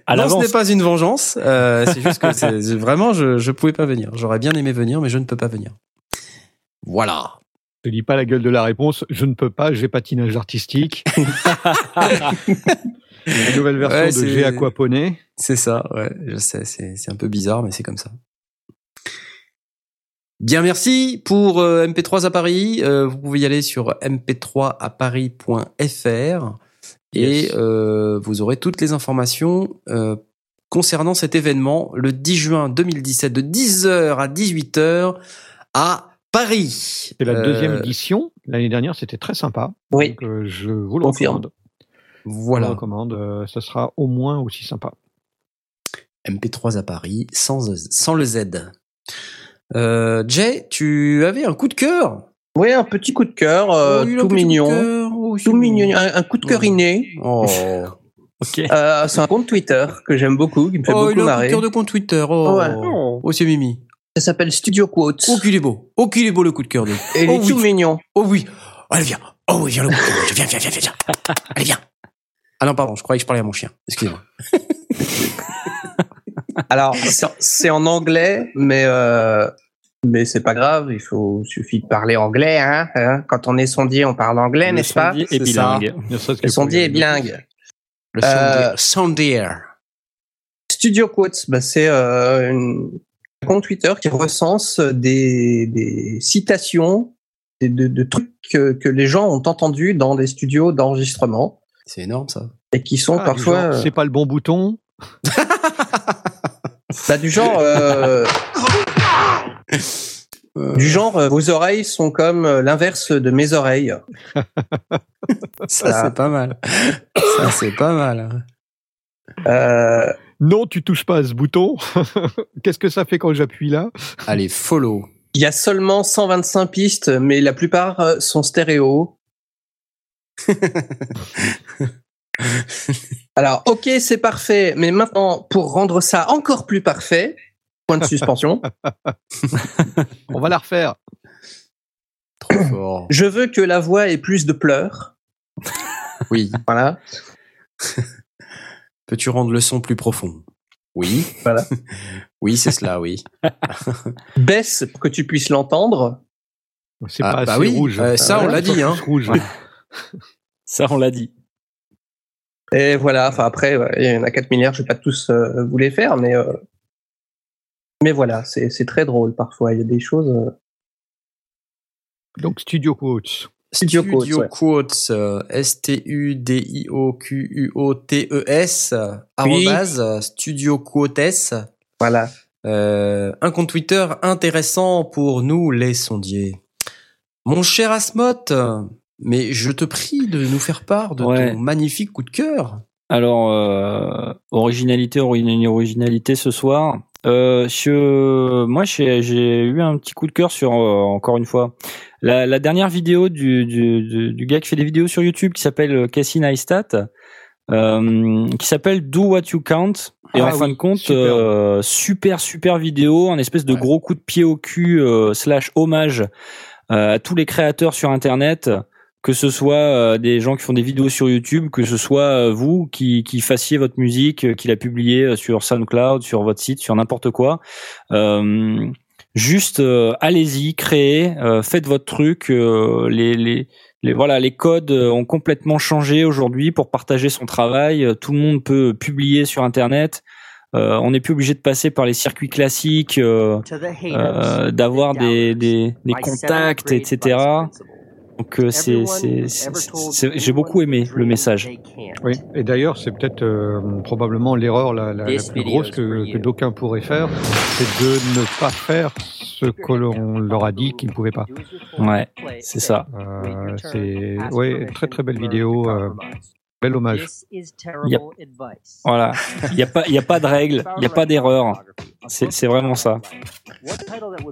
À non, ce n'est pas une vengeance. euh, c'est juste que vraiment, je je pouvais pas venir. J'aurais bien aimé venir, mais je ne peux pas venir. Voilà. Je dis pas la gueule de la réponse. Je ne peux pas. J'ai patinage artistique. La nouvelle version Ouais, de c'est- J'ai aquaponé. C'est ça, ouais, je sais, c'est c'est un peu bizarre, mais c'est comme ça. Bien, merci pour euh, MP3 à Paris. Euh, vous pouvez y aller sur mp3aparis.fr et Yes. euh, vous aurez toutes les informations concernant cet événement le 10 juin 2017 de 10h à 18h à Paris. C'est la deuxième édition. L'année dernière, c'était très sympa. Oui. Donc, je vous le Confirme. recommande. Je vous le Voilà, recommande. ça sera au moins aussi sympa. MP3 à Paris sans, sans le Z. Euh, Jay, tu avais un coup de cœur? Oui, un petit coup de cœur, euh, Oh, tout petit coup de mignon. cœur. Oh, c'est Tout mignon, un, un coup de cœur Oh. inné. Oh, Ok. Euh, c'est un compte Twitter que j'aime beaucoup, qui me fait oh il beaucoup a un coup de marrer. cœur de compte Twitter. Oh, Ouais. oh c'est Mimi. Ça s'appelle Studio Quotes. Oh, qu'il est beau. Oh, qu'il est beau le coup de cœur de. Et il Oh est oui. tout mignon. Oh oui. Allez, viens. Oh oui, viens le coup de cœur. Viens, viens, viens, viens, viens. Allez, viens. Ah non, pardon, je croyais que je parlais à mon chien. Excusez-moi. Alors, c'est en anglais, mais euh, mais c'est pas grave. Il faut suffit de parler anglais, hein. hein. Quand on est sondier, on parle anglais, n'est-ce pas? sondier est bilingue. Le sondier est bilingue. Le Euh, sondier. Studio Quotes, bah, c'est euh, une- un compte Twitter qui recense des, des citations, des, de, de trucs que, que les gens ont entendus dans des studios d'enregistrement C'est énorme, ça. et qui sont Ah, parfois C'est pas le bon bouton. bah, du genre euh, Euh, du genre euh, vos oreilles sont comme euh, l'inverse de mes oreilles. ça, c'est pas mal. Ça, c'est pas mal. Euh, Non, tu touches pas à ce bouton. Qu'est-ce que ça fait quand j'appuie là? Allez, follow. Il y a seulement 125 pistes, mais la plupart euh, sont stéréo. Alors, ok, c'est parfait, mais maintenant, pour rendre ça encore plus parfait, point de suspension, On va la refaire. Trop fort. je veux que la voix ait plus de pleurs. Oui. Voilà. Peux-tu rendre le son plus profond? Oui. Voilà. oui, c'est cela, oui. Baisse pour que tu puisses l'entendre. C'est Ah, pas bah assez oui, rouge. euh, ça, on l'a dit, hein. Rouge. Ça, on l'a dit. Et voilà, enfin après, ouais, il y en a 4 milliards, je vais pas tous euh, vous les faire, mais, euh, mais voilà, c'est c'est très drôle parfois. Il y a des choses. euh, Donc Studio Quotes. Studio Quotes, ouais. Quotes, euh, S-T-U-D-I-O-Q-U-O-T-E-S, E arrobase, euh, Studio Quotes. Voilà. Euh, un compte Twitter intéressant pour nous, les sondiers. Mon cher Asmoth, mais je te prie de nous faire part de Ouais. ton magnifique coup de cœur. Alors, euh, originalité, ori- originalité ce soir. Euh, je, moi, j'ai j'ai eu un petit coup de cœur sur, euh, encore une fois, la, la dernière vidéo du, du, du, gars qui fait des vidéos sur YouTube qui s'appelle Casey Neistat, euh, qui s'appelle Do What You Count. Et Ah en fin oui, de compte, super. euh, super super vidéo, un espèce de Ouais. gros coup de pied au cul euh, slash hommage euh, à tous les créateurs sur Internet que ce soit euh, des gens qui font des vidéos sur YouTube, que ce soit euh, vous qui, qui fassiez votre musique, euh, qui la publiez sur SoundCloud, sur votre site, sur n'importe quoi. Euh, juste euh, allez-y, créez, euh, faites votre truc. euh, les, les, les voilà, les codes ont complètement changé aujourd'hui pour partager son travail. Tout le monde peut publier sur Internet. Euh, on n'est plus obligé de passer par les circuits classiques, euh, euh, d'avoir des, des, des contacts, etc. Donc euh, c'est, c'est, c'est- c'est- j'ai beaucoup aimé le message. Oui. Et d'ailleurs, c'est peut-être euh, probablement l'erreur la, la, la plus grosse que, que d'aucuns pourraient faire, c'est de ne pas faire ce que l'on leur a dit qu'ils ne pouvaient pas. Ouais, c'est ça. Euh, c'est ouais, très très belle vidéo, euh, bel hommage. Yep. Voilà, il y a pas, il y a pas de règles, il y a pas d'erreur. C'est, c'est vraiment ça.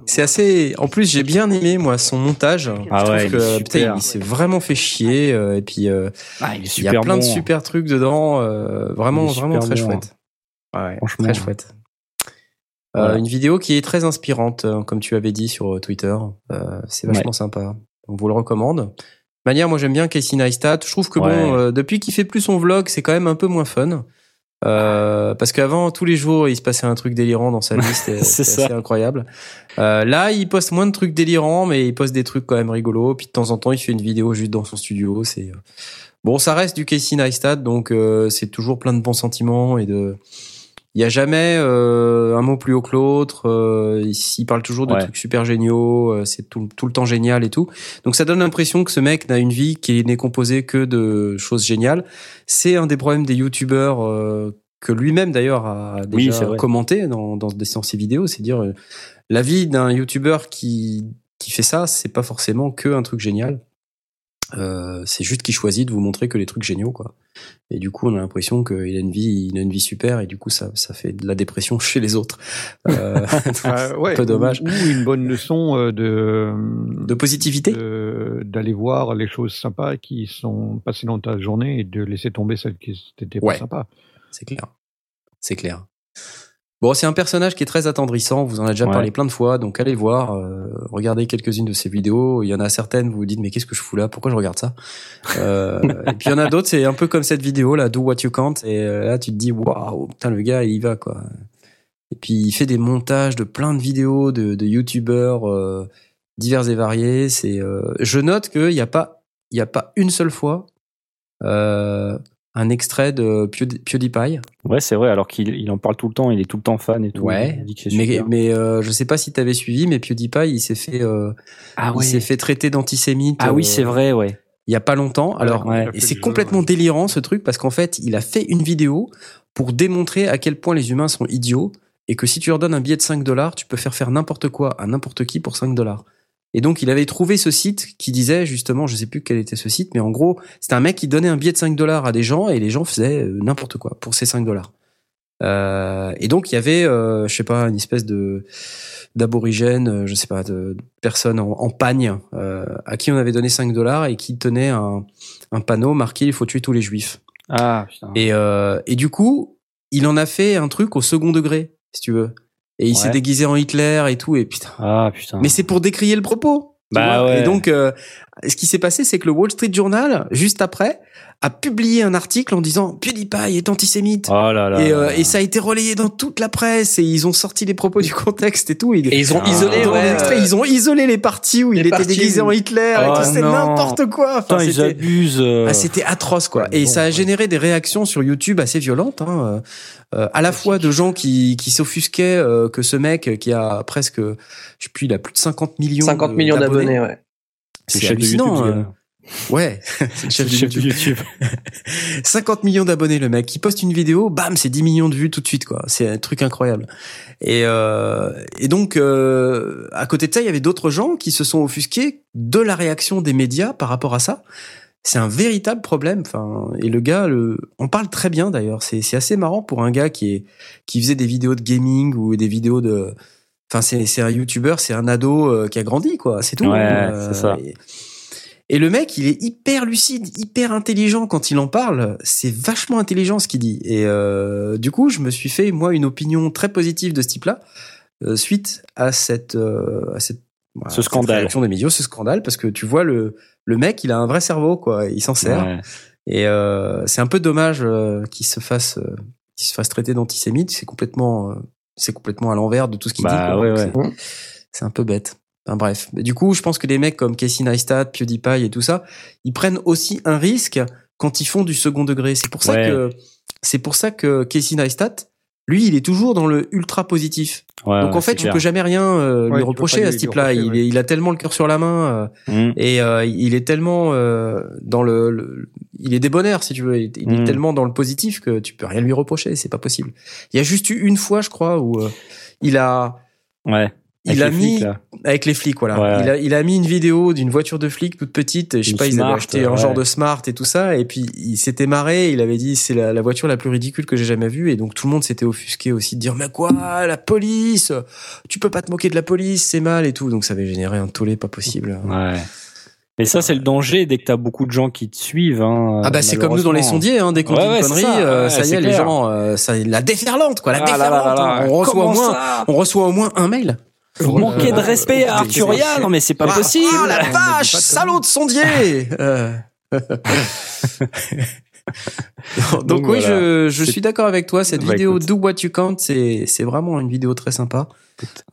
C'est assez. En plus, j'ai bien aimé moi son montage. Ah Je ouais, trouve il putain, s'est vraiment fait chier. euh, et puis euh, Ah, il y a plein bon. de super trucs dedans. euh, vraiment, vraiment très bon, chouette. Ouais, Franchement. très chouette. Euh, Voilà. Une vidéo qui est très inspirante, euh, comme tu avais dit sur Twitter. Euh, c'est vachement sympa. On vous le recommande. Manière, moi j'aime bien Casey Neistat. Je trouve que Ouais. bon, euh, depuis qu'il fait plus son vlog, c'est quand même un peu moins fun. Euh, parce qu'avant, tous les jours, il se passait un truc délirant dans sa vie, c'était C'est incroyable. Euh, là, il poste moins de trucs délirants, mais il poste des trucs quand même rigolos. Puis de temps en temps, il fait une vidéo juste dans son studio. C'est euh, bon, ça reste du Casey Neistat, donc euh, c'est toujours plein de bons sentiments et de. Il y a jamais euh, un mot plus haut que l'autre. Euh, il, il parle toujours de Ouais. trucs super géniaux. euh, c'est tout, tout le temps génial et tout. Donc ça donne l'impression que ce mec n'a une vie qui n'est composée que de choses géniales. C'est un des problèmes des youtubeurs euh, que lui-même d'ailleurs a déjà commenté dans, dans, dans ses vidéos. C'est dire euh, la vie d'un youtubeur qui qui fait ça, c'est pas forcément que un truc génial. Euh, c'est juste qu'il choisit de vous montrer que les trucs géniaux quoi. Et du coup, on a l'impression qu'il a une vie, il a une vie super, et du coup, ça, ça fait de la dépression chez les autres. Euh, Euh, ouais, un peu dommage. Ou, ou une bonne leçon euh, de De positivité. d'aller voir les choses sympas qui sont passées dans ta journée et de laisser tomber celles qui n'étaient Ouais. pas sympas. C'est clair. C'est clair. Bon, c'est un personnage qui est très attendrissant. Vous en avez déjà Ouais. parlé plein de fois, donc allez voir, euh, regardez quelques-unes de ses vidéos. Il y en a certaines, vous vous dites mais qu'est-ce que je fous là? Pourquoi je regarde ça? Euh, Et puis il y en a d'autres, c'est un peu comme cette vidéo là, Do What You Can't. Et euh, là, tu te dis waouh, putain le gars, il y va quoi. Et puis il fait des montages de plein de vidéos de, de youtubeurs euh, divers et variés. C'est, je note qu'il n'y a pas, il y a pas une seule fois euh, un extrait de Pewdie- PewDiePie. Ouais, c'est vrai. Alors qu'il il en parle tout le temps, il est tout le temps fan et tout. Ouais, Il dit que c'est Mais, mais euh, je sais pas si t'avais suivi, mais PewDiePie, il s'est fait, euh, ah il s'est fait traiter d'antisémite. Ah oui, euh, c'est vrai, ouais. Il y a pas longtemps. Alors, Ouais. Et c'est jeu, complètement ouais. délirant ce truc parce qu'en fait, il a fait une vidéo pour démontrer à quel point les humains sont idiots et que si tu leur donnes un billet de 5 dollars, tu peux faire faire n'importe quoi à n'importe qui pour 5 dollars. Et donc, il avait trouvé ce site qui disait justement, je sais plus quel était ce site, mais en gros, c'était un mec qui donnait un billet de 5 dollars à des gens et les gens faisaient euh, n'importe quoi pour ces 5 dollars. Euh, et donc, il y avait, euh, je sais pas, une espèce de d'aborigène, euh, je sais pas, de personnes en, en pagne euh, à qui on avait donné 5 dollars et qui tenait un, un panneau marqué il faut tuer tous les juifs. Ah, putain. Et, euh, et du coup, il en a fait un truc au second degré, si tu veux. Et il s'est déguisé en Hitler et tout. Et putain. Ah, putain. Mais c'est pour décrier le propos. Bah ouais. Et donc, euh, ce qui s'est passé, c'est que le Wall Street Journal, juste après, a publié un article en disant PewDiePie est antisémite. Oh là là. et, euh, et ça a été relayé dans toute la presse et ils ont sorti les propos du contexte et tout. Et ils ont Ah. isolé, Dans ouais. l'extrait, ils ont isolé les parties où les il était déguisé où- en Hitler et Oh tout. C'était non. n'importe quoi. Enfin, Putain, ils c'était- abusent. euh. ah, c'était atroce quoi. Et bon, ça a ouais. généré des réactions sur YouTube assez violentes, hein, euh, euh, à la fois de gens qui, qui s'offusquaient euh, que ce mec qui a presque, je sais plus, il a plus de 50 millions, 50 de- millions d'abonnés, ouais. C'est C'est hallucinant. YouTube, euh. Ouais, c'est le chef le de chef de YouTube. YouTube. 50 millions d'abonnés le mec. Il poste une vidéo, bam, c'est 10 millions de vues tout de suite quoi. C'est un truc incroyable. Et euh, et donc euh, à côté de ça, il y avait d'autres gens qui se sont offusqués de la réaction des médias par rapport à ça. C'est un véritable problème. Enfin, et le gars, le, on parle très bien d'ailleurs. C'est c'est assez marrant pour un gars qui est qui faisait des vidéos de gaming ou des vidéos de. Enfin, c'est c'est un youtubeur, c'est un ado euh, qui a grandi quoi. C'est tout. Ouais, hein. c'est ça. Et, et le mec, il est hyper lucide, hyper intelligent quand il en parle. C'est vachement intelligent ce qu'il dit. Et euh, du coup, je me suis fait moi une opinion très positive de ce type-là euh, suite à cette à cette voilà, Ce cette scandale. réaction des médias, ce scandale, parce que tu vois le le mec, il a un vrai cerveau quoi. Il s'en sert. Ouais. Et euh, c'est un peu dommage euh, qu'il se fasse euh, qu'il se fasse traiter d'antisémite. C'est complètement euh, c'est complètement à l'envers de tout ce qu'il Bah, dit. quoi. ouais, ouais. C'est un peu bête. Enfin, bref. Mais du coup, je pense que des mecs comme Casey Neistat, PewDiePie et tout ça, ils prennent aussi un risque quand ils font du second degré. C'est pour ça Ouais. que c'est pour ça que Casey Neistat, lui, il est toujours dans le ultra positif. Ouais, Donc ouais, en fait, clair. peux jamais rien euh, Ouais, lui reprocher à ce type-là. Il, il a tellement le cœur sur la main. euh, Mm. et euh, il est tellement euh, dans le, le- il est débonnaire si tu veux il, il est Mm. tellement dans le positif que tu peux rien lui reprocher c'est pas possible il y a juste eu une fois je crois où euh, il a Ouais. Il Avec a mis flics, avec les flics voilà Ouais. il a il a mis une vidéo d'une voiture de flic toute petite et je sais Une pas ils avaient acheté un ouais. genre de smart et tout ça et puis il s'était marré il avait dit c'est la, la voiture la plus ridicule que j'ai jamais vue et donc tout le monde s'était offusqué aussi de dire mais quoi la police? Tu peux pas te moquer de la police c'est mal et tout donc ça avait généré un tollé pas possible Ouais. Mais ça, c'est le danger dès que t'as beaucoup de gens qui te suivent. Hein, Ah bah c'est comme nous dans les sondiers, hein, dès qu'on Ouais, dit ouais, une c'est connerie, ça, euh, ouais, ça y est, les gens, euh, ça, la déferlante, quoi, la Ah là déferlante. là là, hein. On reçoit au moins, ça on reçoit au moins un mail. Vous manquez de respect à Arturia, non mais c'est pas Ah, possible. Ah la vache, salaud de sondier. Euh. Donc, Donc oui, voilà. je, je suis d'accord avec toi. Cette Bah, vidéo écoute. Do What You Can't, c'est c'est vraiment une vidéo très sympa.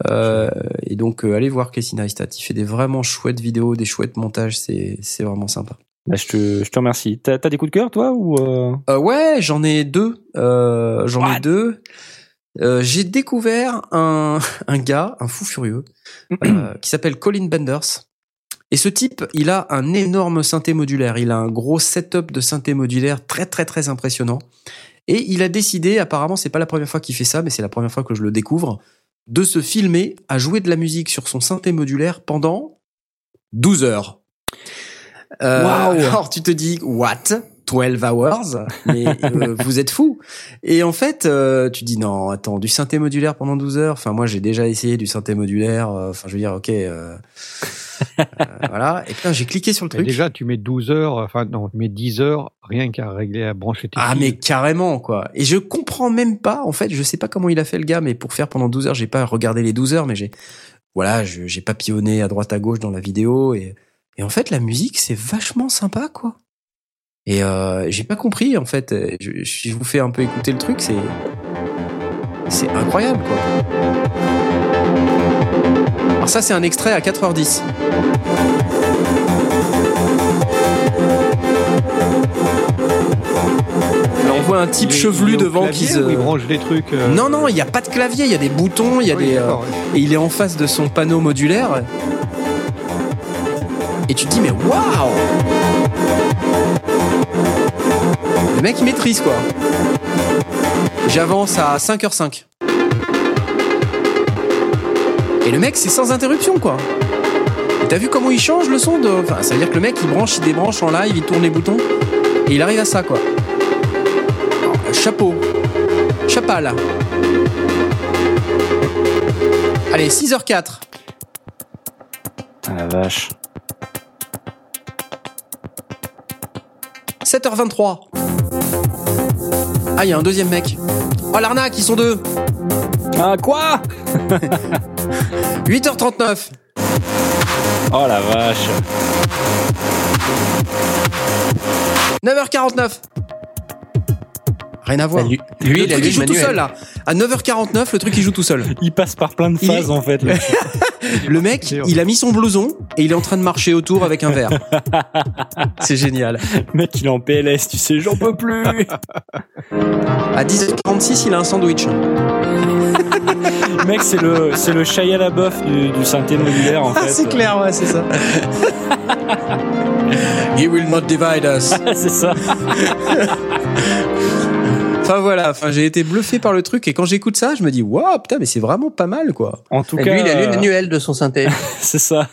Euh, et donc euh, allez voir Casey Neistat. Il fait des vraiment chouettes vidéos, des chouettes montages. C'est c'est vraiment sympa. Bah, je te, je te remercie. T'as, t'as des coups de cœur, toi, ou euh... Ouais, j'en ai deux. J'en ai deux. Euh, j'ai découvert un, un gars, un fou furieux, euh, qui s'appelle Colin Benders. Et ce type, il a un énorme synthé modulaire. Il a un gros setup de synthé modulaire très très très impressionnant. Et il a décidé, apparemment, c'est pas la première fois qu'il fait ça, mais c'est la première fois que je le découvre, de se filmer à jouer de la musique sur son synthé modulaire pendant 12 heures. Euh, Waouh. Alors tu te dis, what? 12 hours Mais euh, vous êtes fou Et en fait, euh, tu dis, non, attends, du synthé modulaire pendant 12 heures Enfin, moi, j'ai déjà essayé du synthé modulaire. euh, Enfin, je veux dire, ok... euh, euh, voilà. Et putain, j'ai cliqué sur le Mais truc. déjà, tu mets 12 heures, enfin non, tu mets 10 heures rien qu'à régler à brancher tes Ah fils. mais carrément quoi. Et je comprends même pas en fait, je sais pas comment il a fait le gars mais pour faire pendant 12 heures, j'ai pas regardé les 12 heures mais j'ai voilà, je- j'ai papillonné à droite à gauche dans la vidéo et et en fait la musique c'est vachement sympa quoi. Et euh, j'ai pas compris en fait, je, je vous fais un peu écouter le truc, c'est c'est incroyable quoi. Alors ça c'est un extrait à 4h10. Alors, on voit un type Il chevelu il devant qui se il branche des trucs. euh, non, non, il n'y a pas de clavier, il y a des boutons, il y a oui, des. euh, ouais. et il est en face de son panneau modulaire. Et tu te dis, mais waouh Le mec, il maîtrise quoi. J'avance à 5h05. Et le mec, c'est sans interruption quoi. T'as vu comment il change le son de. Enfin, ça veut dire que le mec, il branche, il débranche en live, il tourne les boutons. Et il arrive à ça quoi. Alors, chapeau. Chapal. Allez, 6h04. Ah la vache. 7h23. Ah, il y a un deuxième mec. Oh, l'arnaque, ils sont deux. Ah quoi 8h39. Oh la vache. 9h49. Rien à voir. Lui, il a il joue tout seul, là. À 9h49, le truc, il joue tout seul. Il passe par plein de Il phases en fait. le- Le mec, il a mis son blouson et il est en train de marcher autour avec un verre. C'est génial. Le mec il est en PLS, tu sais, j'en peux plus. À 10h46, il a un sandwich. Le mec c'est le c'est le Shia LaBeouf du, du synthé modulaire en fait. Ah, c'est clair, ouais, c'est ça. He will not divide us. c'est ça. Enfin voilà, enfin j'ai été bluffé par le truc et quand j'écoute ça, je me dis waouh putain mais c'est vraiment pas mal quoi. En tout Et cas, lui, il a lu euh, manuel de son synthé. c'est ça.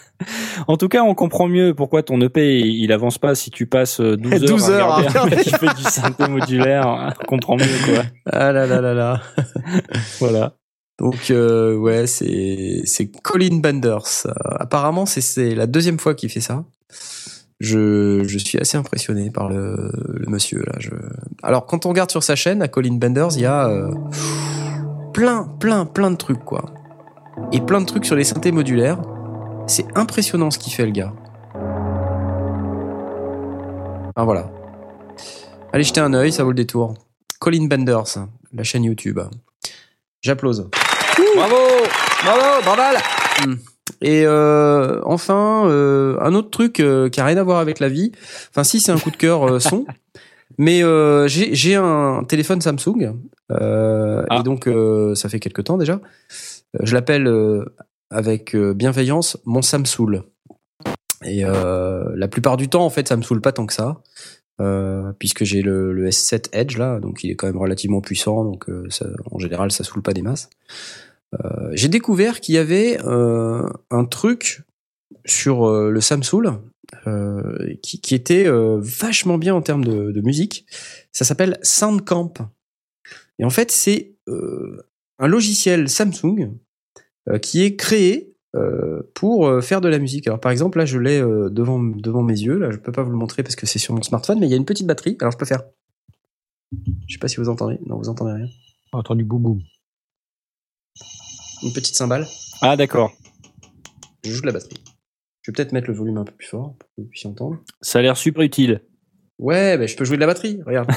En tout cas, on comprend mieux pourquoi ton EP il avance pas si tu passes euh, 12 heures, 12 heures à regarder un qui fait du synthé modulaire. On comprend mieux quoi. Ah là là là là. Voilà. Donc euh, ouais c'est c'est Colin Benders. Euh, apparemment c'est c'est la deuxième fois qu'il fait ça. Je je suis assez impressionné par le, le monsieur là. Je... Alors quand on regarde sur sa chaîne à Colin Benders, il y a euh, plein plein plein de trucs quoi. Et plein de trucs sur les synthés modulaires. C'est impressionnant ce qu'il fait le gars. Ah voilà. Allez jeter un œil, ça vaut le détour. Colin Benders, la chaîne YouTube. J'applause. Bravo, bravo, bravo. Et euh, enfin, euh, un autre truc euh, qui a rien à voir avec la vie. Enfin, si c'est un coup de cœur euh, son, mais euh, j'ai j'ai un téléphone Samsung euh, Ah. et donc euh, ça fait quelque temps déjà. Je l'appelle euh, avec euh, bienveillance mon Samsoul. Et euh, la plupart du temps, en fait, ça me saoule pas tant que ça. Euh, puisque j'ai le, le S7 Edge là, donc il est quand même relativement puissant, donc euh, ça, en général ça saoule pas des masses. Euh, j'ai découvert qu'il y avait euh, un truc sur euh, le Samsung qui, était vachement bien en termes de, musique. Ça s'appelle Soundcamp. Et en fait, c'est un logiciel Samsung qui est créé pour faire de la musique. Alors par exemple là je l'ai devant devant mes yeux. Là je peux pas vous le montrer parce que c'est sur mon smartphone, mais il y a une petite batterie. Alors je peux faire. Je sais pas si vous entendez. Non vous entendez rien. J'ai entendu boum boum. Une petite cymbale. Ah d'accord. Je joue de la batterie. Je vais peut-être mettre le volume un peu plus fort pour que vous puissiez entendre. Ça a l'air super utile. Ouais, ben je peux jouer de la batterie. Regarde.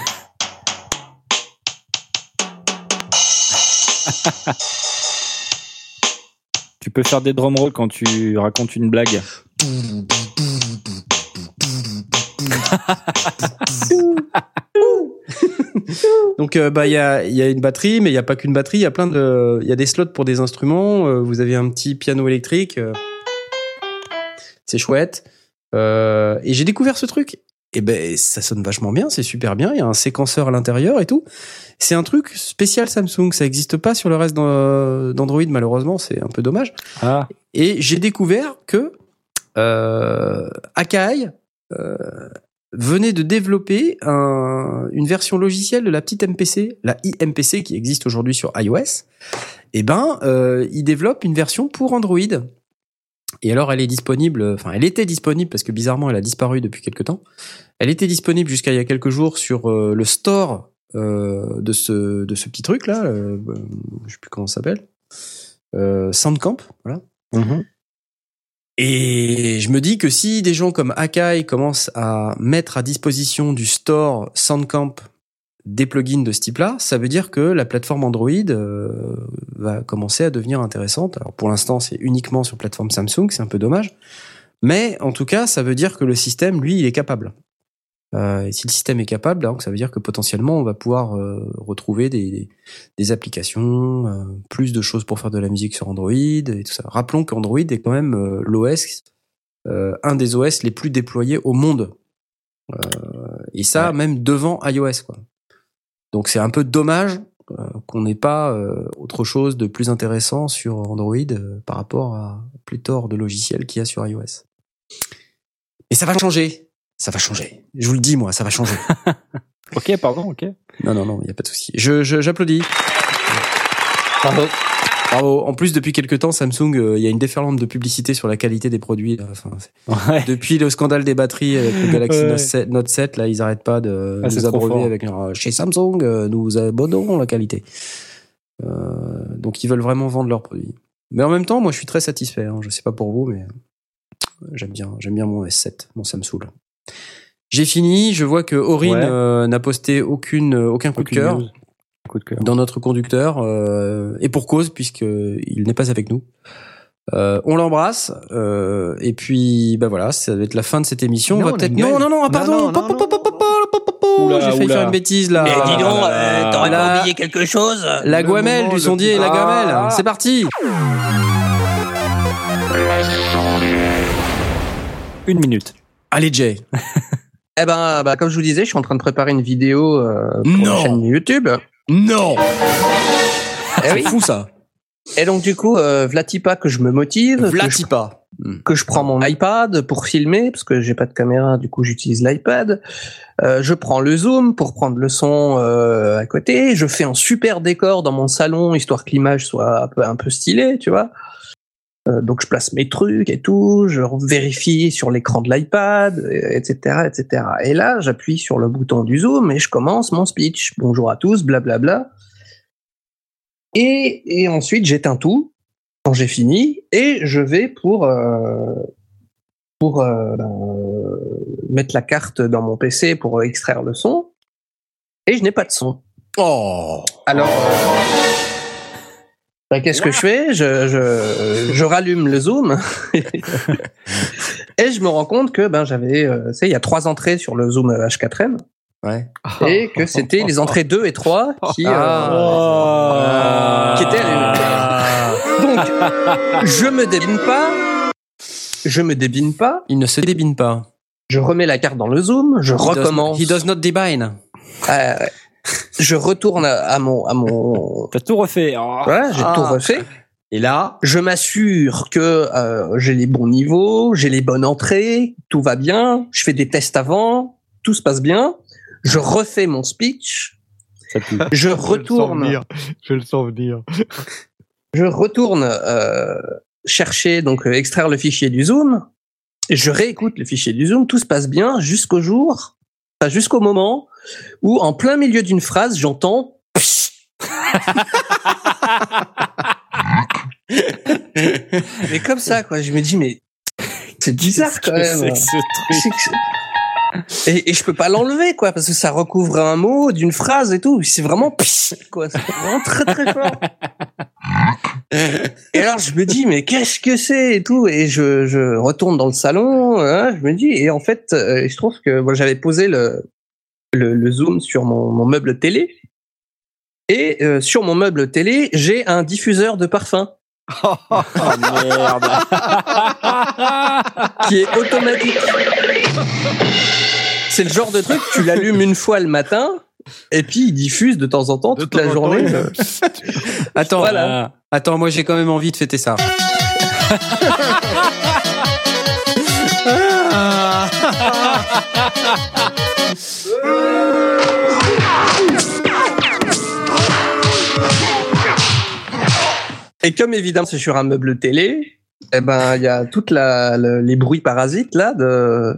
Tu peux faire des drum rolls quand tu racontes une blague. Donc euh, bah il y a il y a une batterie, mais il y a pas qu'une batterie. Il y a plein de il y a des slots pour des instruments. Euh, vous avez un petit piano électrique. euh, c'est chouette. Euh, et j'ai découvert ce truc. Et ben ça sonne vachement bien, c'est super bien. Il y a un séquenceur à l'intérieur et tout. C'est un truc spécial Samsung. Ça existe pas sur le reste d'An- d'Android malheureusement. C'est un peu dommage. Ah. Et j'ai découvert que euh, Akai euh, venait de développer un- une version logicielle de la petite MPC, la iMPC qui existe aujourd'hui sur iOS. Et ben, euh, il développe une version pour Android. Et alors, elle est disponible, enfin, elle était disponible parce que bizarrement, elle a disparu depuis quelques temps. Elle était disponible jusqu'à il y a quelques jours sur euh, le store euh, de ce de ce petit truc là. euh, je sais plus comment ça s'appelle. Euh, Soundcamp, voilà. Et je me dis que si des gens comme Akai commencent à mettre à disposition du store Soundcamp des plugins de ce type-là, ça veut dire que la plateforme Android euh, va commencer à devenir intéressante. Alors pour l'instant, c'est uniquement sur plateforme Samsung, c'est un peu dommage. Mais en tout cas, ça veut dire que le système, lui, il est capable. Euh, et si le système est capable, donc ça veut dire que potentiellement, on va pouvoir euh, retrouver des, des, applications, euh, plus de choses pour faire de la musique sur Android et tout ça. Rappelons qu'Android est quand même euh, l'OS, euh, un des OS les plus déployés au monde. Euh, et ça, même devant iOS. Quoi. Donc c'est un peu dommage euh, qu'on n'ait pas euh, autre chose de plus intéressant sur Android par rapport à pléthore de logiciels qu'il y a sur iOS. Et ça va changer. Ça va changer. Je vous le dis, moi, ça va changer. Ok, pardon, ok. non, non, non, il n'y a pas de souci. Je, je- j'applaudis. Bravo. Bravo. En plus, depuis quelques temps, Samsung, euh, il y a une déferlante de publicité sur la qualité des produits. là. Enfin, c'est- Ouais. depuis le scandale des batteries avec le Galaxy Ouais. Note 7, Note 7, là, ils arrêtent pas de Ah, nous abreuver avec leur, euh, chez Samsung, euh, nous abonnons la qualité. Euh, donc, ils veulent vraiment vendre leurs produits. Mais en même temps, moi, je suis très satisfait. Hein. Je sais pas pour vous, mais euh, j'aime bien, j'aime bien mon S7, mon Samsung. J'ai fini. Je vois que Aurine Ouais. euh, n'a posté aucune, aucun coup Aucune de cœur news. Coup de cœur. dans notre conducteur euh, et pour cause puisque il n'est pas avec nous. Euh, on l'embrasse euh, et puis bah voilà, ça va être la fin de cette émission. Non, on va peut-être non non non pardon. J'ai failli oula. faire une bêtise là. Mais dis donc, euh, t'aurais la- pas oublié quelque chose La Le Guamel moment du le sondier et la gamelle. Ah. C'est parti. Une minute. Allez Jay. Eh ben, bah, comme je vous disais, je suis en train de préparer une vidéo euh, pour Non. la chaîne YouTube. Non. Eh oui. C'est fou ça. Et donc du coup, euh, Vlatipa que je me motive, que je, Vlatipa. que je prends mon iPad pour filmer parce que j'ai pas de caméra, du coup j'utilise l'iPad. Euh, je prends le zoom pour prendre le son euh, à côté. Je fais un super décor dans mon salon histoire que l'image soit un peu, un peu stylée, tu vois. Euh, donc je place mes trucs et tout, je vérifie sur l'écran de l'iPad, euh, etc., etc. Et là, j'appuie sur le bouton du zoom et je commence mon speech. Bonjour à tous, blablabla. Et, et ensuite, j'éteins tout quand j'ai fini et je vais pour euh, pour euh, ben, mettre la carte dans mon PC pour extraire le son et je n'ai pas de son. Oh. Alors, ben, qu'est-ce que je fais? Je, je, je rallume le zoom et je me rends compte que ben j'avais, euh, tu sais, il y a trois entrées sur le zoom H4n Ouais. et que c'était les entrées 2 et 3 qui, euh, Ah. qui étaient allumées. Donc, je me débine pas, je me débine pas, Il ne se débine pas. je remets la carte dans le zoom, je He does- recommence. He does not debine. Euh, je retourne à à mon, à mon, T'as tout refait. Oh. voilà, j'ai Ah. tout refait. Et là, Je m'assure que euh, j'ai les bons niveaux, j'ai les bonnes entrées, tout va bien. Je fais des tests avant, tout se passe bien. Je refais mon speech. Ça pue. Je Je le sens retourne, venir. Je le sens venir. je retourne euh, chercher, donc euh, extraire le fichier du Zoom. Et je réécoute le fichier du Zoom, tout se passe bien jusqu'au jour, enfin jusqu'au moment où, en plein milieu d'une phrase, j'entends. mais comme ça, quoi. Je me dis, mais c'est bizarre quand même. C'est que- Et, et je peux pas l'enlever, quoi, parce que ça recouvre un mot d'une phrase et tout. C'est vraiment pss, quoi. C'est vraiment très très fort. Et alors je me dis, mais qu'est-ce que c'est et tout. Et je, je retourne dans le salon. hein, je me dis, et en fait, euh, se trouve que bon, j'avais posé le, le, le zoom sur mon, mon meuble télé. Et euh, sur mon meuble télé, j'ai un diffuseur de parfum Oh merde. qui est automatique. C'est le genre de truc, tu l'allumes une fois le matin, et puis il diffuse de temps en temps, De toute temps la temps, journée. euh, Attends, Voilà. attends, moi j'ai quand même envie de fêter ça. Et comme évidemment c'est sur un meuble télé, eh ben il y a toute la le- les bruits parasites là de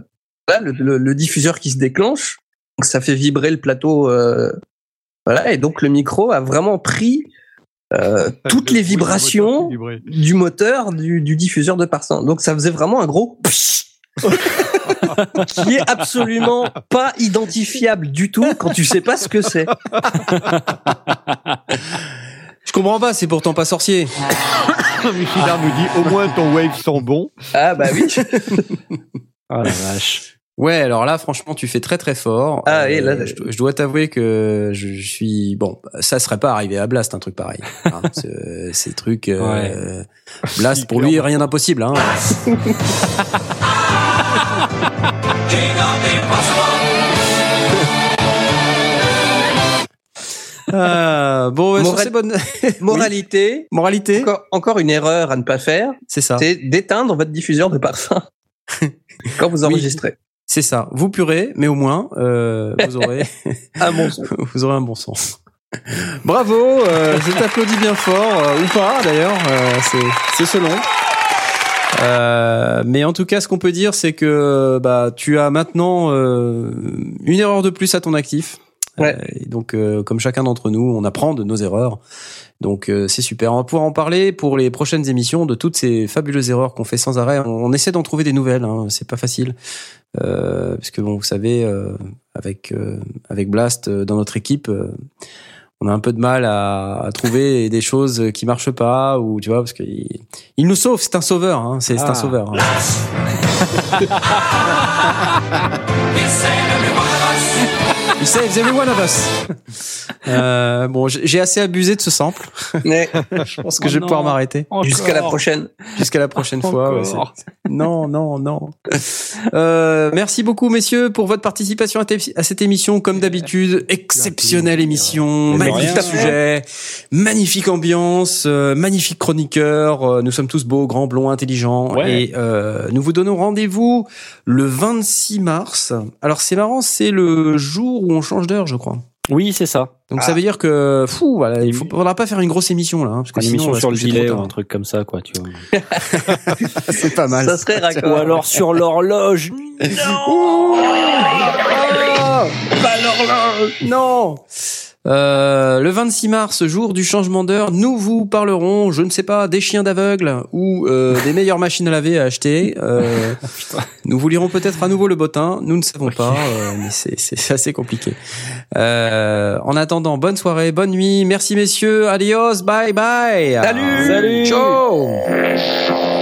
là, le, le- le diffuseur qui se déclenche, donc ça fait vibrer le plateau. euh, voilà et donc le micro a vraiment pris euh, toutes les vibrations du moteur du, du diffuseur de parfum. Donc ça faisait vraiment un gros qui est absolument pas identifiable du tout quand tu sais pas ce que c'est. Je comprends pas, c'est pourtant pas sorcier. Michidar nous dit au moins ton wave sent bon. Ah bah oui. Oh la vache. Ouais, alors là, franchement, tu fais très très fort. Euh, Ah oui, là- je, je dois t'avouer que je, je suis bon. Ça serait pas arrivé à Blast un truc pareil. Hein, ce- ces trucs, euh, Blast pour lui rien d'impossible. Hein. Ah, bon, ouais, sur Moral- ces bonnes Moralité. moralité, Encore, encore une erreur à ne pas faire, c'est ça. c'est d'éteindre votre diffuseur de parfum quand vous enregistrez. C'est ça. Vous purez, mais au moins euh, vous aurez À mon son. vous aurez un bon son. Bravo, euh, je t'applaudis bien fort, euh, ou pas d'ailleurs, euh, c'est c'est selon. Euh, mais en tout cas, ce qu'on peut dire, c'est que bah tu as maintenant euh, une erreur de plus à ton actif. Ouais. Euh, et donc, euh, comme chacun d'entre nous, on apprend de nos erreurs. Donc, euh, c'est super. On va pouvoir en parler pour les prochaines émissions de toutes ces fabuleuses erreurs qu'on fait sans arrêt. On, on essaie d'en trouver des nouvelles. Hein, c'est pas facile, euh, parce que bon, vous savez, euh, avec euh, avec Blast euh, dans notre équipe. euh, on a un peu de mal à, à trouver des choses qui marchent pas ou tu vois parce qu'il il nous sauve c'est un sauveur hein, c'est c'est un Ah. sauveur hein. He saves every one of us. Euh, bon, j'ai j'ai assez abusé de ce sample. Mais Je pense que Oh je vais non. pouvoir m'arrêter jusqu'à la prochaine. jusqu'à la prochaine fois. ouais, non, non, non. Euh, merci beaucoup, messieurs, pour votre participation à, te- à cette émission. Comme d'habitude, exceptionnelle émission, magnifique rien. sujet, magnifique ambiance, euh, magnifique chroniqueur. Euh, nous sommes tous beaux, grands, blonds, intelligents. Ouais. Et euh, nous vous donnons rendez-vous le 26 mars. Alors c'est marrant, c'est le jour où on change d'heure, je crois. Oui, c'est ça. Donc Ah. ça veut dire que, fou, voilà, il faut, faudra pas faire une grosse émission là, hein, parce que Une sinon, émission sur le gilet ou un truc comme ça, quoi, tu vois. C'est pas mal. Ça serait Ou raccord. alors sur l'horloge. Pas l'horloge. Non. Euh, le 26 mars, jour du changement d'heure, nous vous parlerons, je ne sais pas, des chiens d'aveugle ou euh, des meilleures machines à laver à acheter. Euh, nous vous lirons peut-être à nouveau le bottin, nous ne savons pas, euh, mais c'est- c'est assez compliqué. Euh, en attendant, bonne soirée, bonne nuit, merci messieurs, adios, bye bye. Salut. Salut. Ciao.